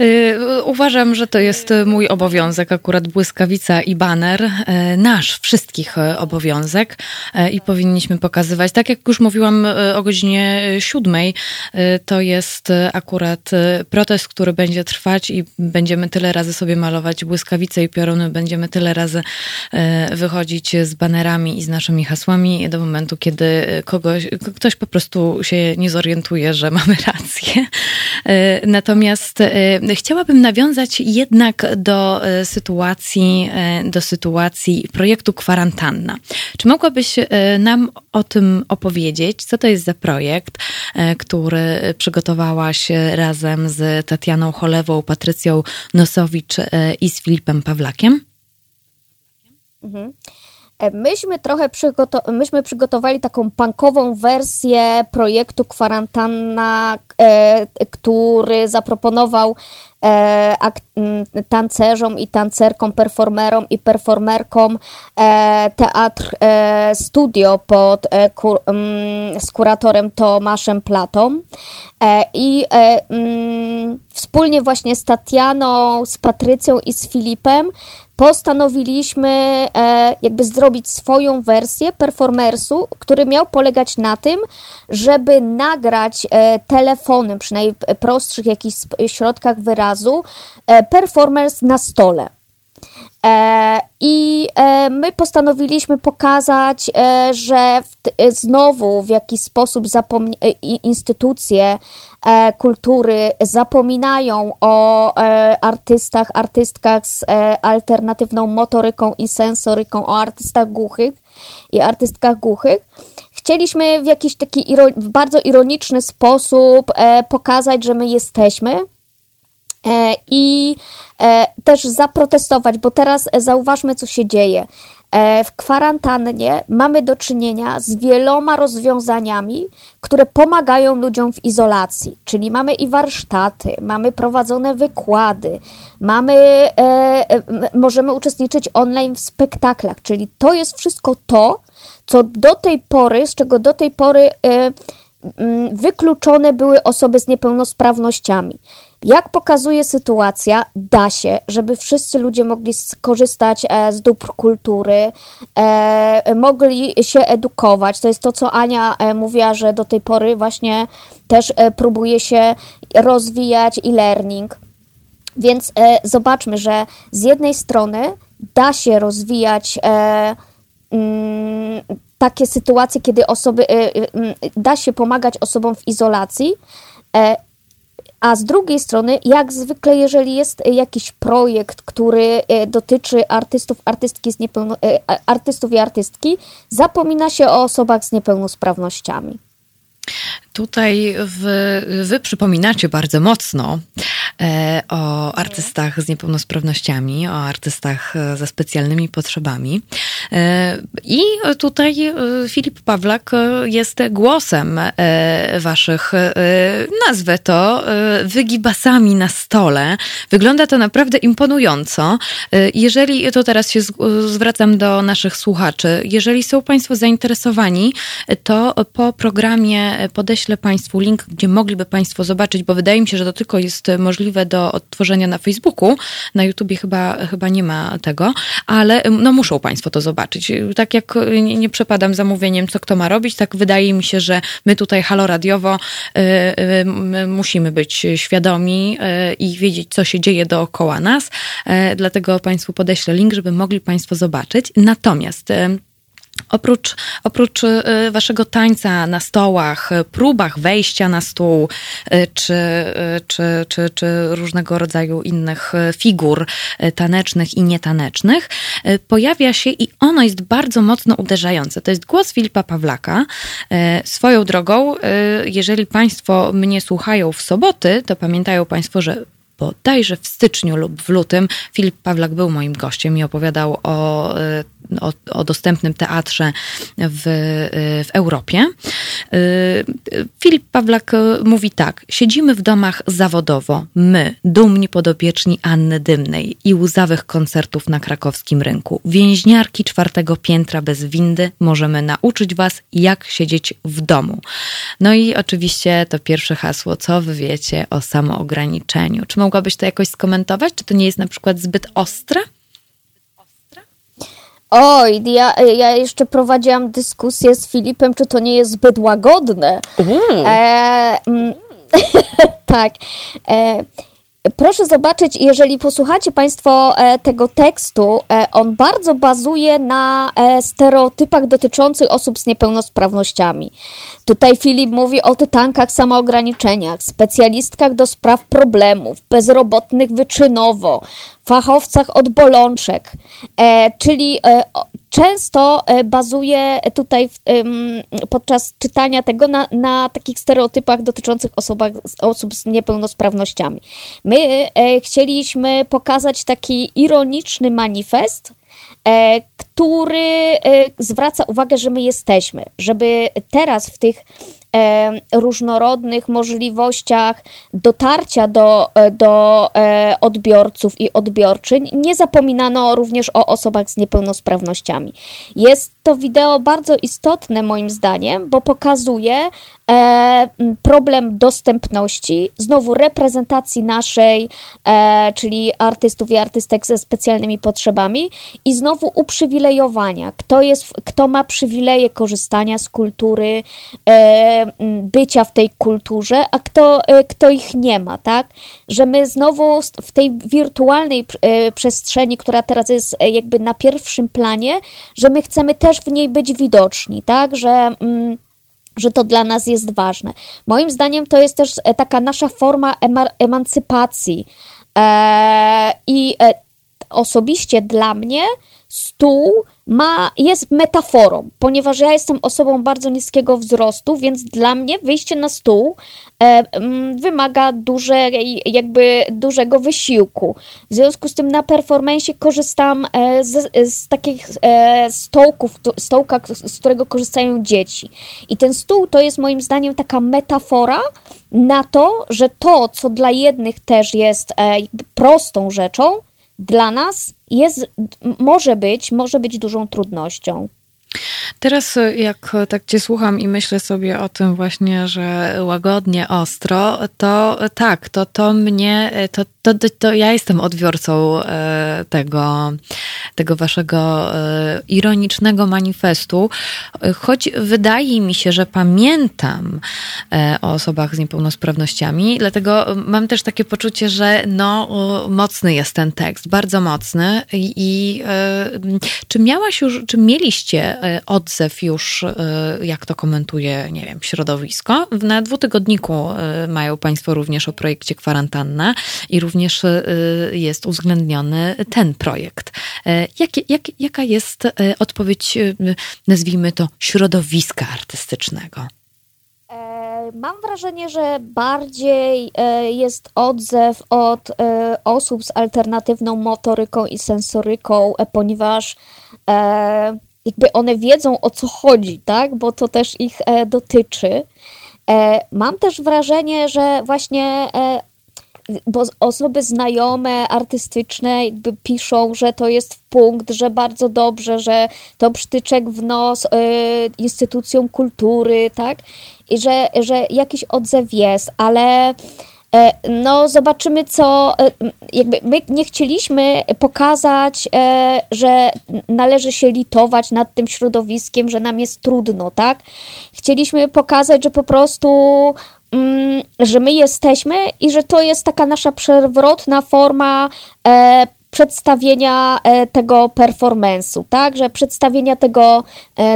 Y, uważam, że to jest mój obowiązek, akurat błyskawica i baner, y, nasz wszystkich y, obowiązek i powinniśmy pokazywać. Tak jak już mówiłam o godzinie siódmej, to jest akurat protest, który będzie trwać i będziemy tyle razy sobie malować błyskawice i pioruny, będziemy tyle razy wychodzić z banerami i z naszymi hasłami do momentu, kiedy kogoś, ktoś po prostu się nie zorientuje, że mamy rację. Natomiast Chciałabym nawiązać jednak do e, sytuacji, e, do sytuacji projektu Kwarantanna. Czy mogłabyś nam o tym opowiedzieć? Co to jest za projekt, który przygotowałaś razem z Tatianą Cholewą, Patrycją Nosowicz i z Filipem Pawlakiem? Mhm. Myśmy trochę przygoto- myśmy przygotowali taką punkową wersję projektu Kwarantanna, e, który zaproponował e, tancerzom i tancerkom, performerom i performerkom e, teatr e, studio pod e, kur, z kuratorem Tomaszem Platą. E, i wspólnie właśnie z Tatianą, z Patrycją i z Filipem postanowiliśmy e, jakby zrobić swoją wersję performersu, który miał polegać na tym, żeby nagrać e, telefonem przy najprostszych jakichś środkach wyrazu e, performers na stole. E, I e, my postanowiliśmy pokazać, e, że znowu w jakiś sposób instytucje kultury zapominają o artystach, artystkach z alternatywną motoryką i sensoryką, o artystach głuchych i artystkach głuchych. Chcieliśmy w jakiś taki w bardzo ironiczny sposób pokazać, że my jesteśmy i e, też zaprotestować, bo teraz zauważmy, co się dzieje. E, w kwarantannie mamy do czynienia z wieloma rozwiązaniami, które pomagają ludziom w izolacji, czyli mamy i warsztaty, mamy prowadzone wykłady, mamy, e, możemy uczestniczyć online w spektaklach, czyli to jest wszystko to, co do tej pory, z czego do tej pory Mm, wykluczone były osoby z niepełnosprawnościami. Jak pokazuje sytuacja, da się, żeby wszyscy ludzie mogli skorzystać e, z dóbr kultury, e, mogli się edukować. To jest to, co Ania e, mówiła, że do tej pory właśnie też próbuje się rozwijać e-learning. Więc zobaczmy, że z jednej strony da się rozwijać mm, takie sytuacje, kiedy osoby, e, e, da się pomagać osobom w izolacji, e, a z drugiej strony, jak zwykle, jeżeli jest jakiś projekt, który dotyczy artystów, artystki z niepełno, artystów i artystki, zapomina się o osobach z niepełnosprawnościami. Tutaj wy, wy przypominacie bardzo mocno e, o artystach z niepełnosprawnościami, o artystach e, ze specjalnymi potrzebami. E, I tutaj Filip Pawlak jest głosem waszych, nazwę to, wygibasami na stole. Wygląda to naprawdę imponująco. Jeżeli, to teraz się zwracam do naszych słuchaczy, jeżeli są Państwo zainteresowani, to po programie podeślę wyślę Państwu link, gdzie mogliby Państwo zobaczyć, bo wydaje mi się, że to tylko jest możliwe do odtworzenia na Facebooku. Na YouTubie chyba, chyba nie ma tego, ale no muszą Państwo to zobaczyć. Tak jak nie, nie przepadam zamówieniem, co kto ma robić, tak wydaje mi się, że my tutaj Halo Radiowo y, y, musimy być świadomi y, i wiedzieć, co się dzieje dookoła nas. Dlatego Państwu podeślę link, żeby mogli Państwo zobaczyć. Natomiast Oprócz, oprócz y, waszego tańca na stołach, próbach wejścia na stół, y, czy, y, czy, czy, czy różnego rodzaju innych figur tanecznych i nietanecznych, pojawia się i ono jest bardzo mocno uderzające. To jest głos Filipa Pawlaka. Swoją drogą, jeżeli Państwo mnie słuchają w soboty, to pamiętają Państwo, że bodajże w styczniu lub w lutym Filip Pawlak był moim gościem i opowiadał o o, o dostępnym teatrze w, w Europie. Y, Filip Pawlak mówi tak: Siedzimy w domach zawodowo, my, dumni podopieczni Anny Dymnej i łzawych koncertów na krakowskim rynku. Więźniarki czwartego piętra bez windy, możemy nauczyć Was, jak siedzieć w domu. No i oczywiście to pierwsze hasło, co wy wiecie o samoograniczeniu. Czy mogłabyś to jakoś skomentować? Czy to nie jest na przykład zbyt ostre? Oj, ja, ja jeszcze prowadziłam dyskusję z Filipem, czy to nie jest zbyt łagodne. E, mm, tak. E, proszę zobaczyć, jeżeli posłuchacie Państwo e, tego tekstu, e, on bardzo bazuje na e, stereotypach dotyczących osób z niepełnosprawnościami. Tutaj Filip mówi o tytankach samoograniczeniach, specjalistkach do spraw problemów, bezrobotnych wyczynowo, fachowcach od bolączek, czyli często e, bazuje tutaj podczas czytania tego na, na takich stereotypach dotyczących osobach, osób z niepełnosprawnościami. My chcieliśmy pokazać taki ironiczny manifest, który zwraca uwagę, że my jesteśmy, żeby teraz w tych e, różnorodnych możliwościach dotarcia do, e, do e, odbiorców i odbiorczyń, nie zapominano również o osobach z niepełnosprawnościami. Jest to wideo bardzo istotne moim zdaniem, bo pokazuje e, problem dostępności, znowu reprezentacji naszej, e, czyli artystów i artystek ze specjalnymi potrzebami i znowu uprzywilejowania. Kto, jest, kto ma przywileje korzystania z kultury, e, bycia w tej kulturze, a kto, e, kto ich nie ma, tak? Że my znowu w tej wirtualnej e, przestrzeni, która teraz jest e, jakby na pierwszym planie, że my chcemy też w niej być widoczni, tak? Że. Mm, że to dla nas jest ważne. Moim zdaniem to jest też taka nasza forma emancypacji. I osobiście dla mnie stół ma, jest metaforą, ponieważ ja jestem osobą bardzo niskiego wzrostu, więc dla mnie wyjście na stół e, wymaga dużej, jakby dużego wysiłku. W związku z tym na performance korzystam e, z, z, takich e, stołków, stołka, z którego korzystają dzieci. I ten stół to jest moim zdaniem taka metafora na to, że to, co dla jednych też jest e, prostą rzeczą, dla nas jest, może być, może być dużą trudnością. Teraz e, jak tak cię słucham i myślę sobie o tym właśnie, że łagodnie, ostro, to tak, to, to mnie, e, to, to, to ja jestem odbiorcą e, tego, tego waszego ironicznego manifestu, choć wydaje mi się, że pamiętam o osobach z niepełnosprawnościami, dlatego mam też takie poczucie, że no, mocny jest ten tekst, bardzo mocny i, i czy miałaś już, czy mieliście E, odzew już, e, jak to komentuje, nie wiem, środowisko. Na dwutygodniku e, mają Państwo również o projekcie Kwarantanna i również jest uwzględniony ten projekt. Jak, jak, jaka jest odpowiedź, nazwijmy to, środowiska artystycznego? Mam wrażenie, że bardziej jest odzew od osób z alternatywną motoryką i sensoryką, ponieważ jakby one wiedzą o co chodzi, tak? Bo to też ich e, dotyczy. E, mam też wrażenie, że właśnie e, bo osoby znajome, artystyczne jakby piszą, że to jest w punkt, że bardzo dobrze, że to przytyczek w nos y, instytucjom kultury, tak? I że, że jakiś odzew jest, ale no, zobaczymy, co. E, jakby my nie chcieliśmy pokazać, e, że należy się litować nad tym środowiskiem, że nam jest trudno, tak? Chcieliśmy pokazać, że po prostu mm, że my jesteśmy i że to jest taka nasza przewrotna forma przedstawienia tego performance'u, tak? Że przedstawienia tego,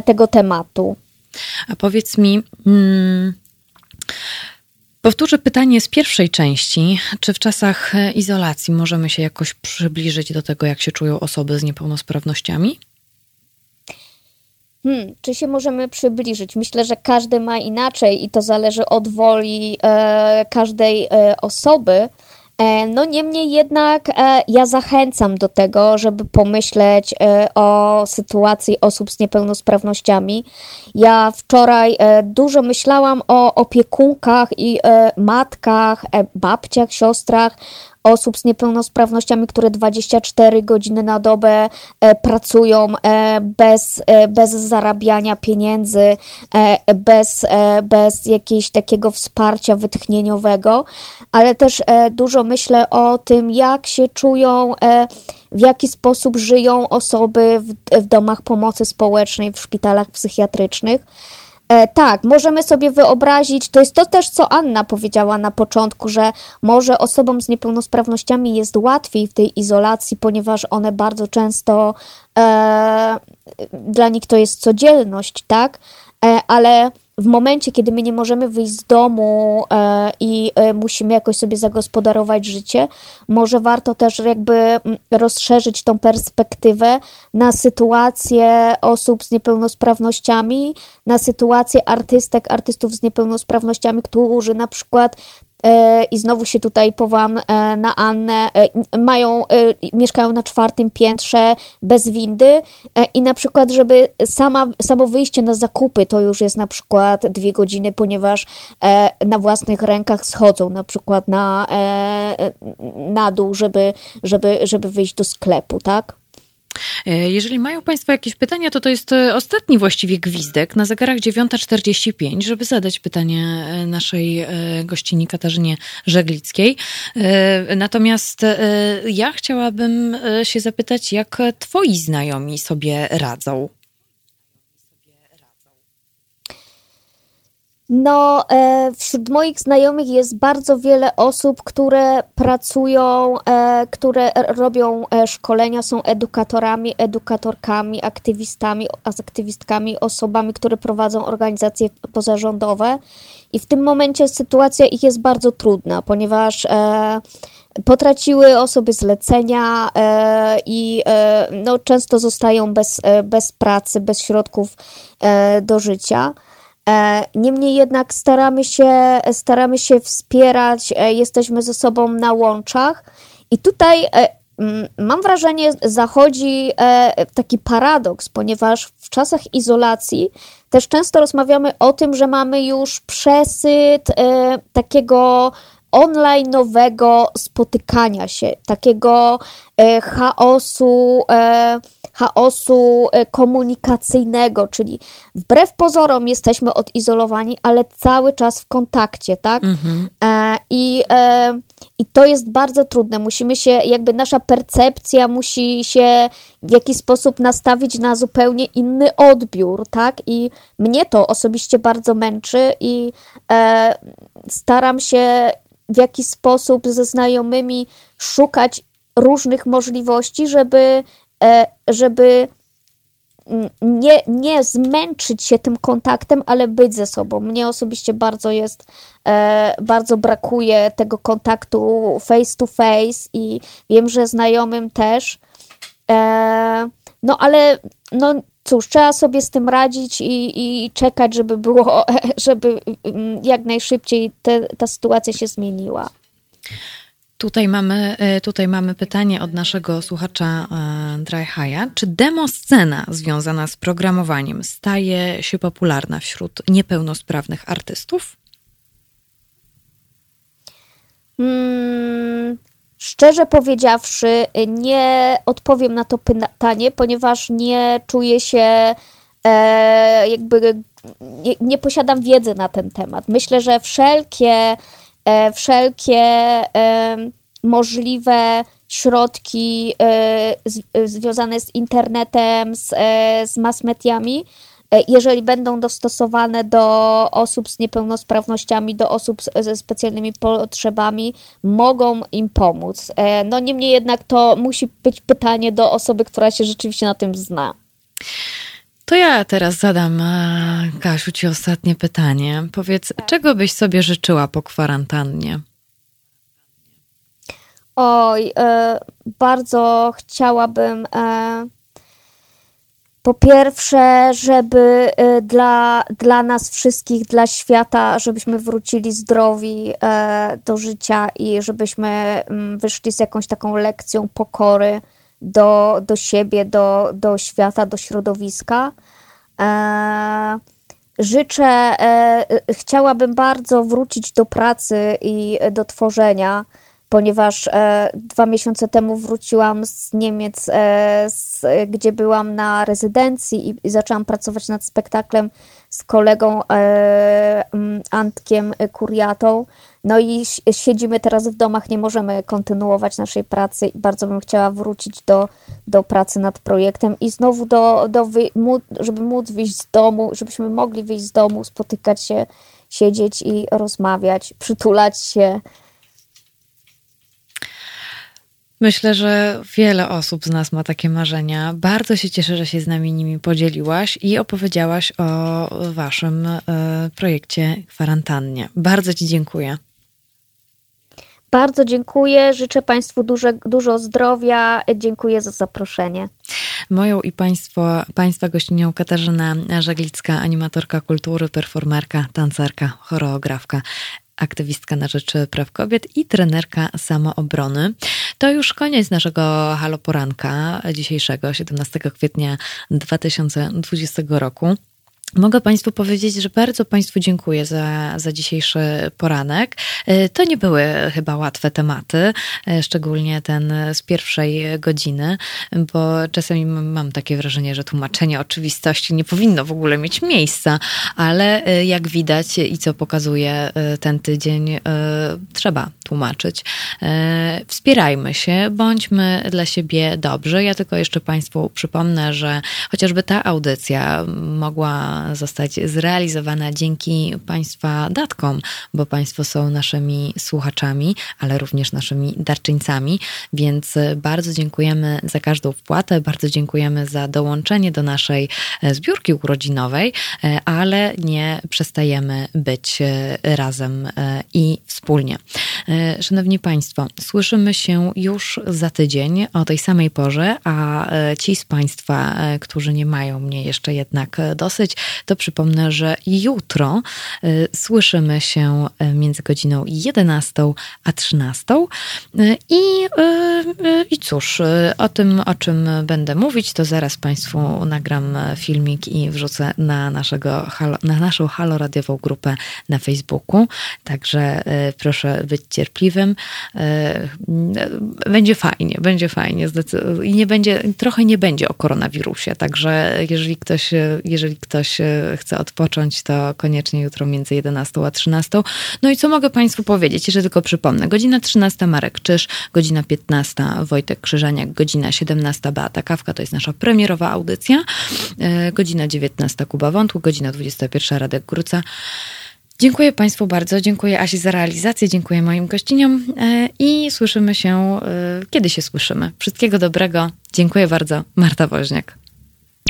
tego tematu. A powiedz mi. Hmm Powtórzę pytanie z pierwszej części. Czy w czasach e, izolacji możemy się jakoś przybliżyć do tego, jak się czują osoby z niepełnosprawnościami? Hmm, czy się możemy przybliżyć? Myślę, że każdy ma inaczej i to zależy od woli e, każdej e, osoby. E, no niemniej jednak e, ja zachęcam do tego, żeby pomyśleć e, o sytuacji osób z niepełnosprawnościami. Ja wczoraj dużo myślałam o opiekunkach i matkach, babciach, siostrach, osób z niepełnosprawnościami, które 24 godziny na dobę e, pracują e, bez, e, bez zarabiania pieniędzy, bez, bez jakiegoś takiego wsparcia wytchnieniowego, ale też dużo myślę o tym, jak się czują w jaki sposób żyją osoby w, w domach pomocy społecznej, w szpitalach psychiatrycznych. E, tak, możemy sobie wyobrazić, to jest to też, co Anna powiedziała na początku, że może osobom z niepełnosprawnościami jest łatwiej w tej izolacji, ponieważ one bardzo często, e, dla nich to jest codzienność, tak? E, ale w momencie, kiedy my nie możemy wyjść z domu e, i e, musimy jakoś sobie zagospodarować życie, może warto też jakby mm, rozszerzyć tą perspektywę na sytuację osób z niepełnosprawnościami, na sytuację artystek, artystów z niepełnosprawnościami, którzy na przykład i znowu się tutaj powołam e, na Annę, e, mają, mieszkają na czwartym piętrze bez windy i na przykład, żeby sama, samo wyjście na zakupy to już jest na przykład dwie godziny, ponieważ na własnych rękach schodzą na przykład na, na dół, żeby, żeby, żeby wyjść do sklepu, tak? E, jeżeli mają Państwo jakieś pytania, to to jest e, ostatni właściwie gwizdek na zegarach 9.45, żeby zadać pytanie e, naszej gościni Katarzynie Żeglickiej. Natomiast ja chciałabym się zapytać, jak Twoi znajomi sobie radzą No, e, wśród moich znajomych jest bardzo wiele osób, które pracują, e, które robią e, szkolenia, są edukatorami, edukatorkami, aktywistami, aktywistkami, osobami, które prowadzą organizacje pozarządowe. I w tym momencie sytuacja ich jest bardzo trudna, ponieważ potraciły osoby zlecenia i no, często zostają bez, bez pracy, bez środków do życia. E, niemniej jednak staramy się, staramy się wspierać, e, jesteśmy ze sobą na łączach. I tutaj e, mam wrażenie, zachodzi taki paradoks, ponieważ w czasach izolacji też często rozmawiamy o tym, że mamy już przesyt takiego online'owego spotykania się, takiego chaosu chaosu e, komunikacyjnego, czyli wbrew pozorom jesteśmy odizolowani, ale cały czas w kontakcie, tak? Mhm. E, i, e, I to jest bardzo trudne. Musimy się, jakby nasza percepcja musi się w jakiś sposób nastawić na zupełnie inny odbiór, tak? I mnie to osobiście bardzo męczy i e, staram się w jakiś sposób ze znajomymi szukać różnych możliwości, żeby żeby nie, nie zmęczyć się tym kontaktem, ale być ze sobą. Mnie osobiście bardzo jest, e, bardzo brakuje tego kontaktu face to face i wiem, że znajomym też. E, no ale no cóż, trzeba sobie z tym radzić i, i czekać, żeby było, żeby mm, jak najszybciej te, ta sytuacja się zmieniła. Tutaj mamy, e, tutaj mamy pytanie od naszego słuchacza e, Dryhaja. Czy demoscena związana z programowaniem staje się popularna wśród niepełnosprawnych artystów? Hmm, szczerze powiedziawszy, nie odpowiem na to pytanie, ponieważ nie czuję się e, jakby nie, nie, posiadam wiedzy na ten temat. Myślę, że wszelkie wszelkie e, możliwe środki e, związane z internetem, z, z mass mediami, jeżeli będą dostosowane do osób z niepełnosprawnościami, do osób ze specjalnymi potrzebami, mogą im pomóc. No niemniej jednak to musi być pytanie do osoby, która się rzeczywiście na tym zna. To ja teraz zadam, e, Kasiu, ci ostatnie pytanie. Powiedz, czego byś sobie życzyła po kwarantannie? Oj, e, bardzo chciałabym e, po pierwsze, żeby dla, dla nas wszystkich, dla świata, żebyśmy wrócili zdrowi do życia i żebyśmy mm, wyszli z jakąś taką lekcją pokory do, do siebie, do, do świata, do środowiska. E, życzę, e, chciałabym bardzo wrócić do pracy i do tworzenia, ponieważ e, dwa miesiące temu wróciłam z Niemiec, e, z, gdzie byłam na rezydencji i, i zaczęłam pracować nad spektaklem z kolegą e, Antkiem Kuriatą. No i siedzimy teraz w domach, nie możemy kontynuować naszej pracy i bardzo bym chciała wrócić do, do pracy nad projektem i znowu do, do wy, żeby móc wyjść z domu, żebyśmy mogli wyjść z domu, spotykać się, siedzieć i rozmawiać, przytulać się. Myślę, że wiele osób z nas ma takie marzenia. Bardzo się cieszę, że się z nami nimi podzieliłaś i opowiedziałaś o waszym y, projekcie kwarantannie. Bardzo Ci dziękuję. Bardzo dziękuję, życzę Państwu duże, dużo zdrowia, dziękuję za zaproszenie. Moją i państwo, Państwa gościnią Katarzyna Żaglicka, animatorka kultury, performerka, tancerka, choreografka aktywistka na rzecz praw kobiet i trenerka samoobrony. To już koniec naszego haloporanka dzisiejszego, 17 kwietnia 2020 roku. Mogę Państwu powiedzieć, że bardzo Państwu dziękuję za, za dzisiejszy poranek. E, to nie były chyba łatwe tematy, e, szczególnie ten z pierwszej godziny, bo czasami mam takie wrażenie, że tłumaczenie oczywistości nie powinno w ogóle mieć miejsca, ale e, jak widać i co pokazuje ten tydzień, trzeba tłumaczyć. Wspierajmy się, bądźmy dla siebie dobrzy. Ja tylko jeszcze Państwu przypomnę, że chociażby ta audycja mogła zostać zrealizowana dzięki Państwa datkom, bo Państwo są naszymi słuchaczami, ale również naszymi darczyńcami, więc bardzo dziękujemy za każdą wpłatę, bardzo dziękujemy za dołączenie do naszej zbiórki urodzinowej, ale nie przestajemy być razem i wspólnie. Szanowni Państwo, słyszymy się już za tydzień o tej samej porze, a ci z Państwa, którzy nie mają mnie jeszcze jednak dosyć, to przypomnę, że jutro słyszymy się między godziną 11 a 13 i, i cóż, o tym, o czym będę mówić, to zaraz Państwu nagram filmik i wrzucę na, naszego, na naszą haloradiową grupę na Facebooku, także proszę być cierpliwym. Będzie fajnie, będzie fajnie, i nie będzie, trochę nie będzie o koronawirusie, także jeżeli ktoś, jeżeli ktoś chce odpocząć, to koniecznie jutro między 11 a 13. No i co mogę Państwu powiedzieć, jeszcze tylko przypomnę. Godzina 13 Marek Czyż, godzina 15 Wojtek Krzyżaniak, godzina 17 Beata Kawka, to jest nasza premierowa audycja, godzina 19 Kuba Wątłu, godzina 21 Radek Gruca. Dziękuję Państwu bardzo, dziękuję Asi za realizację, dziękuję moim gościniom i słyszymy się, kiedy się słyszymy. Wszystkiego dobrego, dziękuję bardzo, Marta Woźniak.